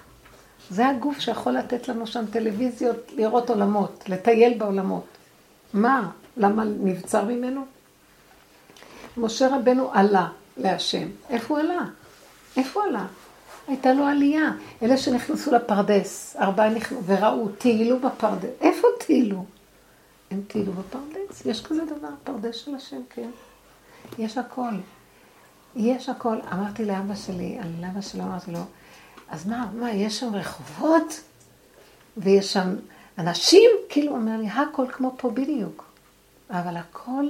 זה הגוף שיכול לתת לנו שם טלוויזיות, לראות עולמות, לטייל בעולמות. מה? למה נבצר ממנו? משה רבנו עלה להשם. איפה הוא עלה? איפה הוא עלה? הייתה לו עלייה. אלה שנכנסו לפרדס, ארבעה נכנסו וראו, טיילו בפרדס. איפה טיילו? הם טיילו בפרדס. יש כזה דבר, פרדס של השם, כן. יש הכל. יש הכל. אמרתי לאבא שלי, על אבא שלו אמרתי לו, אז מה, מה, יש שם רחובות? ויש שם אנשים? כאילו, הוא אומר לי, הכל כמו פה בדיוק. אבל הכל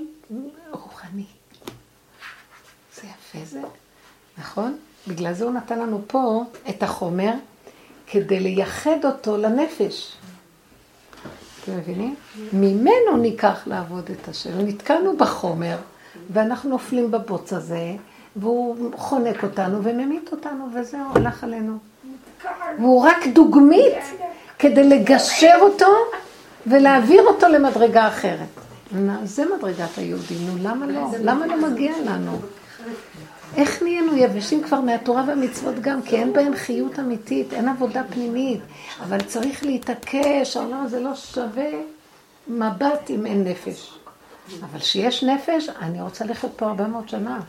רוחני. זה יפה זה, נכון? בגלל זה הוא נתן לנו פה את החומר, כדי לייחד אותו לנפש. אתם מבינים? ממנו ניקח לעבוד את השם. נתקענו בחומר, ואנחנו נופלים בבוץ הזה, והוא חונק אותנו וממית אותנו, וזהו, הלך עלינו. והוא רק דוגמית כדי לגשר אותו ולהעביר אותו למדרגה אחרת. זה מדרגת היהודים, נו למה לא? למה לא מגיע לנו? איך נהיינו יבשים כבר מהתורה והמצוות גם? כי אין בהם חיות אמיתית, אין עבודה פנימית. אבל צריך להתעקש, העולם הזה לא שווה מבט אם אין נפש. אבל כשיש נפש, אני רוצה לחיות פה 400 שנה.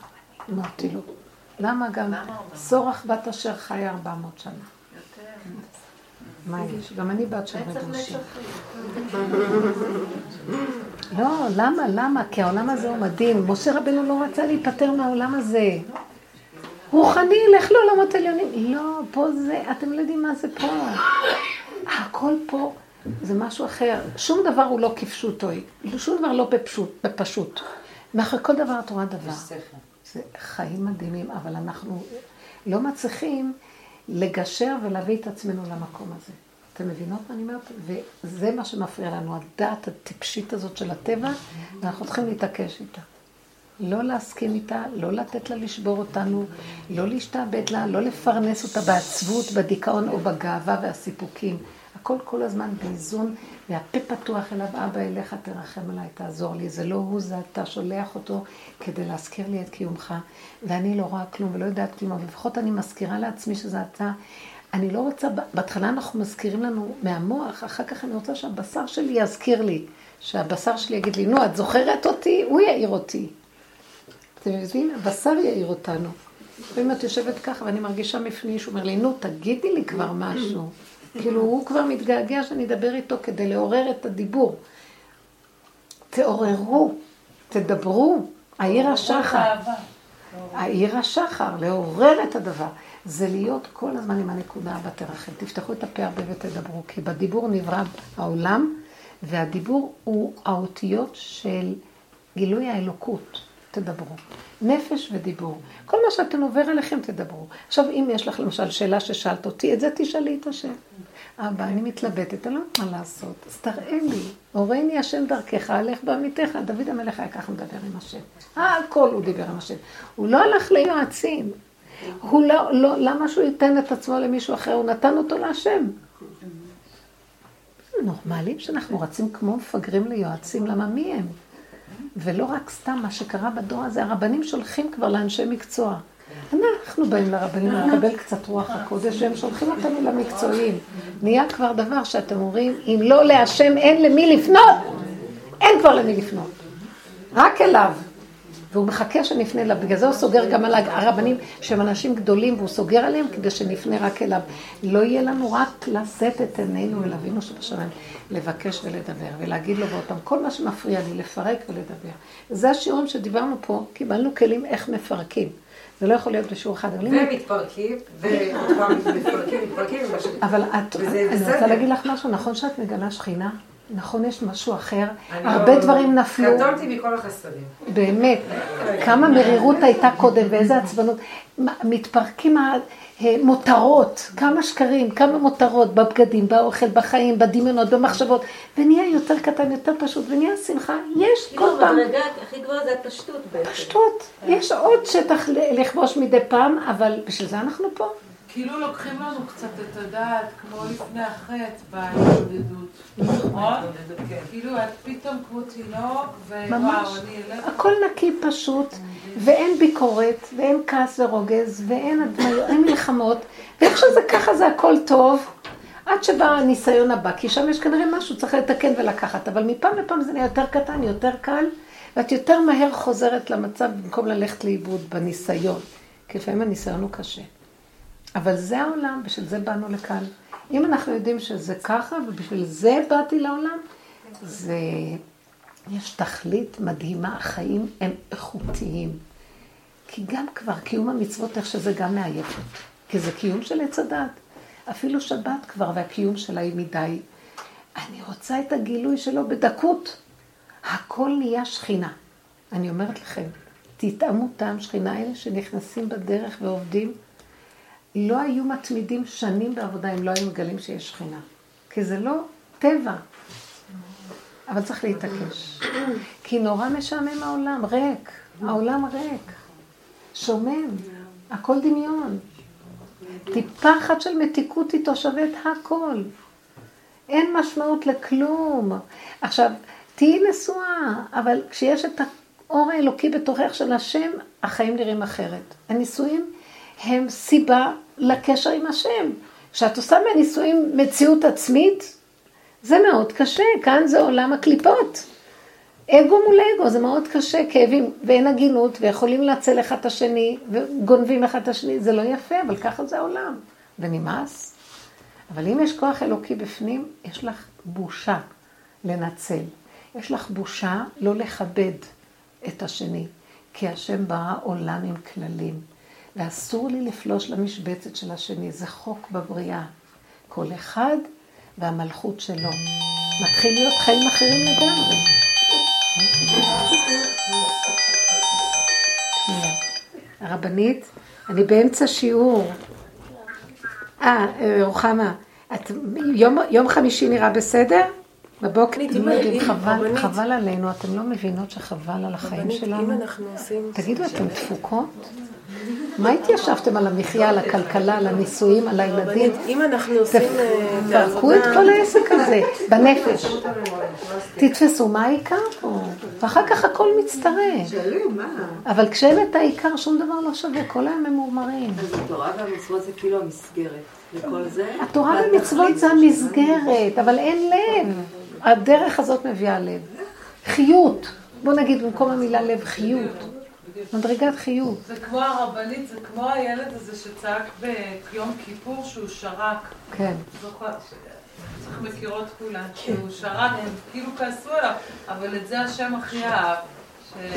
אמרתי לו. למה גם סורח בת אשר חיה 400 שנה? מה יש? גם אני בת של רבושים. לא, למה? למה? כי העולם הזה הוא מדהים. משה רבנו לא רצה להיפטר מהעולם הזה. רוחני, לך לעולמות עליונים. לא, פה זה, אתם לא יודעים מה זה פה. הכל פה זה משהו אחר. שום דבר הוא לא כפשוטו. שום דבר לא בפשוט, בפשוט. מאחורי כל דבר התורה דבר. זה חיים מדהימים, אבל אנחנו לא מצליחים לגשר ולהביא את עצמנו למקום הזה. אתם מבינות מה אני אומרת? וזה מה שמפריע לנו, הדעת הטיפשית הזאת של הטבע, ואנחנו צריכים להתעקש איתה. לא להסכים איתה, לא לתת לה לשבור אותנו, לא להשתעבד לה, לא לפרנס אותה בעצבות, בדיכאון או בגאווה והסיפוקים. הכל כל הזמן באיזון, והפה פתוח אליו, אבא אליך תרחם עליי, תעזור לי. זה לא הוא, זה אתה שולח אותו כדי להזכיר לי את קיומך, ואני לא רואה כלום ולא יודעת כלום, אבל לפחות אני מזכירה לעצמי שזה אתה. אני לא רוצה, בהתחלה אנחנו מזכירים לנו מהמוח, אחר כך אני רוצה שהבשר שלי יזכיר לי, שהבשר שלי יגיד לי, נו, את זוכרת אותי? הוא יעיר אותי. אתם מבינים? הבשר יעיר אותנו. ואם את יושבת ככה ואני מרגישה מפני שהוא אומר לי, נו, תגידי לי כבר משהו. כאילו, הוא כבר מתגעגע שאני אדבר איתו כדי לעורר את הדיבור. תעוררו, תדברו, העיר השחר. העיר השחר, לעורר את הדבר. זה להיות כל הזמן עם הנקודה בתרחם. תפתחו את הפה הרבה ותדברו, כי בדיבור נברא העולם, והדיבור הוא האותיות של גילוי האלוקות. תדברו. נפש ודיבור. כל מה שאתם עובר עליכם, תדברו. עכשיו, אם יש לך למשל שאלה ששאלת אותי, את זה תשאלי את השם. אבא, אני מתלבטת, אני לא יודעת מה לעשות, אז תראה לי, הורני השם דרכך, הלך בעמיתך. דוד המלך היה ככה מדבר עם השם. הכל הוא דיבר עם השם. הוא לא הלך ליועצים. הוא לא, לא, למה שהוא ייתן את עצמו למישהו אחר? הוא נתן אותו להשם. נורמלים שאנחנו רצים כמו מפגרים ליועצים, למה מי הם? ולא רק סתם מה שקרה בדור הזה, הרבנים שולחים כבר לאנשי מקצוע. אנחנו באים לרבנים לקבל קצת רוח הקודש, והם שולחים אותנו למקצועיים. נהיה כבר דבר שאתם אומרים, אם לא להשם אין למי לפנות, אין כבר למי לפנות. רק אליו. והוא מחכה שנפנה אליו, בגלל זה הוא סוגר גם על הרבנים שהם אנשים גדולים והוא סוגר עליהם כדי שנפנה רק אליו. לא יהיה לנו רק לשאת את עינינו אל אבינו שבשמיים, לבקש ולדבר ולהגיד לו באותם, כל מה שמפריע לי, לפרק ולדבר. זה השיעורים שדיברנו פה, קיבלנו כלים איך מפרקים. זה לא יכול להיות בשיעור אחד. ומתפרקים, ומתפרקים, מתפרקים, אבל את, אני רוצה להגיד לך משהו, נכון שאת מגלה שכינה? נכון, יש משהו אחר. הרבה לא- דברים נפלו. קטונתי מכל החסדים. באמת. כמה מרירות הייתה קודם ואיזה עצבנות. מתפרקים המותרות, כמה שקרים, כמה מותרות בבגדים, באוכל, בחיים, בדמיונות, במחשבות, ונהיה יותר קטן, יותר פשוט, ונהיה שמחה. יש כל כאילו פעם. המדרגה הכי גבוהה זה הפשטות בעצם. פשטות. יש עוד שטח לכבוש מדי פעם, אבל בשביל זה אנחנו פה. כאילו לוקחים לנו קצת את הדעת, כמו לפני החטא בהתמודדות, נכון? כאילו את פתאום כמו תינוק, ממש. ווואו, אני אלך... הכל נקי פשוט, ואין ביקורת, ואין כעס ורוגז, ואין מלחמות, ואיך שזה ככה זה הכל טוב, עד שבא הניסיון הבא, כי שם יש כנראה משהו, צריך לתקן ולקחת, אבל מפעם לפעם זה נהיה יותר קטן, יותר קל, ואת יותר מהר חוזרת למצב במקום ללכת לאיבוד בניסיון, כי לפעמים הניסיון הוא קשה. אבל זה העולם, בשביל זה באנו לכאן. אם אנחנו יודעים שזה ככה, ובשביל זה באתי לעולם, זה... יש תכלית מדהימה, החיים הם איכותיים. כי גם כבר קיום המצוות, איך שזה גם מעייף. כי זה קיום של עץ הדת. אפילו שבת כבר, והקיום שלה היא מדי. אני רוצה את הגילוי שלו בדקות. הכל נהיה שכינה. אני אומרת לכם, תטעמו טעם שכינה, אלה שנכנסים בדרך ועובדים, לא היו מתמידים שנים בעבודה אם לא היו מגלים שיש שכינה. כי זה לא טבע. אבל צריך להתעקש. כי נורא משעמם העולם, ריק. העולם ריק. שומם. הכל דמיון. טיפה אחת של מתיקות שווה את הכל. אין משמעות לכלום. עכשיו, תהיי נשואה, אבל כשיש את האור האלוקי בתוכך של השם, החיים נראים אחרת. הנישואים הם סיבה לקשר עם השם. כשאת עושה מהנישואים מציאות עצמית, זה מאוד קשה, כאן זה עולם הקליפות. אגו מול אגו, זה מאוד קשה, כאבים, ואין הגינות, ויכולים לנצל אחד את השני, וגונבים אחד את השני, זה לא יפה, אבל ככה זה העולם. ונמאס. אבל אם יש כוח אלוקי בפנים, יש לך בושה לנצל. יש לך בושה לא לכבד את השני, כי השם ברא עולם עם כללים, ואסור לי לפלוש למשבצת של השני, זה חוק בבריאה. כל אחד והמלכות שלו. מתחיל להיות חיים אחרים לגמרי. הרבנית, אני באמצע שיעור. אה, רוחמה, את, יום, יום חמישי נראה בסדר? בבוקר, חבל, חבל עלינו, אתם לא מבינות שחבל על החיים שלנו? אם אנחנו עושים... תגידו, אתן תפוקות? מה התיישבתם על המחיה, על הכלכלה, על הנישואים, על הילדים? אם אנחנו עושים את תפרקו את כל העסק הזה, בנפש. תתפסו מה העיקר פה, ואחר כך הכל מצטרף. אבל כשאין את העיקר, שום דבר לא שווה, כל היום הם ממורמרים. אז התורה והמצוות זה כאילו המסגרת לכל זה. התורה והמצוות זה המסגרת, אבל אין לב. הדרך הזאת מביאה לב. חיות. בוא נגיד במקום המילה לב, חיות. מדרגת חיות. זה כמו הרבנית, זה כמו הילד הזה שצעק ביום כיפור שהוא שרק. כן. צריך מכירות כולן, שהוא שרק, הם כאילו כעסו עליו, אבל את זה השם הכי אהב.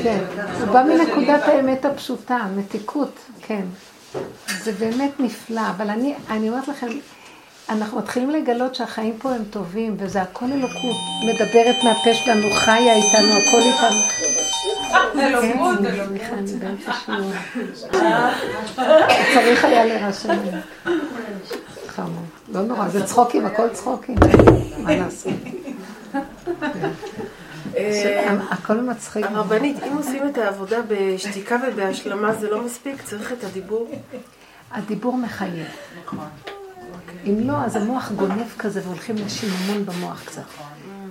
כן, הוא בא מנקודת האמת הפשוטה, מתיקות, כן. זה באמת נפלא, אבל אני, אני אומרת לכם, אנחנו מתחילים לגלות שהחיים פה הם טובים, וזה הכל אלוקות. מדברת מהפה שלנו, חיה איתנו, הכל איתנו. אלוקות, כן, אלוקות. צריך היה להירשם. חמוד. לא נורא, זה צחוקים, הכל צחוקים. מה לעשות? אה, הכל מצחיק. הרבנית, אם עושים את העבודה בשתיקה ובהשלמה זה לא מספיק, צריך את הדיבור. הדיבור מחייב. אם לא, אז המוח גונב כזה והולכים לשיממון במוח קצת.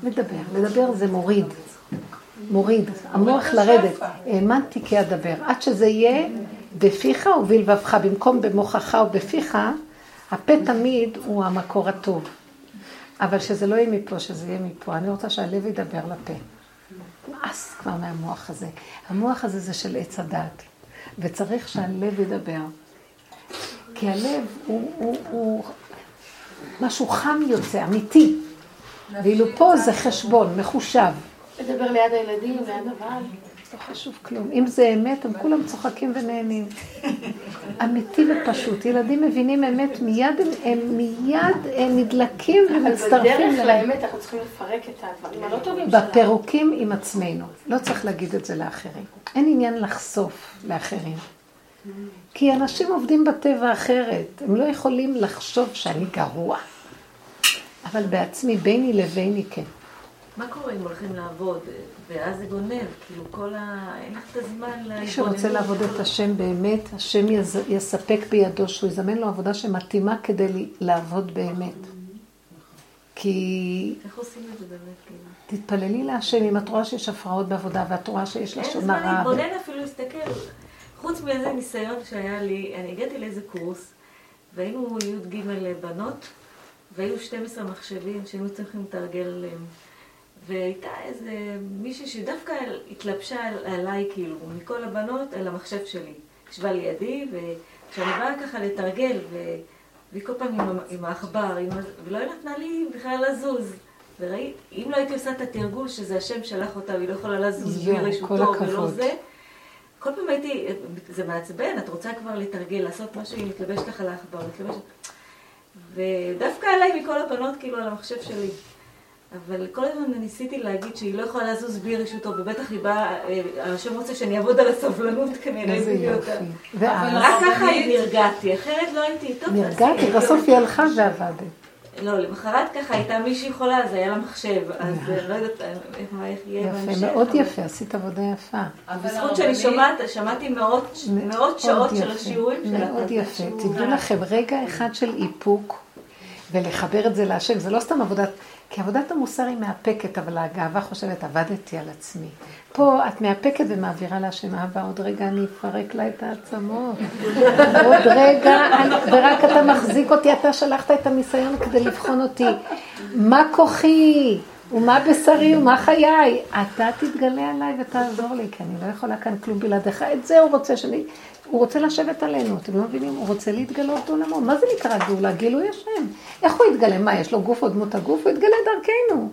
לדבר, לדבר זה מוריד. מוריד. המוח לרדת. האמנתי כי אדבר. עד שזה יהיה בפיך ובלבבך, במקום במוחך ובפיך, הפה תמיד הוא המקור הטוב. אבל שזה לא יהיה מפה, שזה יהיה מפה. אני רוצה שהלב ידבר לפה. נמאס כבר מהמוח הזה. המוח הזה זה של עץ הדת, וצריך שהלב ידבר. כי הלב הוא, הוא, הוא משהו חם יוצא, אמיתי. ואילו פה זה חשבון, מחושב. לדבר ליד הילדים, ליד הבעל. לא חשוב כלום. אם זה אמת, הם כולם צוחקים ונהנים. אמיתי ופשוט. ילדים מבינים אמת, מיד הם, מיד הם נדלקים ומצטרפים. אבל בדרך. לאמת אנחנו צריכים לפרק את הדברים הלא טובים שלנו. בפירוקים עם עצמנו. לא צריך להגיד את זה לאחרים. אין עניין לחשוף לאחרים. כי אנשים עובדים בטבע אחרת. הם לא יכולים לחשוב שאני גרוע. אבל בעצמי, ביני לביני כן. מה קורה אם הולכים לעבוד, ואז זה גונב, כאילו כל ה... אין לך את הזמן להתבוננות. מי שרוצה לעבוד את השם באמת, השם יז- יספק בידו שהוא יזמן לו עבודה שמתאימה כדי לעבוד באמת. כי איך עושים את זה באמת, כאילו? תתפללי להשם אם את רואה שיש הפרעות בעבודה ואת רואה שיש אין לשון זמן הרע. ו- להתבונן אפילו להסתכל. חוץ מאיזה ניסיון שהיה לי, אני הגעתי לאיזה קורס, והיינו י"ג בנות, והיו 12 מחשבים שהיינו צריכים לתרגל עליהם. והייתה איזה מישהי שדווקא התלבשה על- עליי, כאילו, מכל הבנות, על המחשב שלי. ישבה לידי, וכשאני באה ככה לתרגל, ו... והיא כל פעם עם, עם העכבר, עם... ולא נתנה לי בכלל לזוז. וראית, אם לא הייתי עושה את התרגול שזה השם שלח אותה והיא לא יכולה לזוז בלי רשותו ולא. זה, כל פעם הייתי, זה מעצבן, את רוצה כבר לתרגל, לעשות משהו, היא מתלבשת לך על העכבר, מתלבשת... ודווקא עליי מכל הבנות, כאילו, על המחשב שלי. אבל כל הזמן ניסיתי להגיד שהיא לא יכולה לזוז בלי רשותו, ובטח היא באה, אה, השם רוצה שאני אעבוד על הסבלנות כנראה, איזה יופי. ואז רק ככה נרגעתי, אחרת לא הייתי טוב. נרגעתי. בסוף היא הלכה ועבדת. לא, למחרת ככה הייתה מישהי חולה, אז היה לה מחשב, אז אה, לא יודעת אה, איך יהיה בהמשך. יפה, מאוד יפה, עשית עבודה יפה. בזכות שאני שומעת, שמעתי מאות שעות של השיעורים שלך. מאוד יפה. תדעו לכם, רגע אחד של איפוק ולחבר את זה להשם, זה לא סתם עבודת, כי עבודת המוסר היא מאפקת, אבל הגאווה חושבת, עבדתי על עצמי. פה את מאפקת ומעבירה להשם אהבה, עוד רגע אני אפרק לה את העצמות. עוד רגע, ורק אתה מחזיק אותי, אתה שלחת את הניסיון כדי לבחון אותי. מה כוחי? ומה בשרי ומה חיי? אתה תתגלה עליי ותעזור לי, כי אני לא יכולה כאן כלום בלעדיך. את זה הוא רוצה שאני... הוא רוצה לשבת עלינו, אתם לא מבינים? הוא רוצה להתגלות בעולמו. מה זה נקרא גאולה? גילוי השם. איך הוא יתגלה? מה, יש לו גוף או דמות הגוף? הוא יתגלה דרכנו.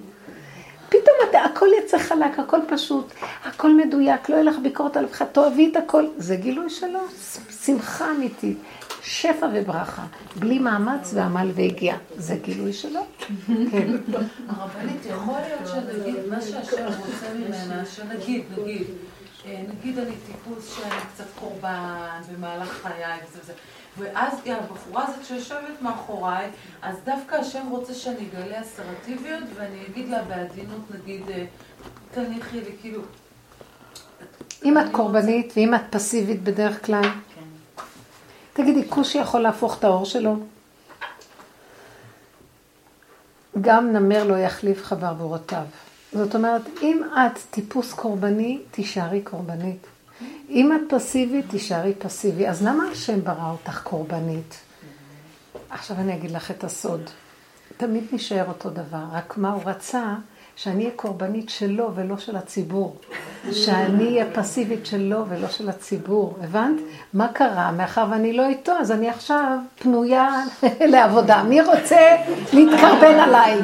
פתאום אתה, הכל יצא חלק, הכל פשוט, הכל מדויק, לא יהיה לך ביקורת על אף אחד, תאהבי את הכל. זה גילוי שלו, שמחה אמיתית, שפע וברכה, בלי מאמץ ועמל והגיע. זה גילוי שלו. כן. הרבנית, יכול להיות שנגיד מה שהשם רוצה ממנה, שנגיד, נגיד, נגיד אני טיפוס שאני קצת קורבן במהלך חיי וזה וזה, ואז אה, הבחורה הזאת שיושבת מאחוריי, אז דווקא השם רוצה שאני אגלה אסרטיביות ואני אגיד לה בעדינות, נגיד, אה, תניחי לי, כאילו, אם את קורבנית ואם את פסיבית בדרך כלל, תגידי, כושי יכול להפוך את האור שלו? גם נמר לא יחליף חבר בורותיו. זאת אומרת, אם את טיפוס קורבני, תישארי קורבנית. אם את פסיבית, תישארי פסיבי. אז למה השם ברא אותך קורבנית? עכשיו אני אגיד לך את הסוד. תמיד נשאר אותו דבר, רק מה הוא רצה? שאני אהיה קורבנית שלו ולא של הציבור. שאני אהיה פסיבית שלו ולא של הציבור. הבנת? מה קרה? מאחר ואני לא איתו, אז אני עכשיו פנויה לעבודה. מי רוצה להתקרבן עליי?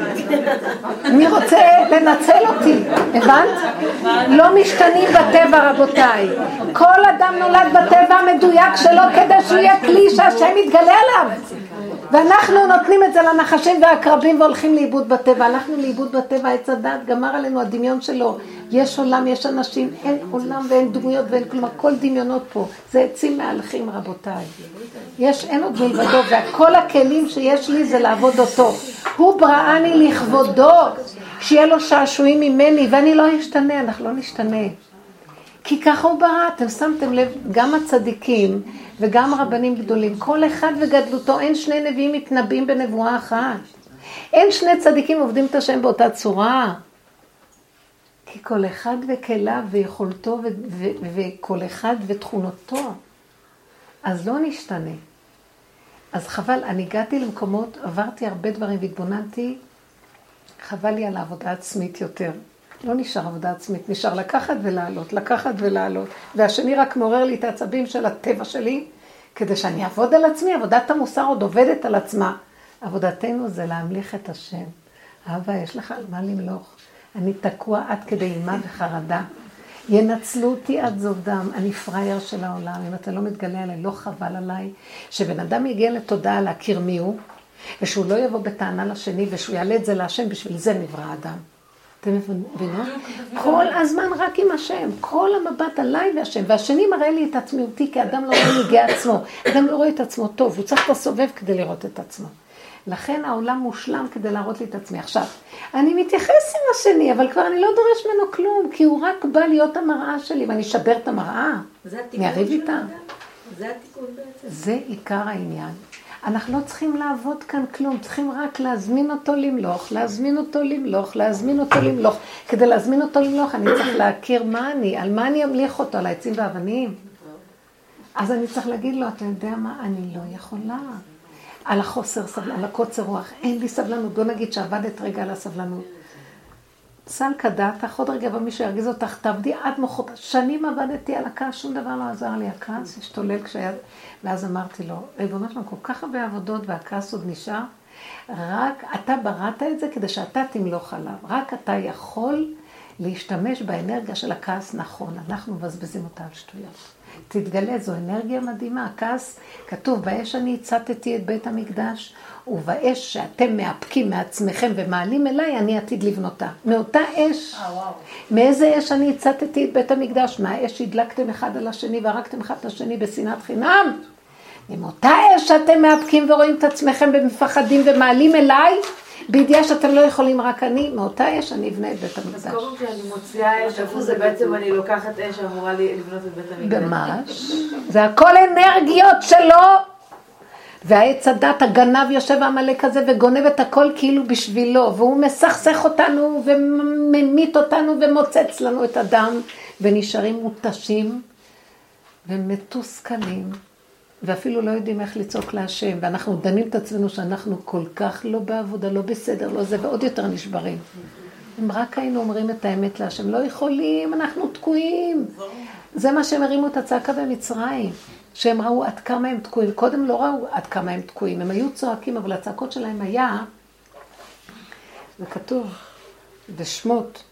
מי רוצה לנצל אותי? הבנת? לא משתנים בטבע, רבותיי. כל אדם נולד בטבע המדויק שלו כדי שהוא יהיה כלי שהשם יתגלה עליו. ואנחנו נותנים את זה לנחשים והעקרבים והולכים לאיבוד בטבע. הלכנו לאיבוד בטבע, עץ הדת, גמר עלינו הדמיון שלו. יש עולם, יש אנשים, אין עולם ואין דמויות ואין כלום, הכל דמיונות פה. זה עצים מהלכים, רבותיי. יש, אין עוד מלבדו, וכל הכלים שיש לי זה לעבוד אותו. הוא בראני לכבודו, שיהיה לו שעשועים ממני, ואני לא אשתנה, אנחנו לא נשתנה. כי ככה הוא ברא, אתם שמתם לב, גם הצדיקים וגם רבנים גדולים, כל אחד וגדלותו, אין שני נביאים מתנבאים בנבואה אחת. אין שני צדיקים עובדים את השם באותה צורה. כי כל אחד וכליו ויכולתו וכל אחד ותכונותו. אז לא נשתנה. אז חבל, אני הגעתי למקומות, עברתי הרבה דברים והתבוננתי, חבל לי על העבודה העצמית יותר. לא נשאר עבודה עצמית, נשאר לקחת ולעלות, לקחת ולעלות. והשני רק מעורר לי את העצבים של הטבע שלי, כדי שאני אעבוד על עצמי, עבודת המוסר עוד עובדת על עצמה. עבודתנו זה להמליך את השם. אבא, יש לך על מה למלוך. אני תקוע עד כדי אימה וחרדה. ינצלו אותי עד זובדם, אני פראייר של העולם, אם אתה לא מתגלה עליי, לא חבל עליי, שבן אדם יגיע לתודעה להכיר מי הוא, ושהוא לא יבוא בטענה לשני, ושהוא יעלה את זה להשם, בשביל זה נברא אדם. אתם מבינות? כל הזמן רק עם השם, כל המבט עליי והשם, והשני מראה לי את עצמיותי, כי אדם לא רואה נגיע עצמו, אדם לא רואה את עצמו טוב, הוא צריך את הסובב כדי לראות את עצמו. לכן העולם מושלם כדי להראות לי את עצמי. עכשיו, אני מתייחס עם השני, אבל כבר אני לא דורש ממנו כלום, כי הוא רק בא להיות המראה שלי, ואני אשבר את המראה. אני אריב איתה. זה התיקון בעצם. זה עיקר העניין. אנחנו לא צריכים לעבוד כאן כלום, צריכים רק להזמין אותו למלוך, להזמין אותו למלוך, להזמין אותו למלוך. כדי להזמין אותו למלוך אני צריך להכיר מה אני, על מה אני אמליך אותו, על העצים והאבנים. אז אני צריך להגיד לו, אתה יודע מה, אני לא יכולה. על החוסר סבלנות, על הקוצר רוח, אין לי סבלנות. בוא נגיד שעבדת רגע על הסבלנות. סלקא דעתך, עוד רגע יבוא מישהו ירגיז אותך, תאבדי את המוחות. שנים עבדתי על הכעס, שום דבר לא עזר לי. הכעס השתולל כשהיה... ואז אמרתי לו, ריבונו של עולם, כל כך הרבה עבודות והכעס עוד נשאר, רק אתה בראת את זה כדי שאתה תמלוך עליו. רק אתה יכול להשתמש באנרגיה של הכעס נכון. אנחנו מבזבזים אותה על שטויות. תתגלה, זו אנרגיה מדהימה. הכעס, כתוב, באש אני הצתתי את בית המקדש, ובאש שאתם מאפקים מעצמכם ומעלים אליי, אני עתיד לבנותה. מאותה אש, מאיזה אש אני הצתתי את בית המקדש? מהאש שהדלקתם אחד על השני והרגתם אחד את השני בשנאת חינם? מאותה אש שאתם מאפקים ורואים את עצמכם ומפחדים ומעלים אליי, בידיעה שאתם לא יכולים רק אני, מאותה אש אני אבנה את בית אז המקדש. כל פעם שאני מוציאה אש, איפה זה בעצם אני לוקחת אש שאמורה לבנות את בית המקדש? ממש. זה הכל אנרגיות שלו. והעץ הדת, הגנב יושב העמלק הזה וגונב את הכל כאילו בשבילו, והוא מסכסך אותנו וממית אותנו ומוצץ לנו את הדם, ונשארים מותשים ומתוסכלים, ואפילו לא יודעים איך לצעוק להשם, ואנחנו דנים את עצמנו שאנחנו כל כך לא בעבודה, לא בסדר, לא זה, ועוד יותר נשברים. אם רק היינו אומרים את האמת להשם, לא יכולים, אנחנו תקועים. זה מה שהם הרימו את הצעקה במצרים, שהם ראו עד כמה הם תקועים. קודם לא ראו עד כמה הם תקועים, הם היו צועקים, אבל הצעקות שלהם היה, זה כתוב בשמות,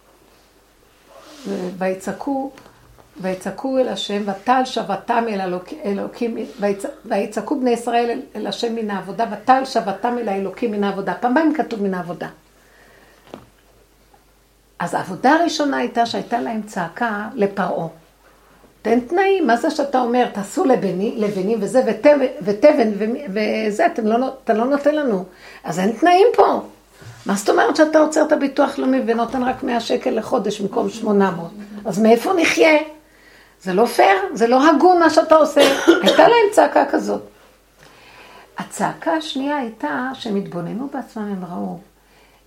ויצעקו, ויצעקו אל השם, ותעל שבתם אל אלוק- אלוקים, ויצ- ויצעקו בני ישראל אל- אל השם מן העבודה, ותעל שבתם אל האלוקים מן העבודה. פעמיים כתוב מן העבודה. אז העבודה הראשונה הייתה שהייתה להם צעקה לפרעה. תן תנאים, מה זה שאתה אומר, תעשו לבני, לבנים וזה, ותבן, וזה, אתם לא, אתה לא נותן לנו. אז אין תנאים פה. מה זאת אומרת שאתה עוצר את הביטוח לאומי ונותן רק 100 שקל לחודש במקום 800? אז מאיפה נחיה? זה לא פייר, זה לא הגון מה שאתה עושה. הייתה להם צעקה כזאת. הצעקה השנייה הייתה שהם התבוננו בעצמם, הם ראו,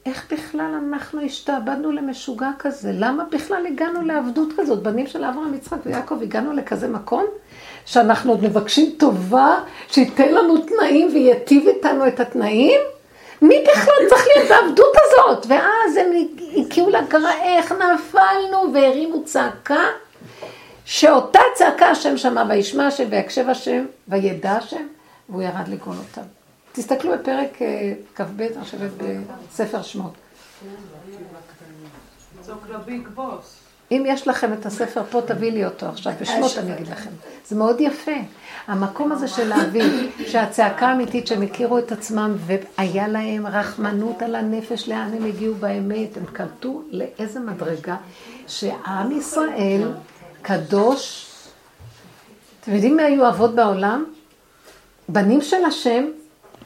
איך בכלל אנחנו השתעבדנו למשוגע כזה? למה בכלל הגענו לעבדות כזאת? בנים של אברהם, יצחק ויעקב, הגענו לכזה מקום שאנחנו עוד מבקשים טובה, שייתן לנו תנאים וייטיב איתנו את התנאים? מי בכלל צריך להיות בעבדות הזאת? ואז הם הגיעו לגרה, איך נפלנו והרימו צעקה, שאותה צעקה השם שמע וישמע השם ויקשב השם וידע השם, והוא ירד לגאול אותם. תסתכלו בפרק אה, כ"ב, אני חושבת, בספר שמות. אם יש לכם את הספר פה, תביא לי אותו עכשיו, בשמות אני אגיד לכם. זה מאוד יפה. המקום הזה של להבין שהצעקה האמיתית שהם הכירו את עצמם והיה להם רחמנות על הנפש, לאן הם הגיעו באמת, הם קלטו לאיזה מדרגה שעם ישראל קדוש. אתם יודעים מי היו אבות בעולם? בנים של השם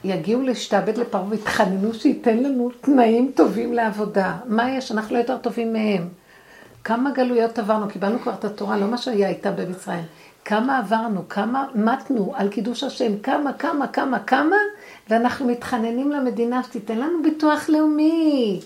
יגיעו להשתעבד לפרעה ויתחננו שייתן לנו תנאים טובים לעבודה. מה יש? אנחנו לא יותר טובים מהם. כמה גלויות עברנו, קיבלנו כבר את התורה, לא מה שהיה איתה במצרים. כמה עברנו, כמה מתנו על קידוש השם, כמה, כמה, כמה, כמה, ואנחנו מתחננים למדינה שתיתן לנו ביטוח לאומי.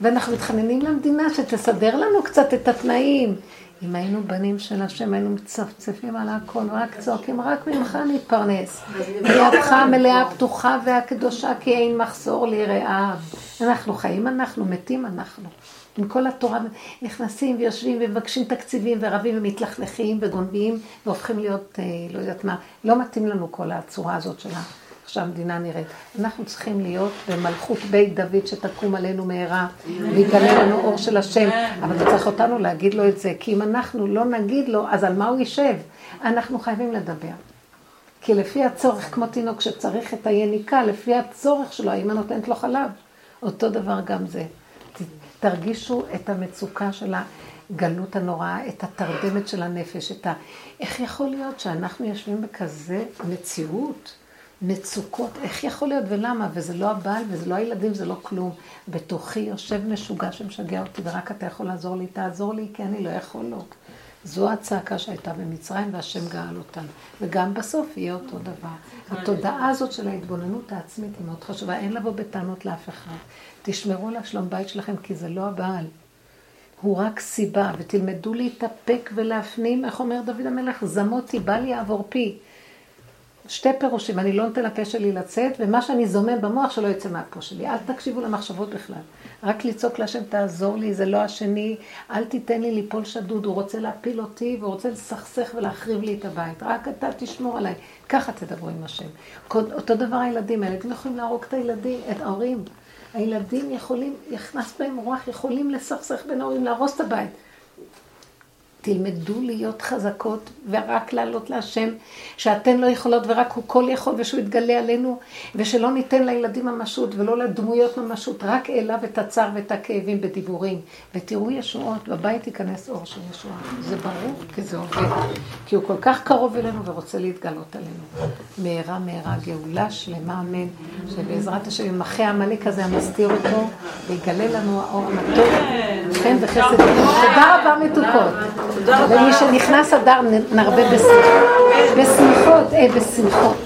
ואנחנו מתחננים למדינה שתסדר לנו קצת את התנאים. אם היינו בנים של השם, היינו מצפצפים על הכל, רק צועקים, רק ממך נתפרנס. וידך המלאה פתוחה והקדושה, כי אין מחסור לרעב. אנחנו חיים, אנחנו מתים, אנחנו. עם כל התורה נכנסים ויושבים ומבקשים תקציבים ורבים ומתלכלכים וגונבים והופכים להיות, אה, לא יודעת מה, לא מתאים לנו כל הצורה הזאת של איך שהמדינה נראית. אנחנו צריכים להיות במלכות בית דוד שתקום עלינו מהרה, ויגלה לנו אור של השם. אבל אתה צריך אותנו להגיד לו את זה, כי אם אנחנו לא נגיד לו, אז על מה הוא יישב? אנחנו חייבים לדבר. כי לפי הצורך, כמו תינוק שצריך את היניקה, לפי הצורך שלו, האמא נותנת לו חלב. אותו דבר גם זה. תרגישו את המצוקה של הגלות הנוראה, את התרדמת של הנפש, את ה... איך יכול להיות שאנחנו יושבים בכזה מציאות, מצוקות, איך יכול להיות ולמה? וזה לא הבעל וזה לא הילדים, זה לא כלום. בתוכי יושב משוגע שמשגע אותי, ורק אתה יכול לעזור לי, תעזור לי, כי אני לא יכול לו. זו הצעקה שהייתה במצרים, והשם גאל אותן. וגם בסוף יהיה אותו דבר. התודעה הזאת של ההתבוננות העצמית היא מאוד חשובה, אין לבוא בטענות לאף אחד. תשמרו על השלום בית שלכם, כי זה לא הבעל. הוא רק סיבה, ותלמדו להתאפק ולהפנים, איך אומר דוד המלך, זמותי, בל יעבור פי. שתי פירושים, אני לא נותן לפה שלי לצאת, ומה שאני זומם במוח שלא יצא מהפה שלי. אל תקשיבו למחשבות בכלל. רק לצעוק להשם, תעזור לי, זה לא השני, אל תיתן לי ליפול שדוד, הוא רוצה להפיל אותי, והוא רוצה לסכסך ולהחריב לי את הבית. רק אתה תשמור עליי. ככה תדברו עם השם. אותו דבר הילדים, הילדים יכולים להרוג את הילדים, את ההורים. הילדים יכולים, יכנס בהם רוח, יכולים לסכסך בין ההורים, להרוס את הבית. תלמדו להיות חזקות ורק לעלות להשם, שאתן לא יכולות ורק הוא כל יכול ושהוא יתגלה עלינו, ושלא ניתן לילדים ממשות ולא לדמויות ממשות, רק אליו את הצער ואת הכאבים בדיבורים. ותראו ישועות, בבית ייכנס אור של ישועה. זה ברור, כי זה עובד. כי הוא כל כך קרוב אלינו ורוצה להתגלות עלינו. מהרה מהרה גאולה שלמה אמן, שבעזרת השם ימחה העמלק הזה המסתיר אותו, ויגלה לנו האור המתוק, חן וחסד. תודה רבה מתוקות. ומי שנכנס אדר נרבה בשמחות, אה, בשמחות.